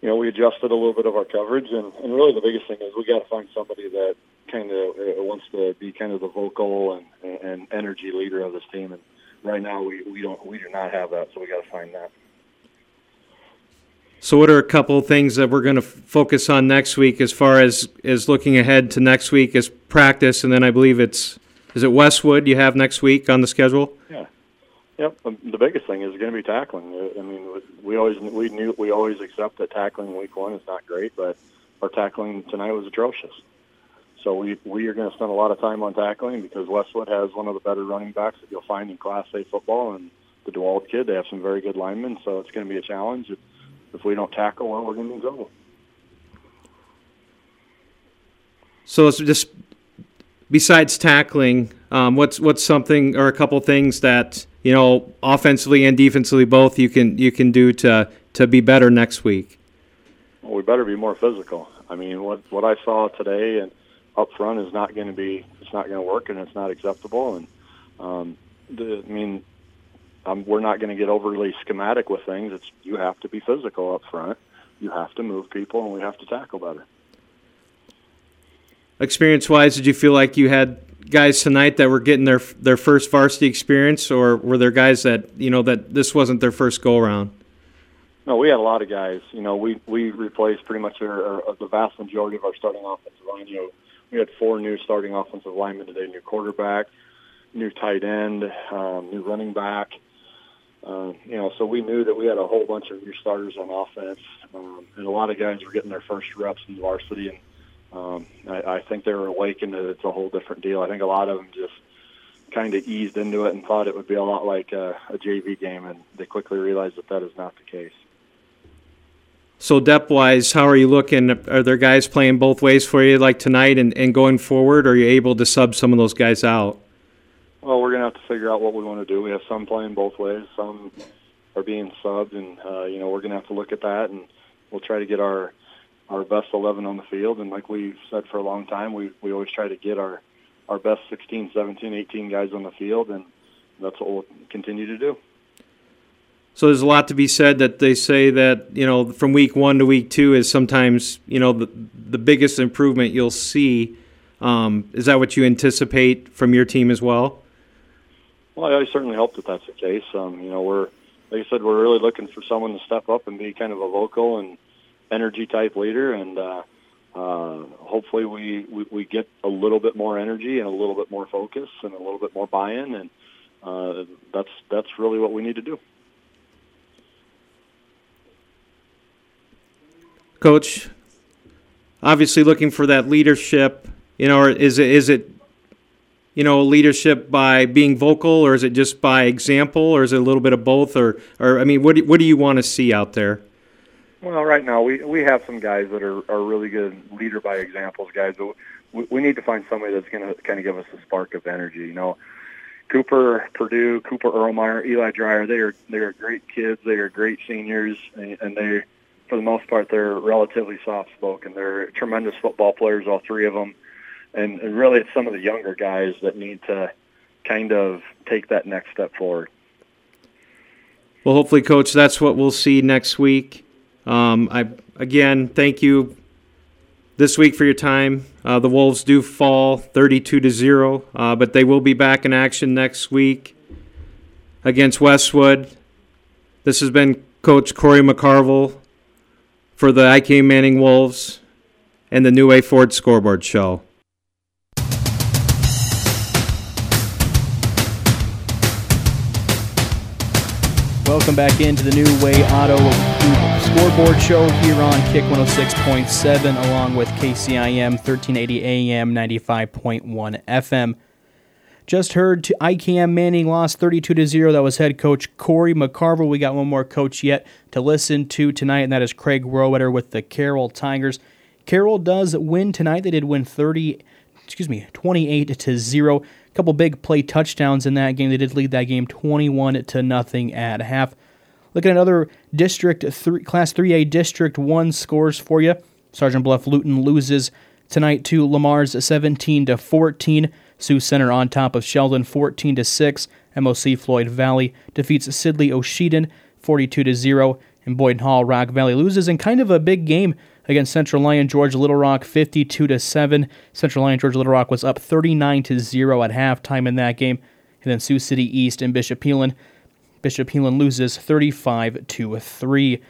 you know, we adjusted a little bit of our coverage, and, and really the biggest thing is we got to find somebody that kind of uh, wants to be kind of the vocal and, and energy leader of this team. And right now, we, we don't we do not have that, so we got to find that. So, what are a couple of things that we're going to f- focus on next week, as far as as looking ahead to next week as practice, and then I believe it's is it Westwood you have next week on the schedule? Yeah. Yep. The biggest thing is going to be tackling. Uh, I mean, we always we knew we always accept that tackling week one is not great, but our tackling tonight was atrocious. So we we are going to spend a lot of time on tackling because Westwood has one of the better running backs that you'll find in Class A football, and the DeWald kid they have some very good linemen, so it's going to be a challenge. If, if we don't tackle well, we're going to trouble. So it's just besides tackling, um, what's what's something or a couple things that you know offensively and defensively both you can you can do to to be better next week. Well, we better be more physical. I mean, what what I saw today and up front is not going to be it's not going to work and it's not acceptable. And um, the, I mean, um, we're not going to get overly schematic with things. It's you have to be physical up front. You have to move people, and we have to tackle better. Experience wise, did you feel like you had guys tonight that were getting their their first varsity experience, or were there guys that you know that this wasn't their first go around? No, we had a lot of guys. You know, we we replaced pretty much our, our, the vast majority of our starting offensive line. You know, we had four new starting offensive linemen today: new quarterback, new tight end, um, new running back. Uh, you know, so we knew that we had a whole bunch of new starters on offense, um, and a lot of guys were getting their first reps in varsity, and um, I, I think they were awakened that it's a whole different deal. I think a lot of them just kind of eased into it and thought it would be a lot like a, a JV game, and they quickly realized that that is not the case. So depth wise, how are you looking? Are there guys playing both ways for you like tonight and, and going forward? Or are you able to sub some of those guys out? Well, we're gonna have to figure out what we want to do. We have some playing both ways, some are being subbed, and uh, you know we're gonna have to look at that, and we'll try to get our our best 11 on the field. And like we've said for a long time, we we always try to get our our best 16, 17, 18 guys on the field, and that's what we'll continue to do. So there's a lot to be said that they say that you know from week one to week two is sometimes you know the the biggest improvement you'll see. Um, is that what you anticipate from your team as well? Well, I certainly hope that that's the case. Um, you know, we're like I said, we're really looking for someone to step up and be kind of a vocal and energy type leader, and uh, uh, hopefully we, we we get a little bit more energy and a little bit more focus and a little bit more buy-in, and uh, that's that's really what we need to do. Coach, obviously looking for that leadership, you know, or is it is it you know leadership by being vocal, or is it just by example, or is it a little bit of both, or or I mean, what do, what do you want to see out there? Well, right now we we have some guys that are are really good leader by examples guys, but we, we need to find somebody that's going to kind of give us a spark of energy. You know, Cooper Purdue, Cooper Erlmeyer, Eli Dreyer, they are they are great kids. They are great seniors, and, and they for the most part, they're relatively soft-spoken. They're tremendous football players, all three of them, and, and really, it's some of the younger guys that need to kind of take that next step forward. Well, hopefully, Coach, that's what we'll see next week. Um, I again thank you this week for your time. Uh, the Wolves do fall 32 to zero, uh, but they will be back in action next week against Westwood. This has been Coach Corey McCarville for the IK Manning Wolves and the New Way Ford Scoreboard Show. Welcome back into the New Way Auto Scoreboard Show here on Kick 106.7 along with KCIM 1380 AM 95.1 FM. Just heard to IKM Manning lost 32 to 0. That was head coach Corey McCarville. We got one more coach yet to listen to tonight, and that is Craig Rowetter with the Carroll Tigers. Carroll does win tonight. They did win 30, excuse me, 28 to 0 A couple big play touchdowns in that game. They did lead that game 21 to nothing at half. Looking at other district three, class 3A district 1 scores for you. Sergeant Bluff Luton loses tonight to Le Mars 17 to 14. Sioux Center on top of Sheldon 14 to 6. MOC Floyd Valley defeats Sibley Ocheyedan 42 to 0 and Boyden Hull Rock Valley loses in kind of a big game against Central Lyon George Little Rock 52 to 7. Central Lyon George Little Rock was up 39 to 0 at halftime in that game. And then Sioux City East and Bishop Heelan. Bishop Heelan loses 35 to 3.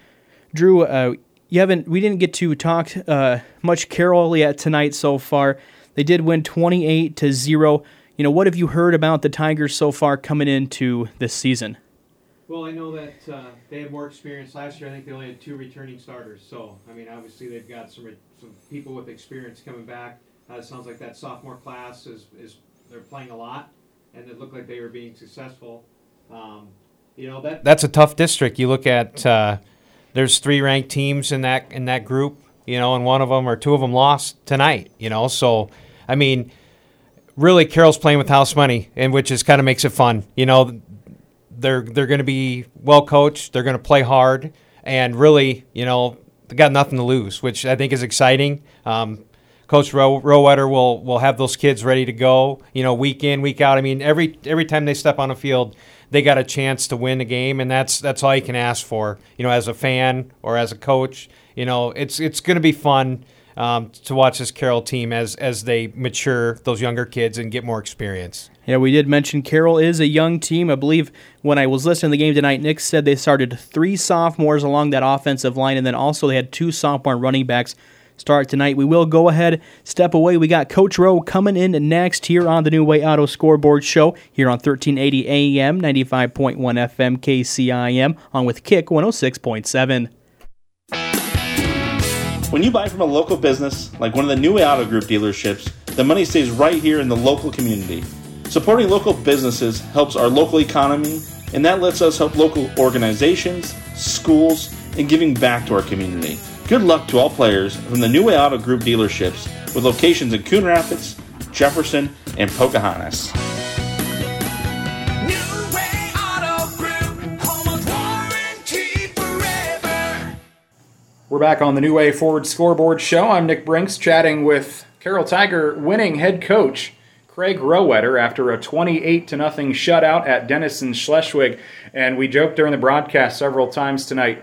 Drew, uh, you haven't we didn't get to talk uh, much Carroll yet tonight so far. They did win 28 to 0. You know, what have you heard about the Tigers so far coming into this season? Well, I know that uh, they had more experience last year. I think they only had two returning starters. So, I mean, obviously they've got some some people with experience coming back. Uh, it sounds like that sophomore class is, is they're playing a lot, and it looked like they were being successful. Um, you know that that's a tough district. You look at uh, there's three ranked teams in that in that group. You know, and one of them or two of them lost tonight. You know, so I mean really Carroll's playing with house money, and which is kind of makes it fun. You know, they're they're going to be well coached. They're going to play hard, and really, you know, they got nothing to lose, which I think is exciting. Um, Coach Row- Rowetter will will have those kids ready to go. You know, week in, week out. I mean, every every time they step on a field, they got a chance to win a game, and that's that's all you can ask for. You know, as a fan or as a coach, you know, it's it's going to be fun um, to watch this Carroll team as as they mature those younger kids and get more experience. Yeah, we did mention Carroll is a young team. I believe when I was listening to the game tonight, Nick said they started three sophomores along that offensive line, and then also they had two sophomore running backs start tonight. We will go ahead, step away. We got Coach Rowe coming in next here on the New Way Auto Scoreboard Show here on 1380 AM, 95.1 FM, KCIM, on with Kick 106.7. When you buy from a local business, like one of the New Way Auto Group dealerships, the money stays right here in the local community. Supporting local businesses helps our local economy, and that lets us help local organizations, schools, and giving back to our community. Good luck to all players from the New Way Auto Group dealerships with locations in Coon Rapids, Jefferson, and Pocahontas. We're back on the New Way Ford Scoreboard Show. I'm Nick Brinks chatting with Carroll Tiger winning head coach Craig Rowetter after a 28 to nothing shutout at Denison Schleswig. And we joked during the broadcast several times tonight.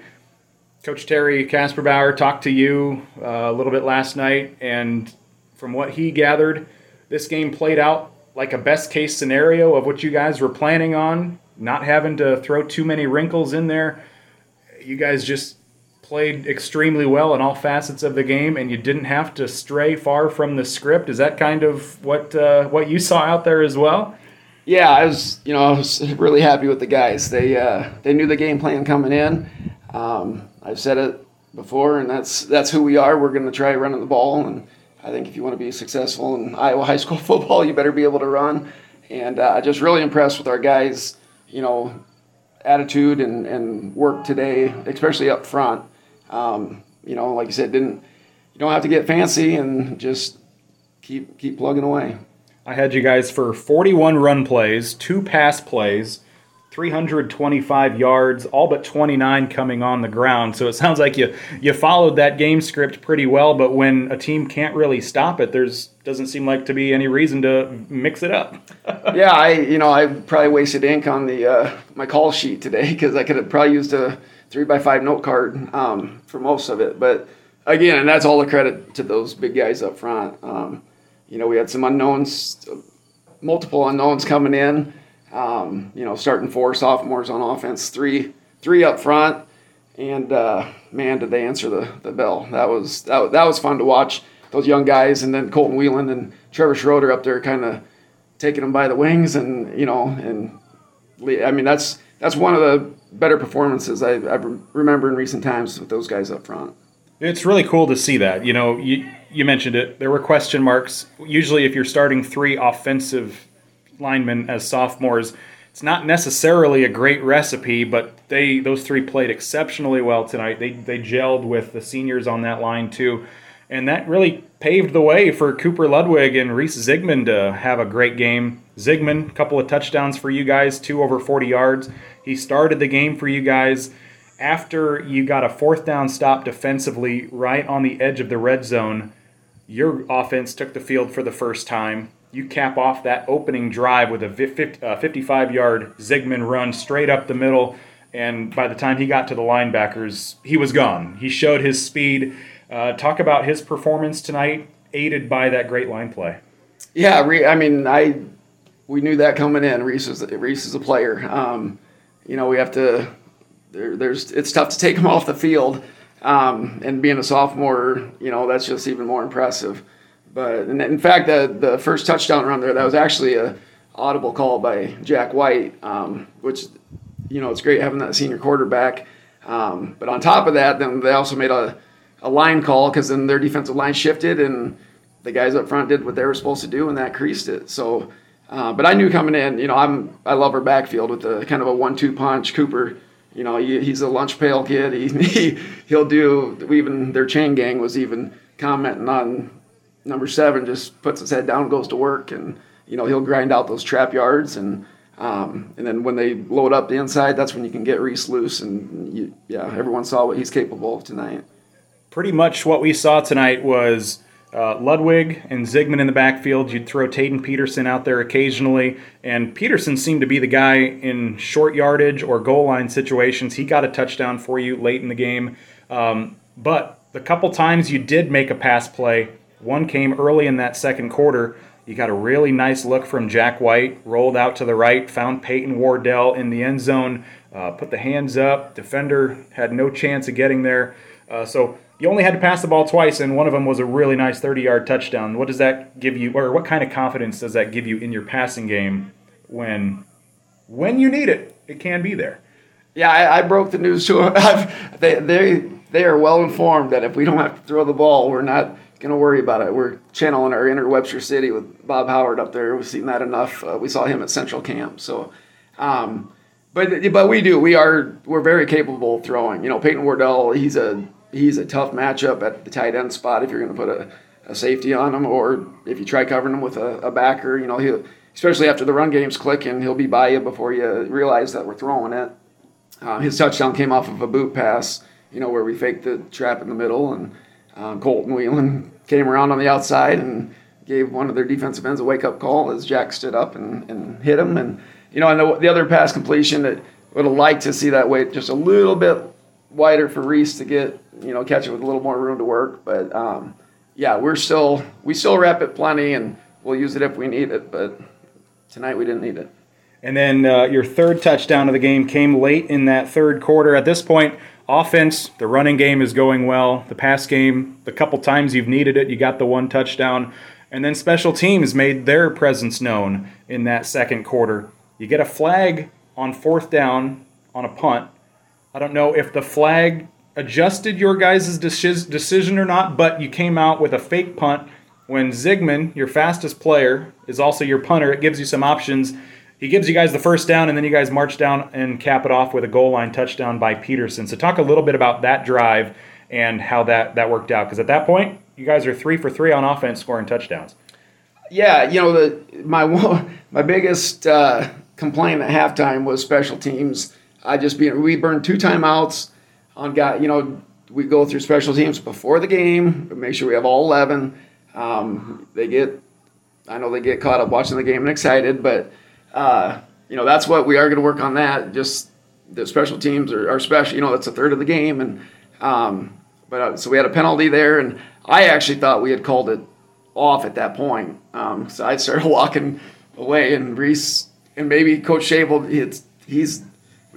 Coach Terry Kasperbauer talked to you uh, a little bit last night, and from what he gathered, this game played out like a best case scenario of what you guys were planning on, not having to throw too many wrinkles in there. You guys just played extremely well in all facets of the game, and you didn't have to stray far from the script. Is that kind of what uh, what you saw out there as well? Yeah, I was you know I was really happy with the guys. They uh, they knew the game plan coming in. Um, I've said it before, and that's that's who we are. We're going to try running the ball, and I think if you want to be successful in Iowa high school football, you better be able to run. And uh, just really impressed with our guys. You know, attitude and, and work today, especially up front. Um, you know, like you said, didn't you don't have to get fancy and just keep keep plugging away. I had you guys for 41 run plays, two pass plays, 325 yards, all but 29 coming on the ground. So it sounds like you you followed that game script pretty well. But when a team can't really stop it, there's doesn't seem like to be any reason to mix it up. yeah, I you know I probably wasted ink on the uh, my call sheet today because I could have probably used a three by five note card um, for most of it. But again, and that's all the credit to those big guys up front. Um, you know, we had some unknowns, multiple unknowns coming in. Um, you know, starting four sophomores on offense, three three up front, and uh, man, did they answer the, the bell. That was that, that was fun to watch those young guys, and then Colton Whelan and Trevor Schroeder up there, kind of taking them by the wings, and you know, and I mean that's that's one of the better performances I, I remember in recent times with those guys up front. It's really cool to see that. You know, you you mentioned it. There were question marks. Usually, if you're starting three offensive linemen as sophomores, it's not necessarily a great recipe, but they those three played exceptionally well tonight. They they gelled with the seniors on that line too, and that really paved the way for Cooper Ludwig and Reese Zigman to have a great game. Zigman, a couple of touchdowns for you guys, two over 40 yards. He started the game for you guys after you got a fourth down stop defensively right on the edge of the red zone. Your offense took the field for the first time you cap off that opening drive with a 55 uh, yard Zigman run straight up the middle. And by the time he got to the linebackers, he was gone. He showed his speed. Uh, talk about his performance tonight, aided by that great line play. Yeah, I mean, I we knew that coming in. Reese is Reese is a player. Um, you know, we have to. There, there's it's tough to take him off the field, um, and being a sophomore, you know, that's just even more impressive. But in fact, the the first touchdown run there, that was actually a audible call by Jack White, um, which you know it's great having that senior quarterback. Um, but on top of that, then they also made a, a line call because then their defensive line shifted and the guys up front did what they were supposed to do and that creased it. So, uh, but I knew coming in, you know, I'm I love our backfield with the kind of a one-two punch. Cooper, you know, he, he's a lunch pail kid. He, he he'll do even their chain gang was even commenting on number seven just puts his head down, goes to work, and you know he'll grind out those trap yards, and um, and then when they load up the inside, that's when you can get Reese loose, and you, yeah, everyone saw what he's capable of tonight. Pretty much what we saw tonight was. Uh, Ludwig and Zigman in the backfield. You'd throw Taden Peterson out there occasionally, and Peterson seemed to be the guy in short yardage or goal line situations. He got a touchdown for you late in the game. Um, but the couple times you did make a pass play, one came early in that second quarter. You got a really nice look from Jack White, rolled out to the right, found Peyton Wardell in the end zone, uh, put the hands up. Defender had no chance of getting there. Uh, so you only had to pass the ball twice, and one of them was a really nice 30 yard touchdown. What does that give you, or what kind of confidence does that give you in your passing game when, when you need it? It can be there. Yeah, I, I broke the news to them. they, they, they are well informed that if we don't have to throw the ball, we're not going to worry about it. We're channeling our inner Webster City with Bob Howard up there. We've seen that enough. Uh, we saw him at Central Camp. So, um, but but we do. We are we're very capable of throwing. You know, Peyton Wardell. He's a he's a tough matchup at the tight end spot if you're going to put a, a safety on him, or if you try covering him with a, a backer. You know, he especially after the run game's clicking, he'll be by you before you realize that we're throwing it. Uh, his touchdown came off of a boot pass. You know, where we faked the trap in the middle and um, Colton Whelan came around on the outside and gave one of their defensive ends a wake up call as Jack stood up and, and hit him. And, you know, and the, the other pass completion that would have liked to see that weight just a little bit wider for Reese to get, you know, catch it with a little more room to work. But, um, yeah, we're still, we still wrap it plenty and we'll use it if we need it. But tonight we didn't need it. And then uh, your third touchdown of the game came late in that third quarter. At this point, offense, the running game is going well. The pass game, the couple times you've needed it, you got the one touchdown. And then special teams made their presence known in that second quarter. You get a flag on fourth down on a punt. I don't know if the flag adjusted your guys' decision or not, but you came out with a fake punt when Zigman, your fastest player, is also your punter. It gives you some options he gives you guys the first down, and then you guys march down and cap it off with a goal line touchdown by Peterson. So talk a little bit about that drive and how that that worked out. Because at that point, you guys are three for three on offense, scoring touchdowns. Yeah, you know the my my biggest uh, complaint at halftime was special teams. I just be we burned two timeouts on guy. You know we go through special teams before the game, make sure we have all eleven. Um, they get, I know they get caught up watching the game and excited, but uh, you know, that's what we are going to work on. That just the special teams are, are special. You know, that's a third of the game, and um, but uh, so we had a penalty there, and I actually thought we had called it off at that point. Um, so I started walking away, and Reese and maybe Coach Shable, it's he's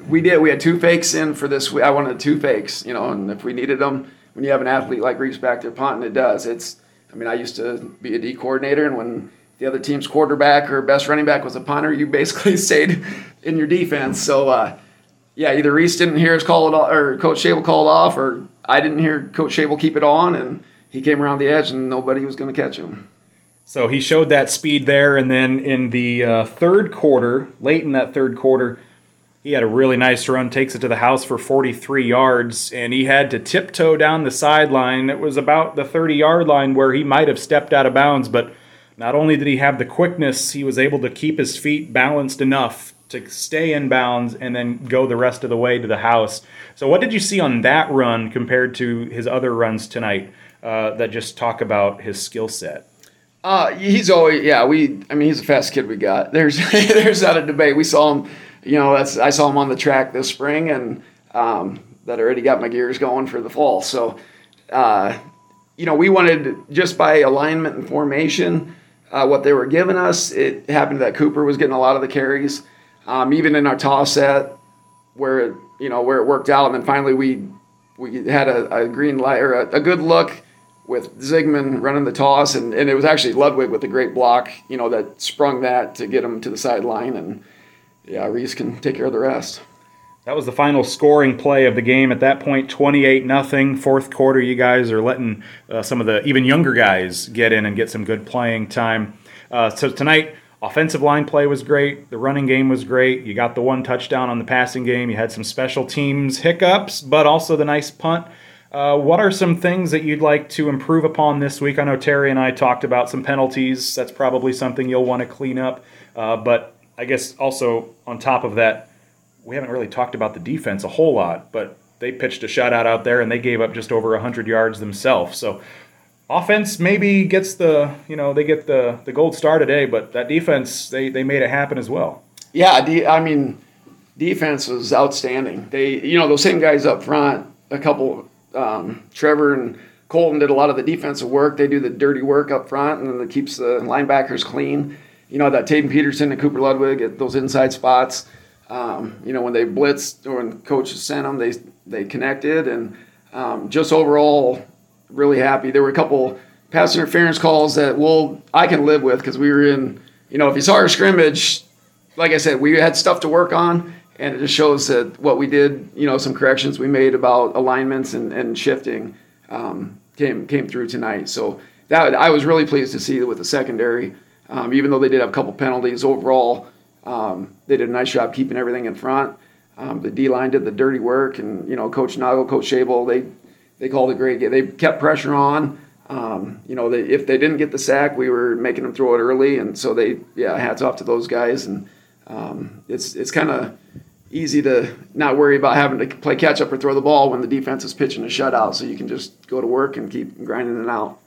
we did. We had two fakes in for this. I wanted two fakes, you know, and if we needed them, when you have an athlete like Reese back there punting, it does. It's. I mean, I used to be a D coordinator, and when the other team's quarterback or best running back was a punter, you basically stayed in your defense. So, uh, yeah, either Reese didn't hear us call it off, or Coach Shable called off, or I didn't hear Coach Shable keep it on, and he came around the edge, and nobody was going to catch him. So he showed that speed there, and then in the uh, third quarter, late in that third quarter, he had a really nice run, takes it to the house for 43 yards, and he had to tiptoe down the sideline. It was about the 30 yard line where he might have stepped out of bounds, but not only did he have the quickness, he was able to keep his feet balanced enough to stay in bounds and then go the rest of the way to the house. So, what did you see on that run compared to his other runs tonight uh, that just talk about his skill set? Uh, he's always yeah. We I mean he's the fastest kid we got. There's there's not a debate. We saw him you know, that's I saw him on the track this spring, and um, that already got my gears going for the fall. So, uh, you know, we wanted just by alignment and formation, uh, what they were giving us. It happened that Cooper was getting a lot of the carries, um, even in our toss set, where it, you know where it worked out, and then finally we we had a, a green light or a, a good look with Zigman running the toss, and, and it was actually Ludwig with a great block, you know, that sprung that to get him to the sideline and yeah, Reese can take care of the rest. That was the final scoring play of the game. At that point, 28 nothing. Fourth quarter, you guys are letting uh, some of the even younger guys get in and get some good playing time. Uh, so tonight, offensive line play was great. The running game was great. You got the one touchdown on the passing game. You had some special teams hiccups, but also the nice punt. Uh, what are some things that you'd like to improve upon this week? I know Terry and I talked about some penalties. That's probably something you'll want to clean up. Uh, but I guess also on top of that, we haven't really talked about the defense a whole lot, but they pitched a shutout out there and they gave up just over 100 yards themselves. So offense maybe gets the, you know, they get the, the gold star today, but that defense, they, they made it happen as well. Yeah, I mean, defense was outstanding. They, you know, those same guys up front, a couple, um, Trevor and Colton did a lot of the defensive work. They do the dirty work up front and it keeps the linebackers clean you know, that Tatum Peterson and Cooper Ludwig at those inside spots. Um, you know, when they blitzed or when coaches sent them, they they connected and um, just overall really happy. There were a couple pass interference calls that well I can live with because we were in. You know, if you saw our scrimmage, like I said, we had stuff to work on, and it just shows that what we did. You know, some corrections we made about alignments and, and shifting um, came came through tonight. So that I was really pleased to see with the secondary. Um, even though they did have a couple penalties overall, um, they did a nice job keeping everything in front. Um, the D line did the dirty work, and you know, Coach Nagel, Coach Shable, they they called a great game. They kept pressure on. Um, you know, they, if they didn't get the sack, we were making them throw it early, and so they, yeah, hats off to those guys. And um, it's it's kind of easy to not worry about having to play catch up or throw the ball when the defense is pitching a shutout, so you can just go to work and keep grinding it out.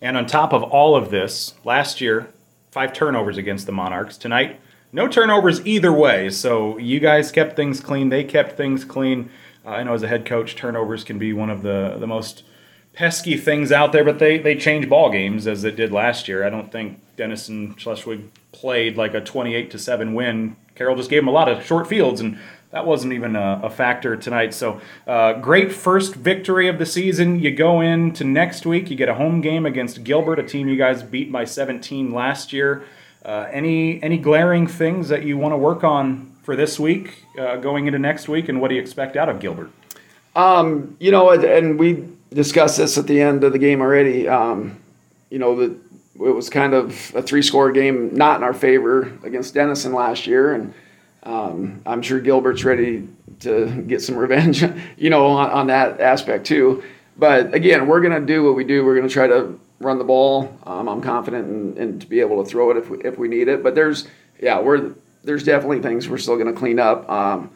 And on top of all of this, last year five turnovers against the Monarchs. Tonight, no turnovers either way. So you guys kept things clean. They kept things clean. Uh, I know as a head coach, turnovers can be one of the, the most pesky things out there, but they, they change ball games as it did last year. I don't think Denison Schleswig played like a 28 to 7 win. Carroll just gave them a lot of short fields, and that wasn't even a, a factor tonight. So, uh, great first victory of the season. You go into next week, you get a home game against Gilbert, a team you guys beat by 17 last year. Uh, any any glaring things that you want to work on for this week, uh, going into next week, and what do you expect out of Gilbert? Um, you know, and we discussed this at the end of the game already. Um, you know, the, it was kind of a three-score game, not in our favor against Denison last year, and um, I'm sure Gilbert's ready to get some revenge, you know, on, on that aspect too. But again, we're going to do what we do. We're going to try to run the ball. Um, I'm confident in, to be able to throw it if we, if we need it. But there's, yeah, we're there's definitely things we're still going to clean up. Um,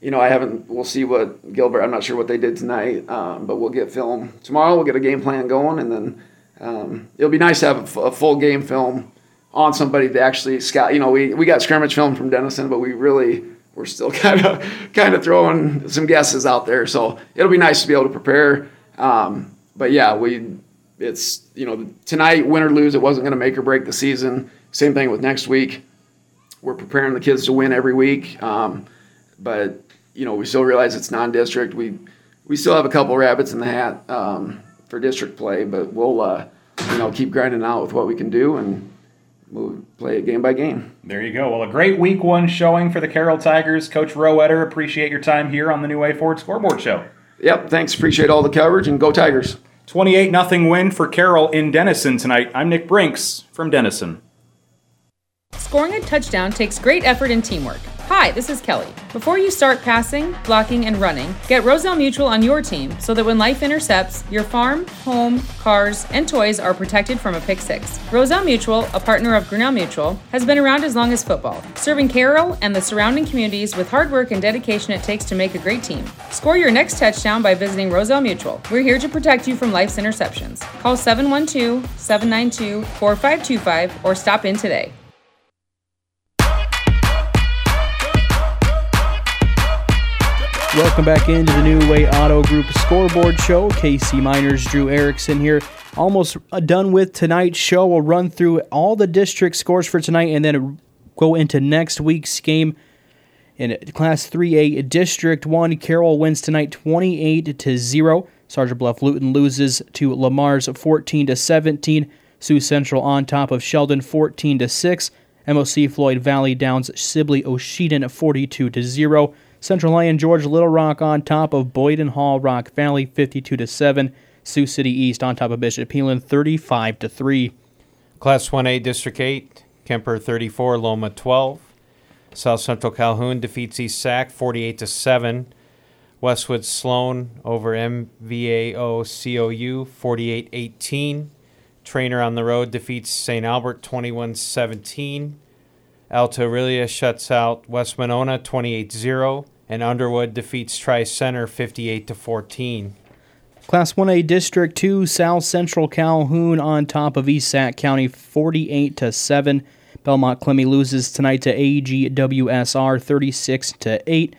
you know, I haven't. We'll see what Gilbert. I'm not sure what they did tonight, um, but we'll get film tomorrow. We'll get a game plan going, and then um, it'll be nice to have a, a full game film on somebody to actually scout. You know, we, we got scrimmage film from Denison, but we really we're still kind of kind of throwing some guesses out there. So it'll be nice to be able to prepare. Um, but yeah, we it's you know tonight win or lose, it wasn't going to make or break the season. Same thing with next week. We're preparing the kids to win every week. Um, but you know, we still realize it's non-district. We we still have a couple rabbits in the hat um, for district play, but we'll uh, you know keep grinding out with what we can do and we'll play it game by game. There you go. Well, a great week one showing for the Carroll Tigers. Coach Rowetter, appreciate your time here on the New Way Ford Scoreboard Show. Yep, thanks. Appreciate all the coverage and go Tigers. 28 0 win for Carroll in Denison tonight. I'm Nick Brinks from Denison. Scoring a touchdown takes great effort and teamwork. Hi, this is Kelly. Before you start passing, blocking, and running, get Roselle Mutual on your team so that when life intercepts, your farm, home, cars, and toys are protected from a pick six. Roselle Mutual, a partner of Grinnell Mutual, has been around as long as football, serving Carroll and the surrounding communities with hard work and dedication it takes to make a great team. Score your next touchdown by visiting Roselle Mutual. We're here to protect you from life's interceptions. Call 712 792 4525 or stop in today. Welcome back into the New Way Auto Group scoreboard show. KC Miners, Drew Erickson here. Almost uh, done with tonight's show. We'll run through all the district scores for tonight and then go into next week's game. In Class 3A, District 1, Carroll wins tonight 28 to 0. Sergeant Bluff Luton loses to Le Mars 14 to 17. Sioux Center on top of Sheldon 14 to 6. MOC Floyd Valley downs Sibley Ocheyedan 42 to 0. Central Lyon George Little Rock on top of Boyden Hull Rock Valley 52 to 7. Sioux City East on top of Bishop Heelan 35 to 3. Class 1A District 8, Kuemper 34, Loma 12. South Central Calhoun defeats East Sac 48 to 7. Westwood Sloan over MVAO COU 48 18. Treynor on the road defeats St. Albert 21 17. Alta Aurelia shuts out West Monona 28 0 and Underwood defeats Tri Center 58 to 14. Class 1A District 2 South Central Calhoun on top of East Sac County 48 to 7. Belmond Klemme loses tonight to AGWSR 36 to 8.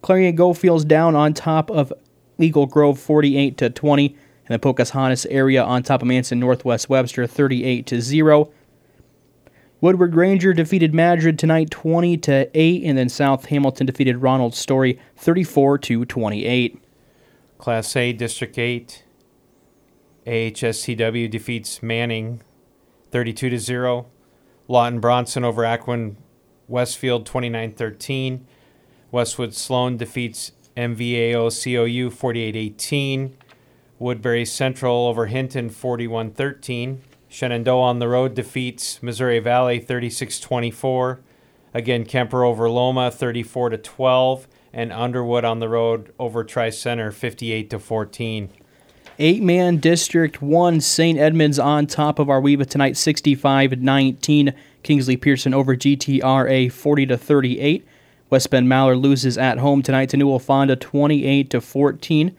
Clarion Goldfield Dows on top of Eagle Grove 48 to 20 and the Pocahontas area on top of Manson Northwest Webster 38 to 0. Woodward Granger defeated Madrid tonight 20 to 8 and then South Hamilton defeated Roland Story 34 to 28. Class A District 8 AHSTW defeats Manning 32 to 0. Lawton Bronson over Akron Westfield 29-13. Westwood Sloan defeats MVAOCOU 48-18. Woodbury Central over Hinton 41-13. Shenandoah on the road defeats Missouri Valley 36-24. Again, Kuemper over Loma 34 to 12, and Underwood on the road over Tri Center 58 to 14. Eight man District 1, St. Edmond's on top of Ar-We-Va tonight 65 19. Kingsley Pierson over GTRA 40 to 38. West Bend Mallard loses at home tonight to Newell Fonda 28 to 14.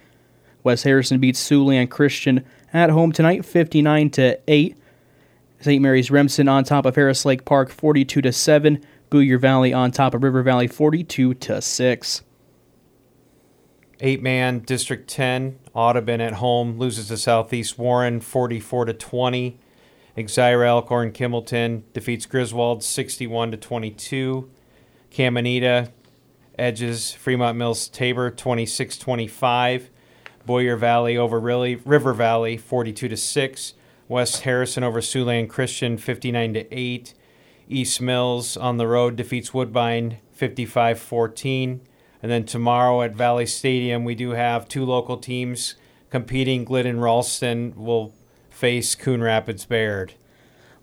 West Harrison beats Siouxland Christian at home tonight 59 to 8. St. Mary's Remsen on top of Harris Lake Park 42 to 7. Boyer Valley on top of River Valley 42 to 6. Eight man District 10, Audubon at home loses to Southeast Warren 44 to 20. Exira Elkhorn Kimballton defeats Griswold 61 to 22. Caminita edges Fremont Mills Tabor 26 25. Boyer Valley over River Valley 42 to 6. West Harrison over Siouxland Christian 59 to 8. East Mills on the road defeats Woodbine 55 14. And then tomorrow at Valley Stadium, we do have two local teams competing. Glidden Ralston will face Coon Rapids Bayard.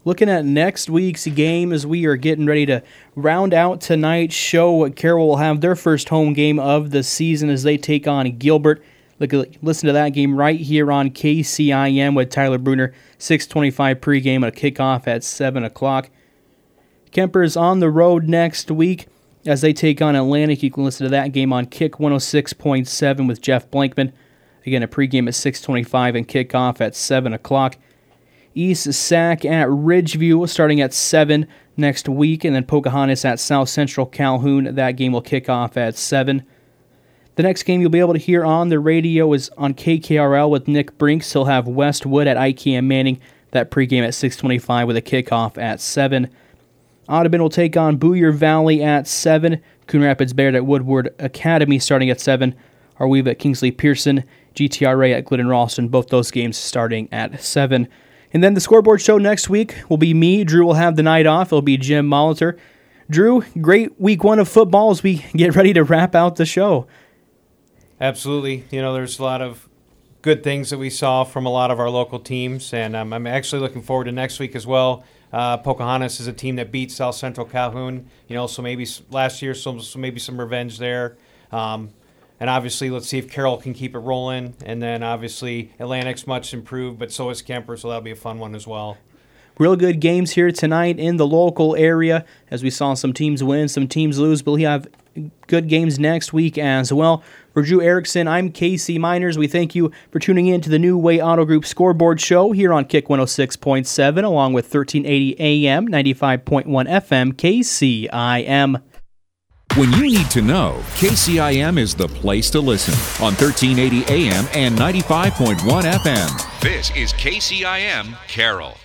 Looking at next week's game as we are getting ready to round out tonight's show, what Carroll will have their first home game of the season as they take on Gilbert. Look, listen to that game right here on KCIM with Tyler Bruner. 6:25 pregame and a kickoff at 7 o'clock. Kuemper is on the road next week as they take on Atlantic. You can listen to that game on Kick 106.7 with Jeff Blankman. Again, a pregame at 6:25 and kickoff at 7 o'clock. East Sac at Ridgeview starting at 7 next week, and then Pocahontas at South Central Calhoun. That game will kick off at 7. The next game you'll be able to hear on the radio is on KKRL with Nick Brinks. He'll have Westwood at IKM Manning. That pregame at 6:25 with a kickoff at 7. Audubon will take on Boyer Valley at 7. Coon Rapids Bayard at Woodward Academy starting at 7. Weave at Kingsley Pierson. GTRA at Glidden Ralston, both those games starting at 7. And then the scoreboard show next week will be me. Drew will have the night off. It'll be Jim Molitor. Drew, great week one of football as we get ready to wrap out the show. Absolutely. You know, there's a lot of good things that we saw from a lot of our local teams, and um, I'm actually looking forward to next week as well. Uh, Pocahontas is a team that beat South Central Calhoun, you know, so maybe last year, so, so maybe some revenge there. Um, and obviously, let's see if Carroll can keep it rolling. And then obviously, Atlantic's much improved, but so is Kuemper, so that'll be a fun one as well. Real good games here tonight in the local area as we saw some teams win, some teams lose, but we have good games next week as well. For Drew Erickson, I'm Casey Miners. We thank you for tuning in to the New Way Auto Group scoreboard show here on Kick 106.7 along with 1380 AM, 95.1 FM, KCIM. When you need to know, KCIM is the place to listen on 1380 AM and 95.1 FM. This is KCIM Carroll.